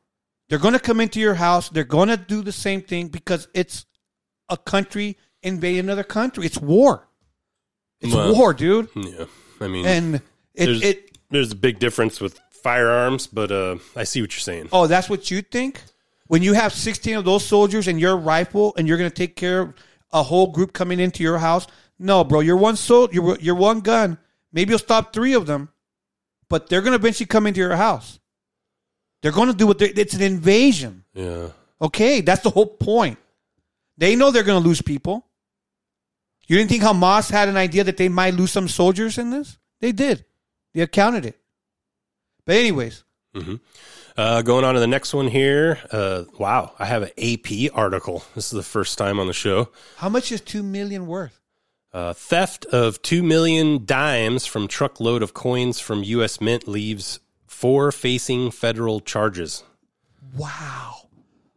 They're going to come into your house. They're going to do the same thing because it's a country invading another country. It's war. It's Well, war, dude. Yeah, I mean, And it- there's, it- there's a big difference with firearms, but uh, I see what you're saying. Oh, that's what you think? When you have 16 of those soldiers and your rifle and you're going to take care of a whole group coming into your house? No, bro. You're one soul. You're, you're one gun. Maybe you'll stop three of them, but they're going to eventually come into your house. They're going to do what they It's an invasion. Yeah, Okay, that's the whole point. They know they're going to lose people. You didn't think Hamas had an idea that they might lose some soldiers in this? They did. They accounted it. But anyways, hmm Uh, going on to the next one here. Uh, wow, I have an AP article. This is the first time on the show. how much is two million worth? Uh, theft of 2 million dimes from truckload of coins from U.S. Mint leaves four facing federal charges. Wow.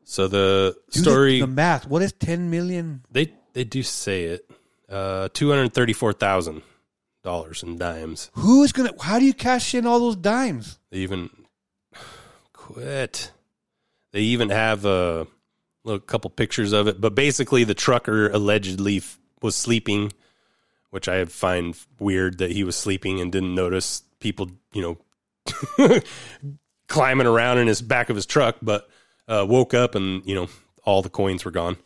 So the Do story the, the math. What is ten million? they they do say it. Uh, two hundred thirty four thousand dollars in dimes. Who is gonna? How do you cash in all those dimes? They even quit. They even have a little couple pictures of it, but basically the trucker allegedly f- was sleeping, which I find weird that he was sleeping and didn't notice people, you know, climbing around in his back of his truck, but uh, woke up and you know all the coins were gone.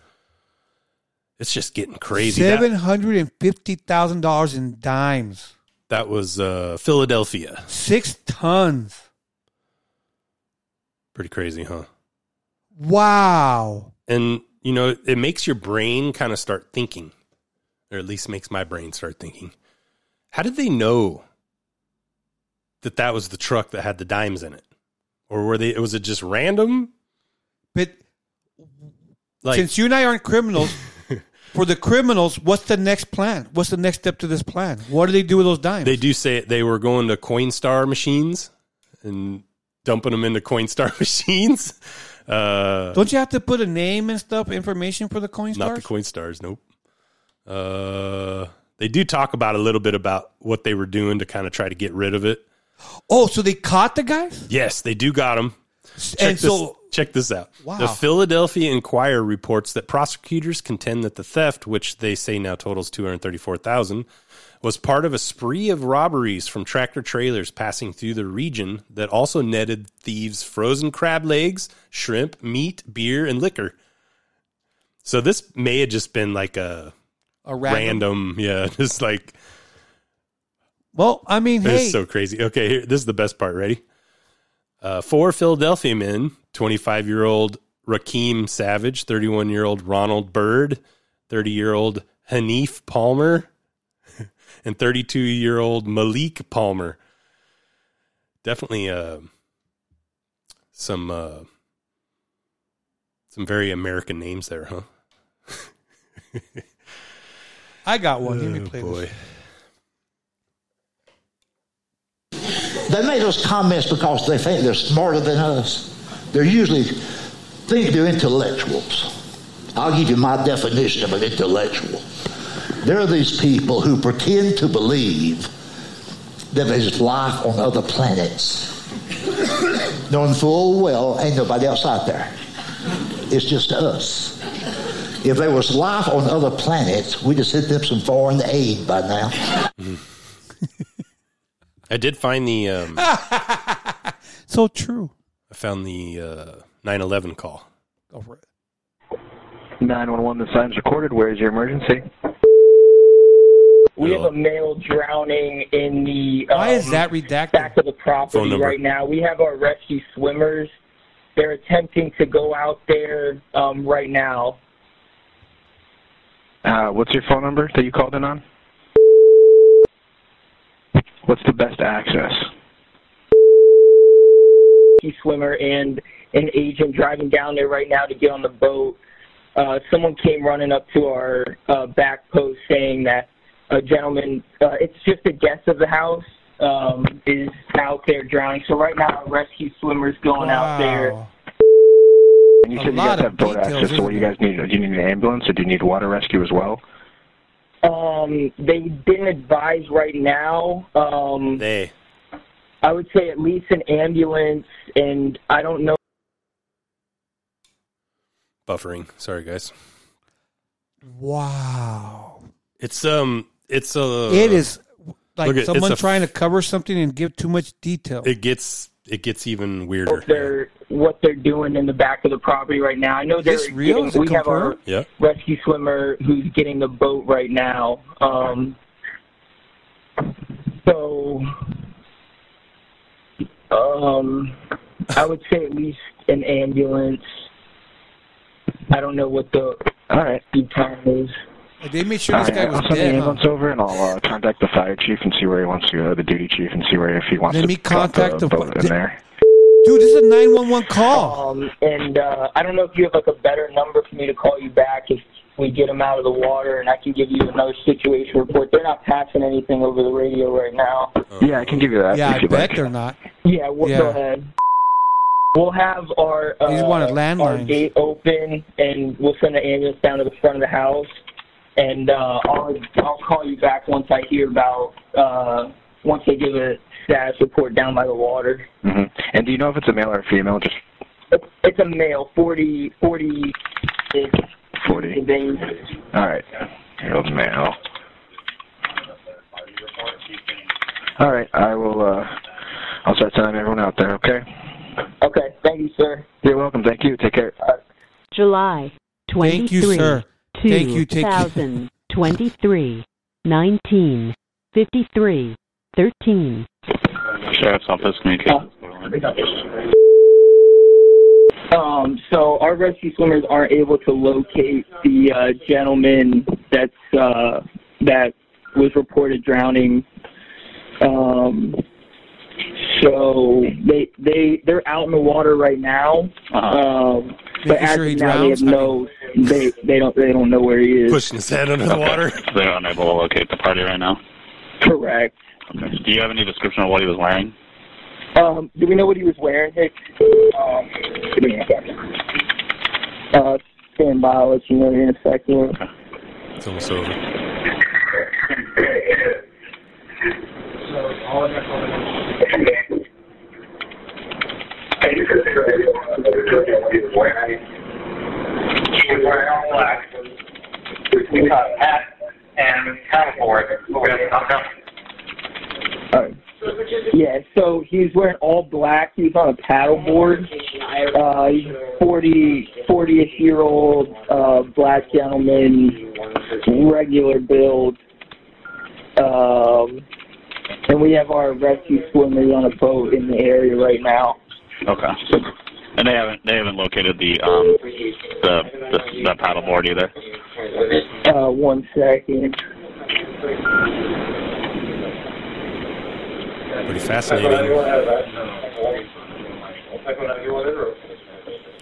It's just getting crazy. Seven hundred and fifty thousand dollars in dimes. that was uh, Philadelphia. Six tons. Pretty crazy, huh? Wow. and you know it makes your brain kind of start thinking or at least makes my brain start thinking how did they know that that was the truck that had the dimes in it or were they was it just random But like since you and I aren't criminals, for the criminals, what's the next plan? What's the next step to this plan? What do they do with those dimes? they do say they were going to coinstar machines and dumping them into coinstar machines uh Don't you have to put a name and stuff, information for the coin not the coinstars nope uh they do talk about a little bit about what they were doing to kind of try to get rid of it oh, so they caught the guys? Yes, they do got them. Check And this, so- check this out. Wow. The Philadelphia Inquirer reports that prosecutors contend that the theft, which they say now totals two hundred thirty-four thousand, was part of a spree of robberies from tractor trailers passing through the region that also netted thieves frozen crab legs, shrimp, meat, beer, and liquor. So this may have just been like a, A random- random, yeah, just like Well, I mean, it's hey, so crazy. Okay, here, this is the best part. Ready? Uh, four Philadelphia men 25 year old Rakeem Savage, 31 year old Ronald Bird, 30 year old Hanif Palmer, and 32 year old Malik Palmer. Definitely uh, some uh, some very American names there, huh? I got one. Let me Oh, play boy. this. They made those comments because they think they're smarter than us. They're usually think they're intellectuals. I'll give you my definition of an intellectual. There are these people who pretend to believe that there's life on other planets, knowing full well ain't nobody else out there. It's just us. If there was life on other planets, we'd have sent them some foreign aid by now. I did find the um, So true. I found the uh, 9/11 call. Go for it. 911, the sign's recorded. Where is your emergency? We have a male drowning in the um, Why is that redacted? back of the property right now. We have our rescue swimmers. They're attempting to go out there um, right now. Uh, what's your phone number that you called in on? What's the best access? Rescue swimmer and an agent driving down there right now to get on the boat. Uh, someone came running up to our uh, back post saying that a gentleman, uh, it's just a guest of the house, um, is out there drowning. So right now, our rescue swimmer's going out there. And you A said you guys have boat access, so what do you guys need? Do you need an ambulance or do you need water rescue as well? Um, they didn't advise right now. Um, they. I would say at least an ambulance, and I don't know. Buffering. Sorry, guys. Wow. It's um, it's a. it is like at- someone it's a- trying to cover something and give too much detail. It gets it gets even weirder. What they're what they're doing in the back of the property right now. I know they're this real? getting. Is it We have our? Yeah. rescue swimmer who's getting the boat right now. Um, so, um, I would say at least an ambulance. I don't know what the All right. lead time is. They made sure All this right, guy was I'll send the dead. huh? ambulance over and I'll uh, contact the fire chief and see where he wants to go, the duty chief, and see where if he wants Let to me contact the the- boat in there. Dude, this is a 911 call. Um, and uh, I don't know if you have like a better number for me to call you back if we get them out of the water, and I can give you another situation report. They're not passing anything over the radio right now. Yeah, I can give you that. yeah, if I you'd bet like. they're not. Yeah, we'll Yeah. go ahead. We'll have our uh, These wanted our landlines. gate open, and we'll send an ambulance down to the front of the house. And uh, I'll I'll call you back once I hear about uh, once they give a status report down by the water. hmm And do you know if it's a male or a female? Just It's, it's a male, 40, 40 40. days. All right. Male, male. All right. I will. Uh, I'll start sending everyone out there. Okay. Okay. Thank you, sir. You're welcome. Thank you. Take care. July 23, Thank you, sir. Thank you, take- 2023, 19, 53, 13. Sheriff's Office communication. Um, so our rescue swimmers aren't able to locate the uh, gentleman that's uh, that was reported drowning. Um, so they they they're out in the water right now. Um, but Making as sure he of now, they have drowns? no they they don't they don't know where he is. Pushing his head under the water. They're unable to locate the party right now. Correct. Okay. Do you have any description of what he was wearing? Um, do we know what he was wearing, Hicks? Um, give me a second. Uh, stand by. I'll let you know in a second. It's almost over. Yeah, so he's wearing all black. He was on a paddleboard. Uh, he's a 40, 40-ish year old uh, black gentleman, regular build. Um, and we have our rescue swimmers on a boat in the area right now. Okay. And they haven't they haven't located the um the the, the paddleboard either. Uh, one second. Pretty fascinating.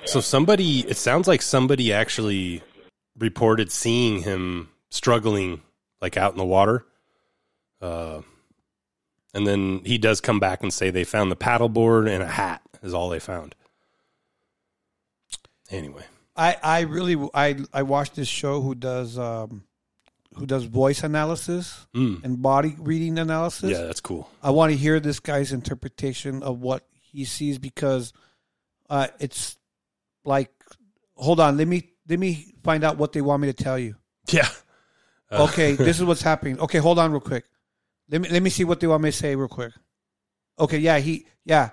So somebody, it sounds like somebody actually reported seeing him struggling, like out in the water. Uh, and then he does come back and say they found the paddleboard and a hat is all they found. Anyway, I, I really I I watched this show who does um who does voice analysis Mm. and body reading analysis. Yeah, that's cool. I want to hear this guy's interpretation of what he sees because uh it's like hold on, let me let me find out what they want me to tell you. Yeah. Uh, okay, this is what's happening. Okay, hold on real quick. Let me let me see what they want me to say real quick. Okay, yeah, he yeah.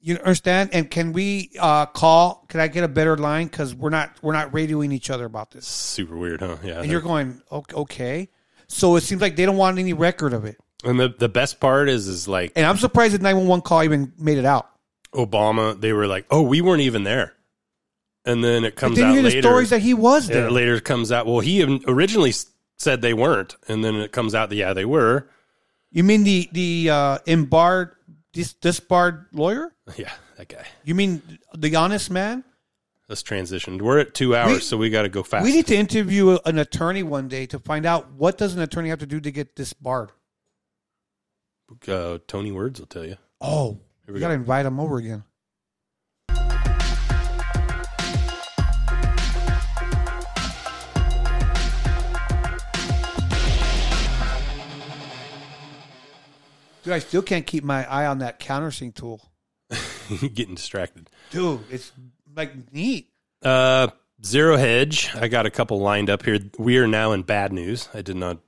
You understand? And can we uh call? Can I get a better line? Because we're not we're not radioing each other about this. super weird, huh? Yeah. And you're going "Ok- okay. So it seems like they don't want any record of it. And the the best part is is like And I'm surprised the 911 call even made it out. Obama, they were like, "Oh, we weren't even there," and then it comes out later. stories that he was there. it later comes out. Well, he originally said they weren't, and then it comes out that yeah, they were. You mean the the uh, embarred this disbarred lawyer? Yeah, that guy. You mean the honest man? Let's transition. We're at two hours, We- so we got to go fast. We need to interview a- an attorney one day to find out what does an attorney have to do to get disbarred. uh, Tony Words will tell you. Oh, we we got to invite him over again. Dude, I still can't keep my eye on that countersink tool. Getting distracted. Dude, it's like neat. Uh, zero hedge. I got a couple lined up here. We are now in bad news. I did not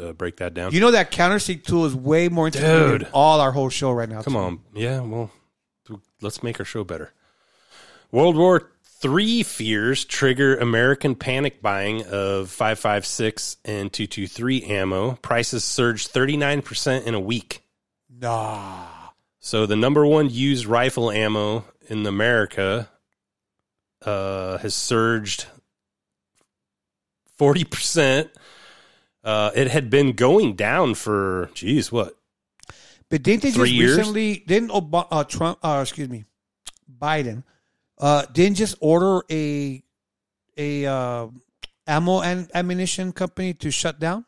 uh, break that down. You know that countersink tool is way more interesting than all our whole show right now. Come too. on. Yeah, well, let's make our show better. World War III fears trigger American panic buying of 556 and 223 ammo. Prices surged 39% in a week. Nah. So the number one used rifle ammo in America uh, has surged 40%. Uh, it had been going down for, geez, what? But didn't they Three just years? recently? Didn't Obama, uh, Trump? Uh, excuse me, Biden uh, didn't just order a a uh, ammo and ammunition company to shut down?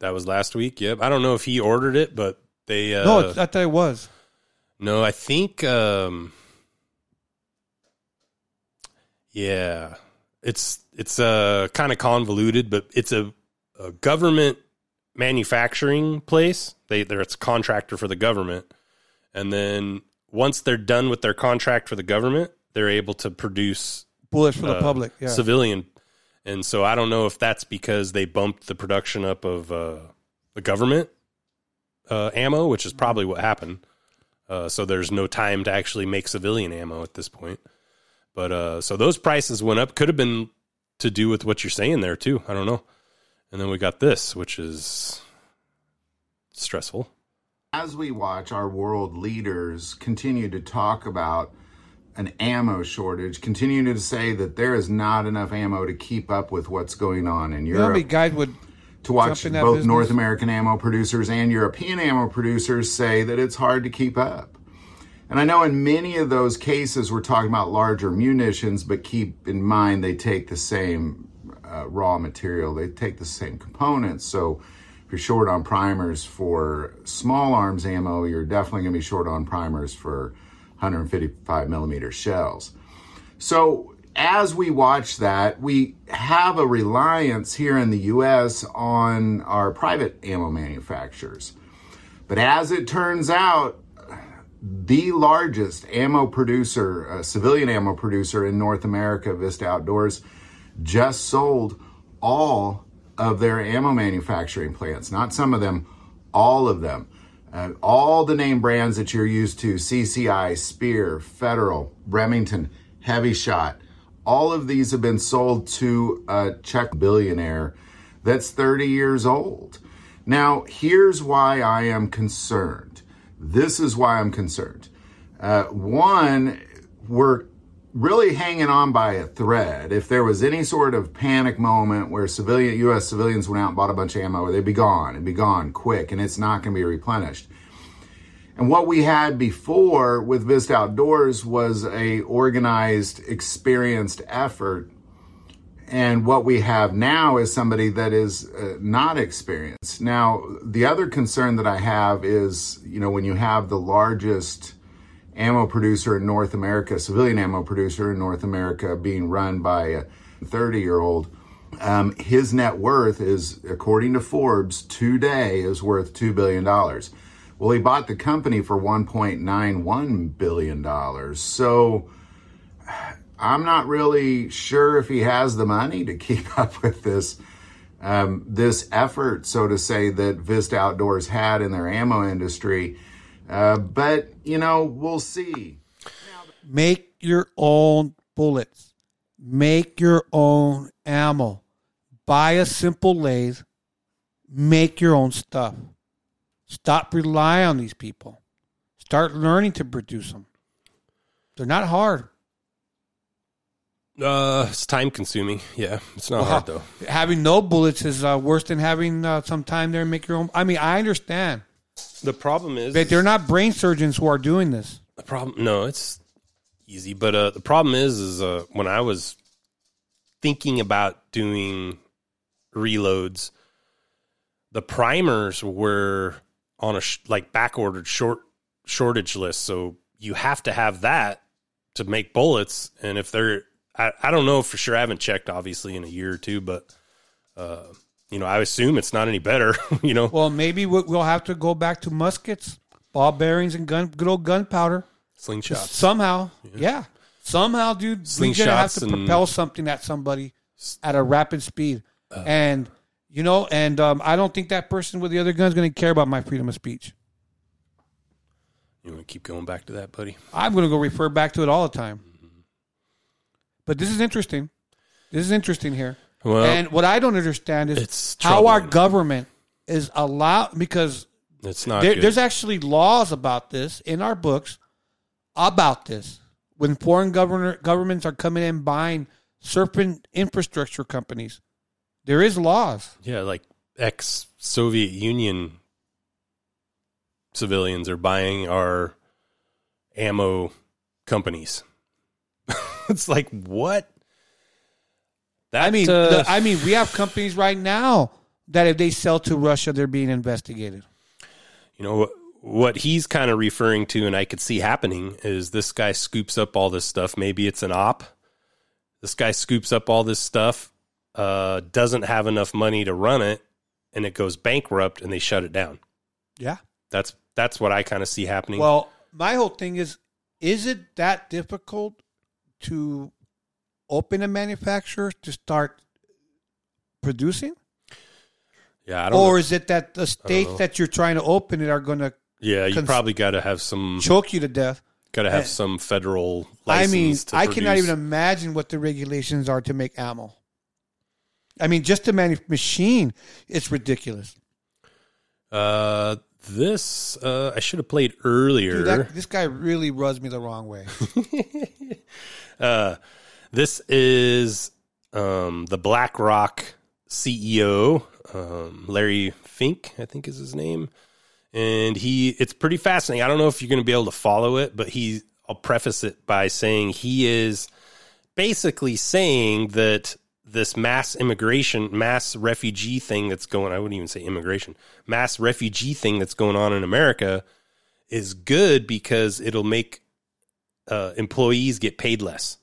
That was last week. Yep. I don't know if he ordered it, but they. Uh, no, I thought it was. No, I think. Um, yeah, it's it's uh, kind of convoluted, but it's a, a government manufacturing place. They they're it's a contractor for the government, and then once they're done with their contract for the government, they're able to produce Bullets for the uh, public, yeah. civilian. And so I don't know if that's because they bumped the production up of uh, the government uh, ammo, which is probably what happened. Uh, so there's no time to actually make civilian ammo at this point. But uh, so those prices went up. Could have been to do with what you're saying there too. I don't know. And then we got this, which is stressful. As we watch our world leaders continue to talk about an ammo shortage, continue to say that there is not enough ammo to keep up with what's going on in You know how Europe. many guys would to watch jump in that both business? North American ammo producers and European ammo producers say that it's hard to keep up. And I know in many of those cases we're talking about larger munitions, but keep in mind they take the same uh, raw material, they take the same components. So if you're short on primers for small arms ammo, you're definitely going to be short on primers for 155 millimeter shells. So as we watch that, we have a reliance here in the US on our private ammo manufacturers. But as it turns out, the largest ammo producer, uh, civilian ammo producer in North America, Vista Outdoors, just sold all of their ammo manufacturing plants. Not some of them, all of them. Uh, all the name brands that you're used to CCI, Speer, Federal, Remington, Hevi-Shot all of these have been sold to a Czech billionaire that's 30 years old. Now, here's why I am concerned. This is why I'm concerned. Uh, one, we're really hanging on by a thread. If there was any sort of panic moment where civilian U.S. civilians went out and bought a bunch of ammo, they'd be gone. It'd be gone quick, and it's not going to be replenished. And what we had before with Vista Outdoors was a organized, experienced effort. And what we have now is somebody that is uh, not experienced. Now, the other concern that I have is, you know, when you have the largest ammo producer in North America, civilian ammo producer in North America, being run by a 30 year old, um, his net worth is, according to Forbes, today is worth $2 billion. Well, he bought the company for $1.91 billion. So I'm not really sure if he has the money to keep up with this. Um, this effort, so to say, that Vista Outdoors had in their ammo industry. Uh, but, you know, we'll see. Make your own bullets. Make your own ammo. Buy a simple lathe. Make your own stuff. Stop relying on these people. Start learning to produce them. They're not hard. Uh, it's time consuming. Yeah, it's not Well, hard though. Having no bullets is uh, worse than having uh, some time there and make your own. I mean, I understand. The problem is, that they're not brain surgeons who are doing this. The problem, no, it's easy. But uh, the problem is, is uh, when I was thinking about doing reloads, the primers were on a sh- like back ordered short shortage list. So you have to have that to make bullets. And if they're, I, I don't know for sure. I haven't checked obviously in a year or two, but uh, you know, I assume it's not any better. you know, Well, maybe we'll have to go back to muskets, ball bearings, and gun, good old gunpowder. Slingshots. Somehow, yeah. Somehow, dude, we're gonna have to propel something at somebody at a rapid speed, Uh. and you know, and um, I don't think that person with the other gun is going to care about my freedom of speech. you want to keep going back to that, buddy? I'm going to go refer back to it all the time. But this is interesting. This is interesting here. Well, and what I don't understand is how our government is allowed because It's not there, there's actually laws about this in our books about this. When foreign governor, governments are coming in buying certain infrastructure companies, there is laws. Yeah, like ex Soviet Union civilians are buying our ammo companies. it's like what? That I mean, uh, the- I mean, we have companies right now that if they sell to Russia, they're being investigated. you know, what he's kind of referring to, and I could see happening, is this guy scoops up all this stuff. Maybe it's an op. This guy scoops up all this stuff, uh, doesn't have enough money to run it, and it goes bankrupt, and they shut it down. Yeah. That's that's what I kind of see happening. Well, my whole thing is is it that difficult to open a manufacturer to start producing? yeah, I don't. Or know. is it that the states that you're trying to open it are going to Yeah, you cons- probably got to have some choke you to death? Got to have Uh, some federal I mean, I cannot even imagine what the regulations are to make ammo. I mean, just the manu- machine, it's ridiculous. Uh, this uh, I should have played earlier. Dude, that, this guy really rubs me the wrong way. uh, this is um, the BlackRock CEO, um, Larry Fink, I think is his name, and he. It's pretty fascinating. I don't know if you're going to be able to follow it, but he. I'll preface it by saying he is basically saying that this mass immigration, mass refugee thing that's going. I wouldn't even say immigration, mass refugee thing that's going on in America is good because it'll make uh, employees get paid less.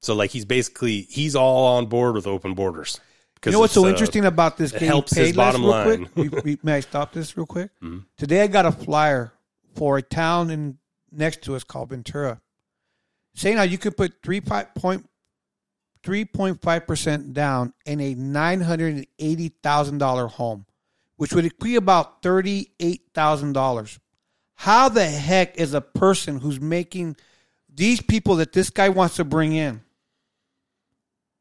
So like he's basically he's all on board with open borders. You know what's so uh, interesting about this? It helps his bottom line. We- we- may I stop this real quick? Mhm. Today I got a flyer for a town in next to us called Ventura, saying how you could put three point three point five percent down in a nine hundred and eighty thousand dollar home, which would equate about thirty eight thousand dollars. How the heck is a person who's making these people that this guy wants to bring in?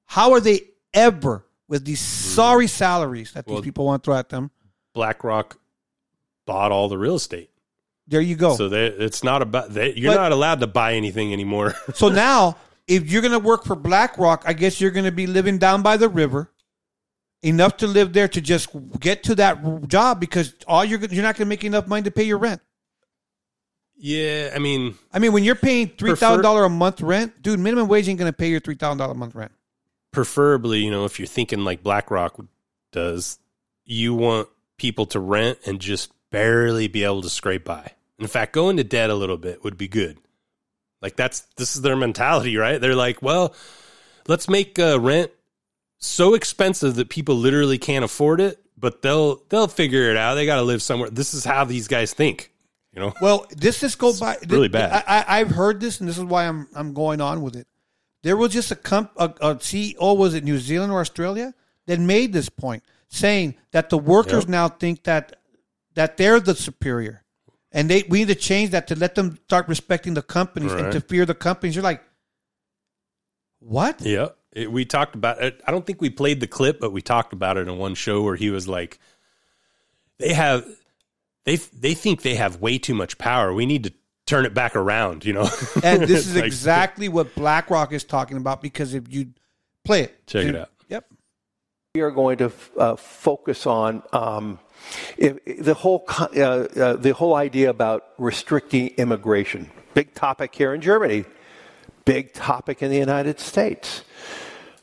How are they ever with these mm-hmm. sorry salaries that these people want to throw at them? BlackRock bought all the real estate. There you go. So they, it's not about they, you're But- not allowed to buy anything anymore. So now, if you're going to work for BlackRock, I guess you're going to be living down by the river, enough to live there to just get to that job because all you're you're not going to make enough money to pay your rent. yeah, I mean, I mean, when you're paying three thousand dollar a month rent, dude, minimum wage ain't going to pay your three thousand dollar a month rent. preferably, you know, if you're thinking like BlackRock does, you want people to rent and just barely be able to scrape by. In fact, go into debt a little bit would be good. Like that's this is their mentality, right? They're like, well, let's make uh, rent so expensive that people literally can't afford it, but they'll they'll figure it out. They got to live somewhere. This is how these guys think, you know. Well, this just go by really bad. I, I, I've heard this, and this is why I'm I'm going on with it. There was just a comp, a, a CEO, was it New Zealand or Australia, that made this point, saying that the workers Yep. now think that that they're the superior, and they we need to change that to let them start respecting the companies and to fear the companies. You're like, what? Yeah, it, we talked about it. I don't think we played the clip, but we talked about it in one show where he was like, "They have, they they think they have way too much power. We need to turn it back around." You know, And this is Like, exactly what BlackRock is talking about because if you play it, Check it out. Yep. We are going to uh, focus on um, if, the whole uh, uh, the whole idea about restricting immigration. Big topic here in Germany. Big topic in the United States.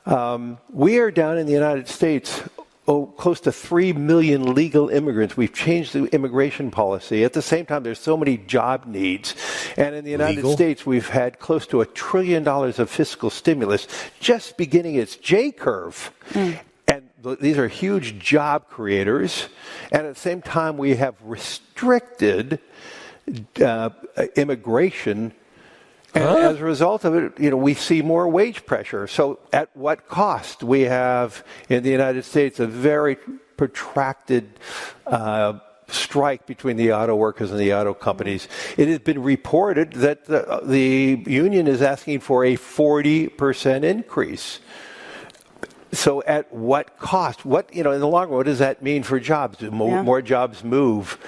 Um, we are down in the United States. Oh, close to three million legal immigrants. We've changed the immigration policy. At the same time, there's so many job needs, and in the United Legal? States, we've had close to a trillion dollars of fiscal stimulus just beginning its J curve. Th- these are huge job creators. And at the same time, we have restricted uh, immigration. And as a result of it, you know, we see more wage pressure. So at what cost? We have in the United States a very protracted uh, strike between the auto workers and the auto companies. It has been reported that the, the union is asking for a 40% increase. So at what cost? What, you know, in the long run, what does that mean for jobs? Do more, Yeah. more jobs move?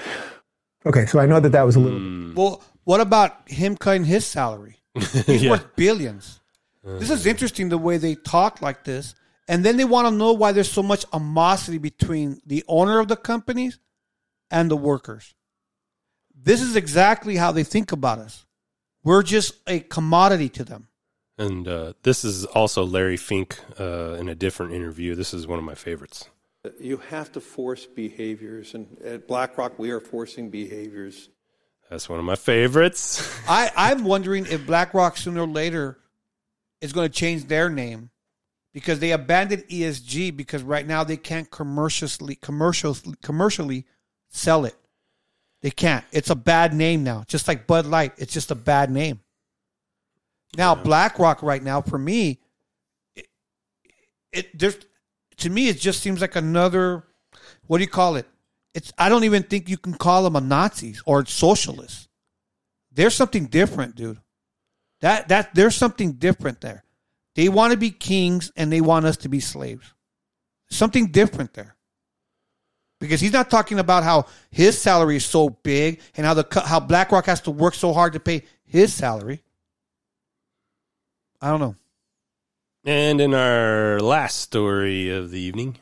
Okay, so I know that that was a little. Hmm. Well, what about him cutting his salary? He's Yeah. worth billions. This is interesting the way they talk like this. And then they want to know why there's so much animosity between the owner of the companies and the workers. This is exactly how they think about us. We're just a commodity to them. And uh, this is also Larry Fink uh, in a different interview. This is one of my favorites. You have to force behaviors, and at BlackRock, we are forcing behaviors. That's one of my favorites. I, I'm wondering if BlackRock sooner or later is going to change their name because they abandoned ESG because right now they can't commercially commercially commercially sell it. They can't. It's a bad name now. Just like Bud Light, it's just a bad name. Now BlackRock right now for me it, it there's to me it just seems like another what do you call it? It's I don't even think you can call them a Nazis or socialists. There's something different, dude. That that there's something different there. They want to be kings and they want us to be slaves. Something different there. Because he's not talking about how his salary is so big and how the how BlackRock has to work so hard to pay his salary. I don't know. And in our last story of the evening,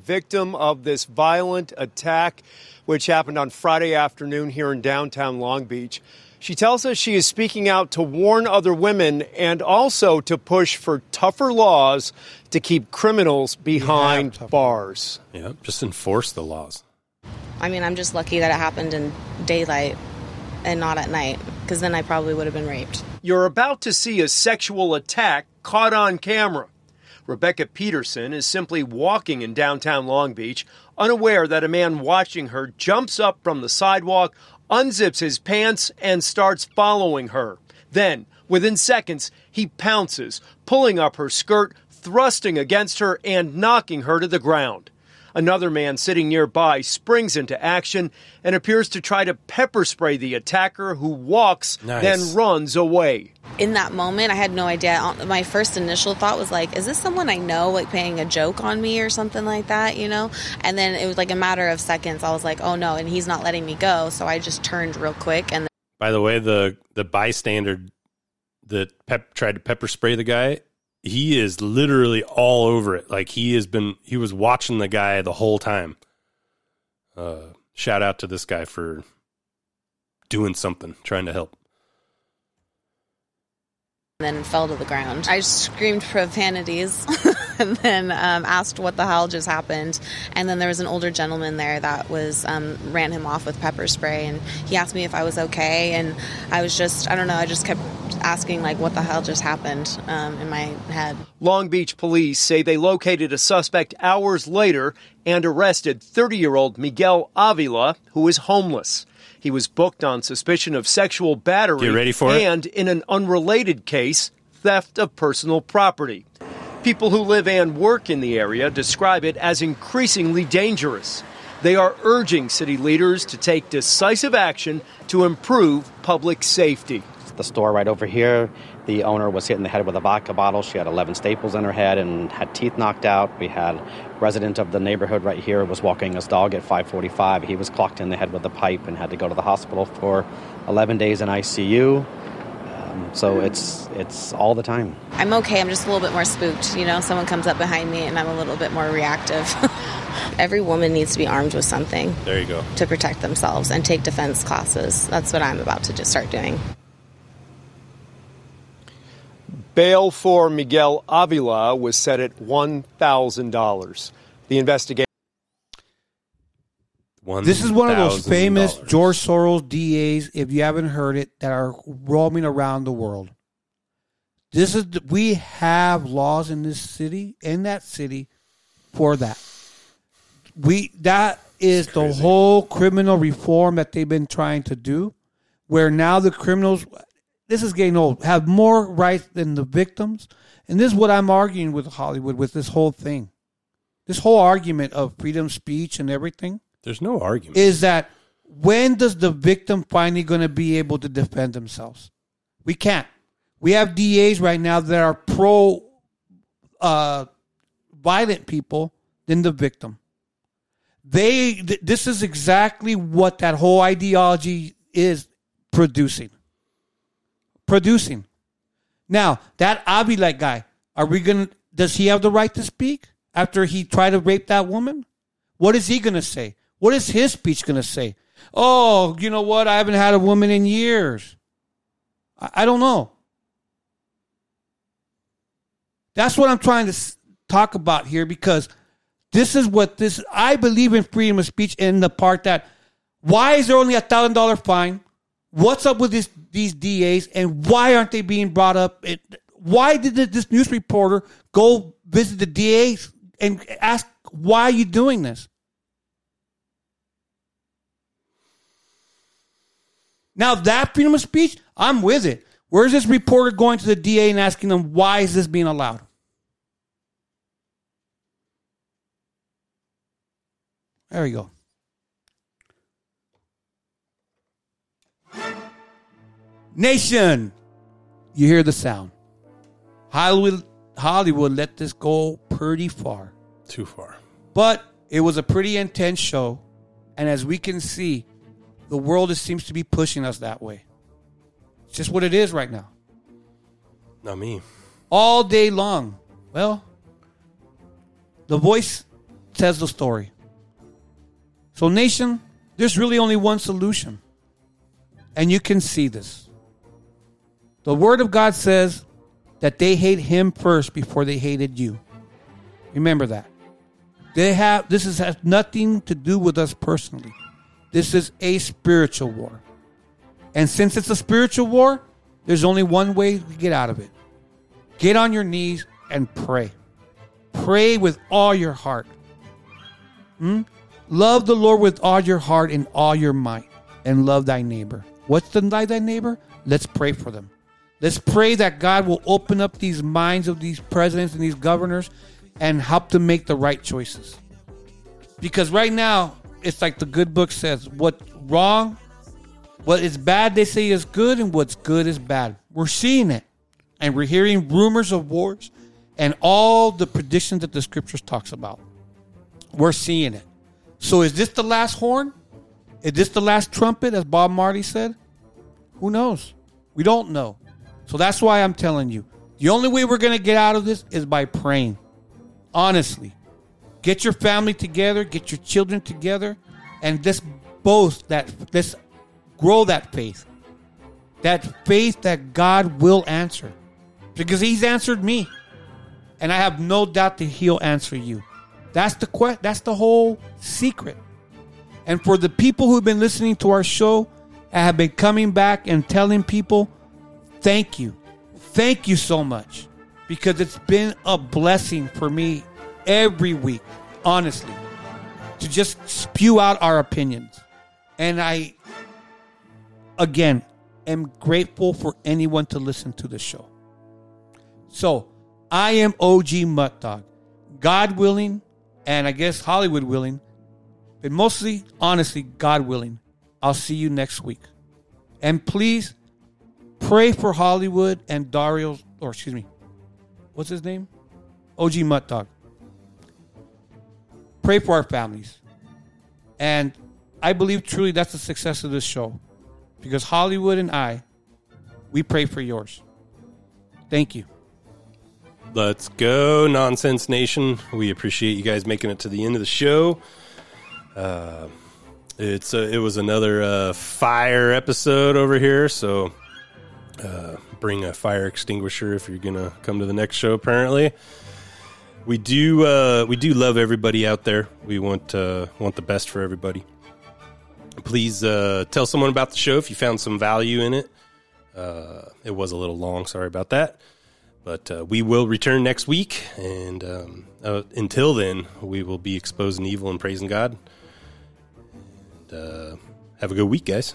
victim of this violent attack, which happened on Friday afternoon here in downtown Long Beach. She tells us she is speaking out to warn other women and also to push for tougher laws to keep criminals behind bars. yeah, just enforce the laws. I mean, I'm just lucky that it happened in daylight and not at night, because then I probably would have been raped. You're about to see a sexual attack caught on camera. Rebecca Peterson is simply walking in downtown Long Beach, unaware that a man watching her jumps up from the sidewalk, unzips his pants, and starts following her. Then, within seconds, he pounces, pulling up her skirt, thrusting against her, and knocking her to the ground. Another man sitting nearby springs into action and appears to try to pepper spray the attacker who walks, Nice. then runs away. In that moment, I had no idea. Uh, My first initial thought was like, is this someone I know, like playing a joke on me or something like that, you know? And then it was like a matter of seconds. I was like, oh no, and he's not letting me go. So I just turned real quick and By the way, the the bystander that pep tried to pepper spray the guy, he is literally all over it. Like he has been he was watching the guy the whole time. Uh shout out to this guy for doing something, trying to help. And then fell to the ground. I screamed profanities and then um, asked what the hell just happened. And then there was an older gentleman there that was um, ran him off with pepper spray, and he asked me if I was okay. And I was just, I don't know, I just kept asking like, what the hell just happened um, in my head. Long Beach police say they located a suspect hours later and arrested 30 year old Miguel Avila, who is homeless. He was booked on suspicion of sexual battery Get ready for it. and, in an unrelated case, theft of personal property. People who live and work in the area describe it as increasingly dangerous. They are urging city leaders to take decisive action to improve public safety. the store right over here. The owner was hit in the head with a vodka bottle. She had 11 staples in her head and had teeth knocked out. We had a resident of the neighborhood right here was walking his dog at 5:45. He was clocked in the head with a pipe and had to go to the hospital for 11 days in ICU. Um, so it's it's all the time. I'm okay. I'm just a little bit more spooked. You know, someone comes up behind me and I'm a little bit more reactive. Every woman needs to be armed with something There you go. to protect themselves and take defense classes. That's what I'm about to just start doing. Bail for Miguel Avila was set at $1,000. The investigation. This is one of those famous George Soros DAs, if you haven't heard it, that are roaming around the world. This is the, we have laws in this city, in that city, for that. We that is the whole criminal reform that they've been trying to do, where now the criminals, this is getting old, have more rights than the victims, and this is what I'm arguing with Hollywood with this whole thing, this whole argument of freedom of speech and everything There's no argument. is that when does the victim finally going to be able to defend themselves? We can't. We have DAs right now that are pro uh, violent people than the victim. They th- this is exactly what that whole ideology is producing. Producing. Now, that Abilite guy, are we to does he have the right to speak after he tried to rape that woman? What is he going to say? What is his speech going to say? Oh, you know what? I haven't had a woman in years. I, I don't know. That's what I'm trying to talk about here because this is what this I believe in freedom of speech in the part that why is there only a thousand dollar fine? What's up with this these DAs and why aren't they being brought up? It, why did this news reporter go visit the DAs and ask why are you doing this? Now that freedom of speech, I'm with it. Where's this reporter going to the DA and asking them why is this being allowed? There we go. Nation, you hear the sound. Hollywood, Hollywood let this go pretty far. Too far. But it was a pretty intense show. And as we can see, the world is, seems to be pushing us that way. It's just what it is right now. Not me. All day long. Well, the voice tells the story. So, nation, there's really only one solution. And you can see this. The Word of God says that they hate Him first before they hated you. Remember that. They have this is, has nothing to do with us personally. This is a spiritual war. And since it's a spiritual war, there's only one way to get out of it. Get on your knees and pray. Pray with all your heart. Hmm? Love the Lord with all your heart and all your might, and love thy neighbor. What's the love thy neighbor? Let's pray for them. Let's pray that God will open up these minds of these presidents and these governors and help them make the right choices. Because right now, it's like the good book says what's wrong, what is bad, they say is good, and what's good is bad. We're seeing it. And we're hearing rumors of wars and all the predictions that the scriptures talks about. We're seeing it. So is this the last horn? Is this the last trumpet, as Bob marty said? Who knows? We don't know. So that's why I'm telling you. The only way we're going to get out of this is by praying. Honestly. Get your family together, get your children together, and let's both that let's grow that faith. That faith that God will answer. Because He's answered me. And I have no doubt that He'll answer you. That's the que- that's the whole secret. And for the people who've been listening to our show and have been coming back and telling people, thank you. Thank you so much. Because it's been a blessing for me every week, honestly, to just spew out our opinions. And I, again, am grateful for anyone to listen to the show. So, I am OG Muttdog. God willing, and I guess Hollywood willing, but mostly, honestly, God willing, I'll see you next week. And please pray for Hollywood and Dario, or excuse me, what's his name? OG Muttdog. Pray for our families. And I believe truly that's the success of this show. Because Hollywood and I, we pray for yours. Thank you. Let's go, Nonsense Nation. We appreciate you guys making it to the end of the show. Uh, it's a, it was another uh, fire episode over here, so uh, bring a fire extinguisher if you're gonna come to the next show. Apparently, we do uh, we do love everybody out there. We want uh, want the best for everybody. Please uh, tell someone about the show if you found some value in it. Uh, it was a little long, sorry about that. But uh, we will return next week, and um, uh, until then, we will be exposing evil and praising God. And, have a good week, guys.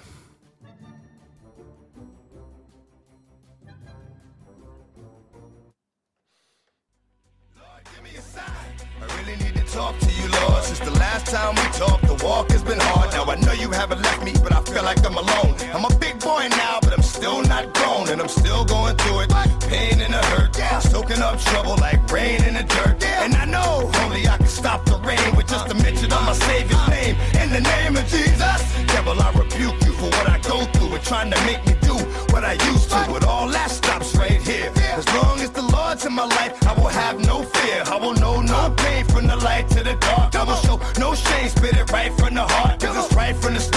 Talk to you, Lord. Since the last time we talked, the walk has been hard. Now I know you haven't left me, but I feel like I'm alone. I'm a big boy now, but I'm still not grown, and I'm still going through it. Pain and the hurt, soaking up trouble like rain in the dirt. And I know only I can stop the rain with just a mention of my Savior's name. In the name of Jesus, devil, I rebuke you for what I go through and trying to make me do what I used to. But all that stops right here. As long as the Lord's in my life, I will have no fear. I will know right from the heart. Cause it's right from the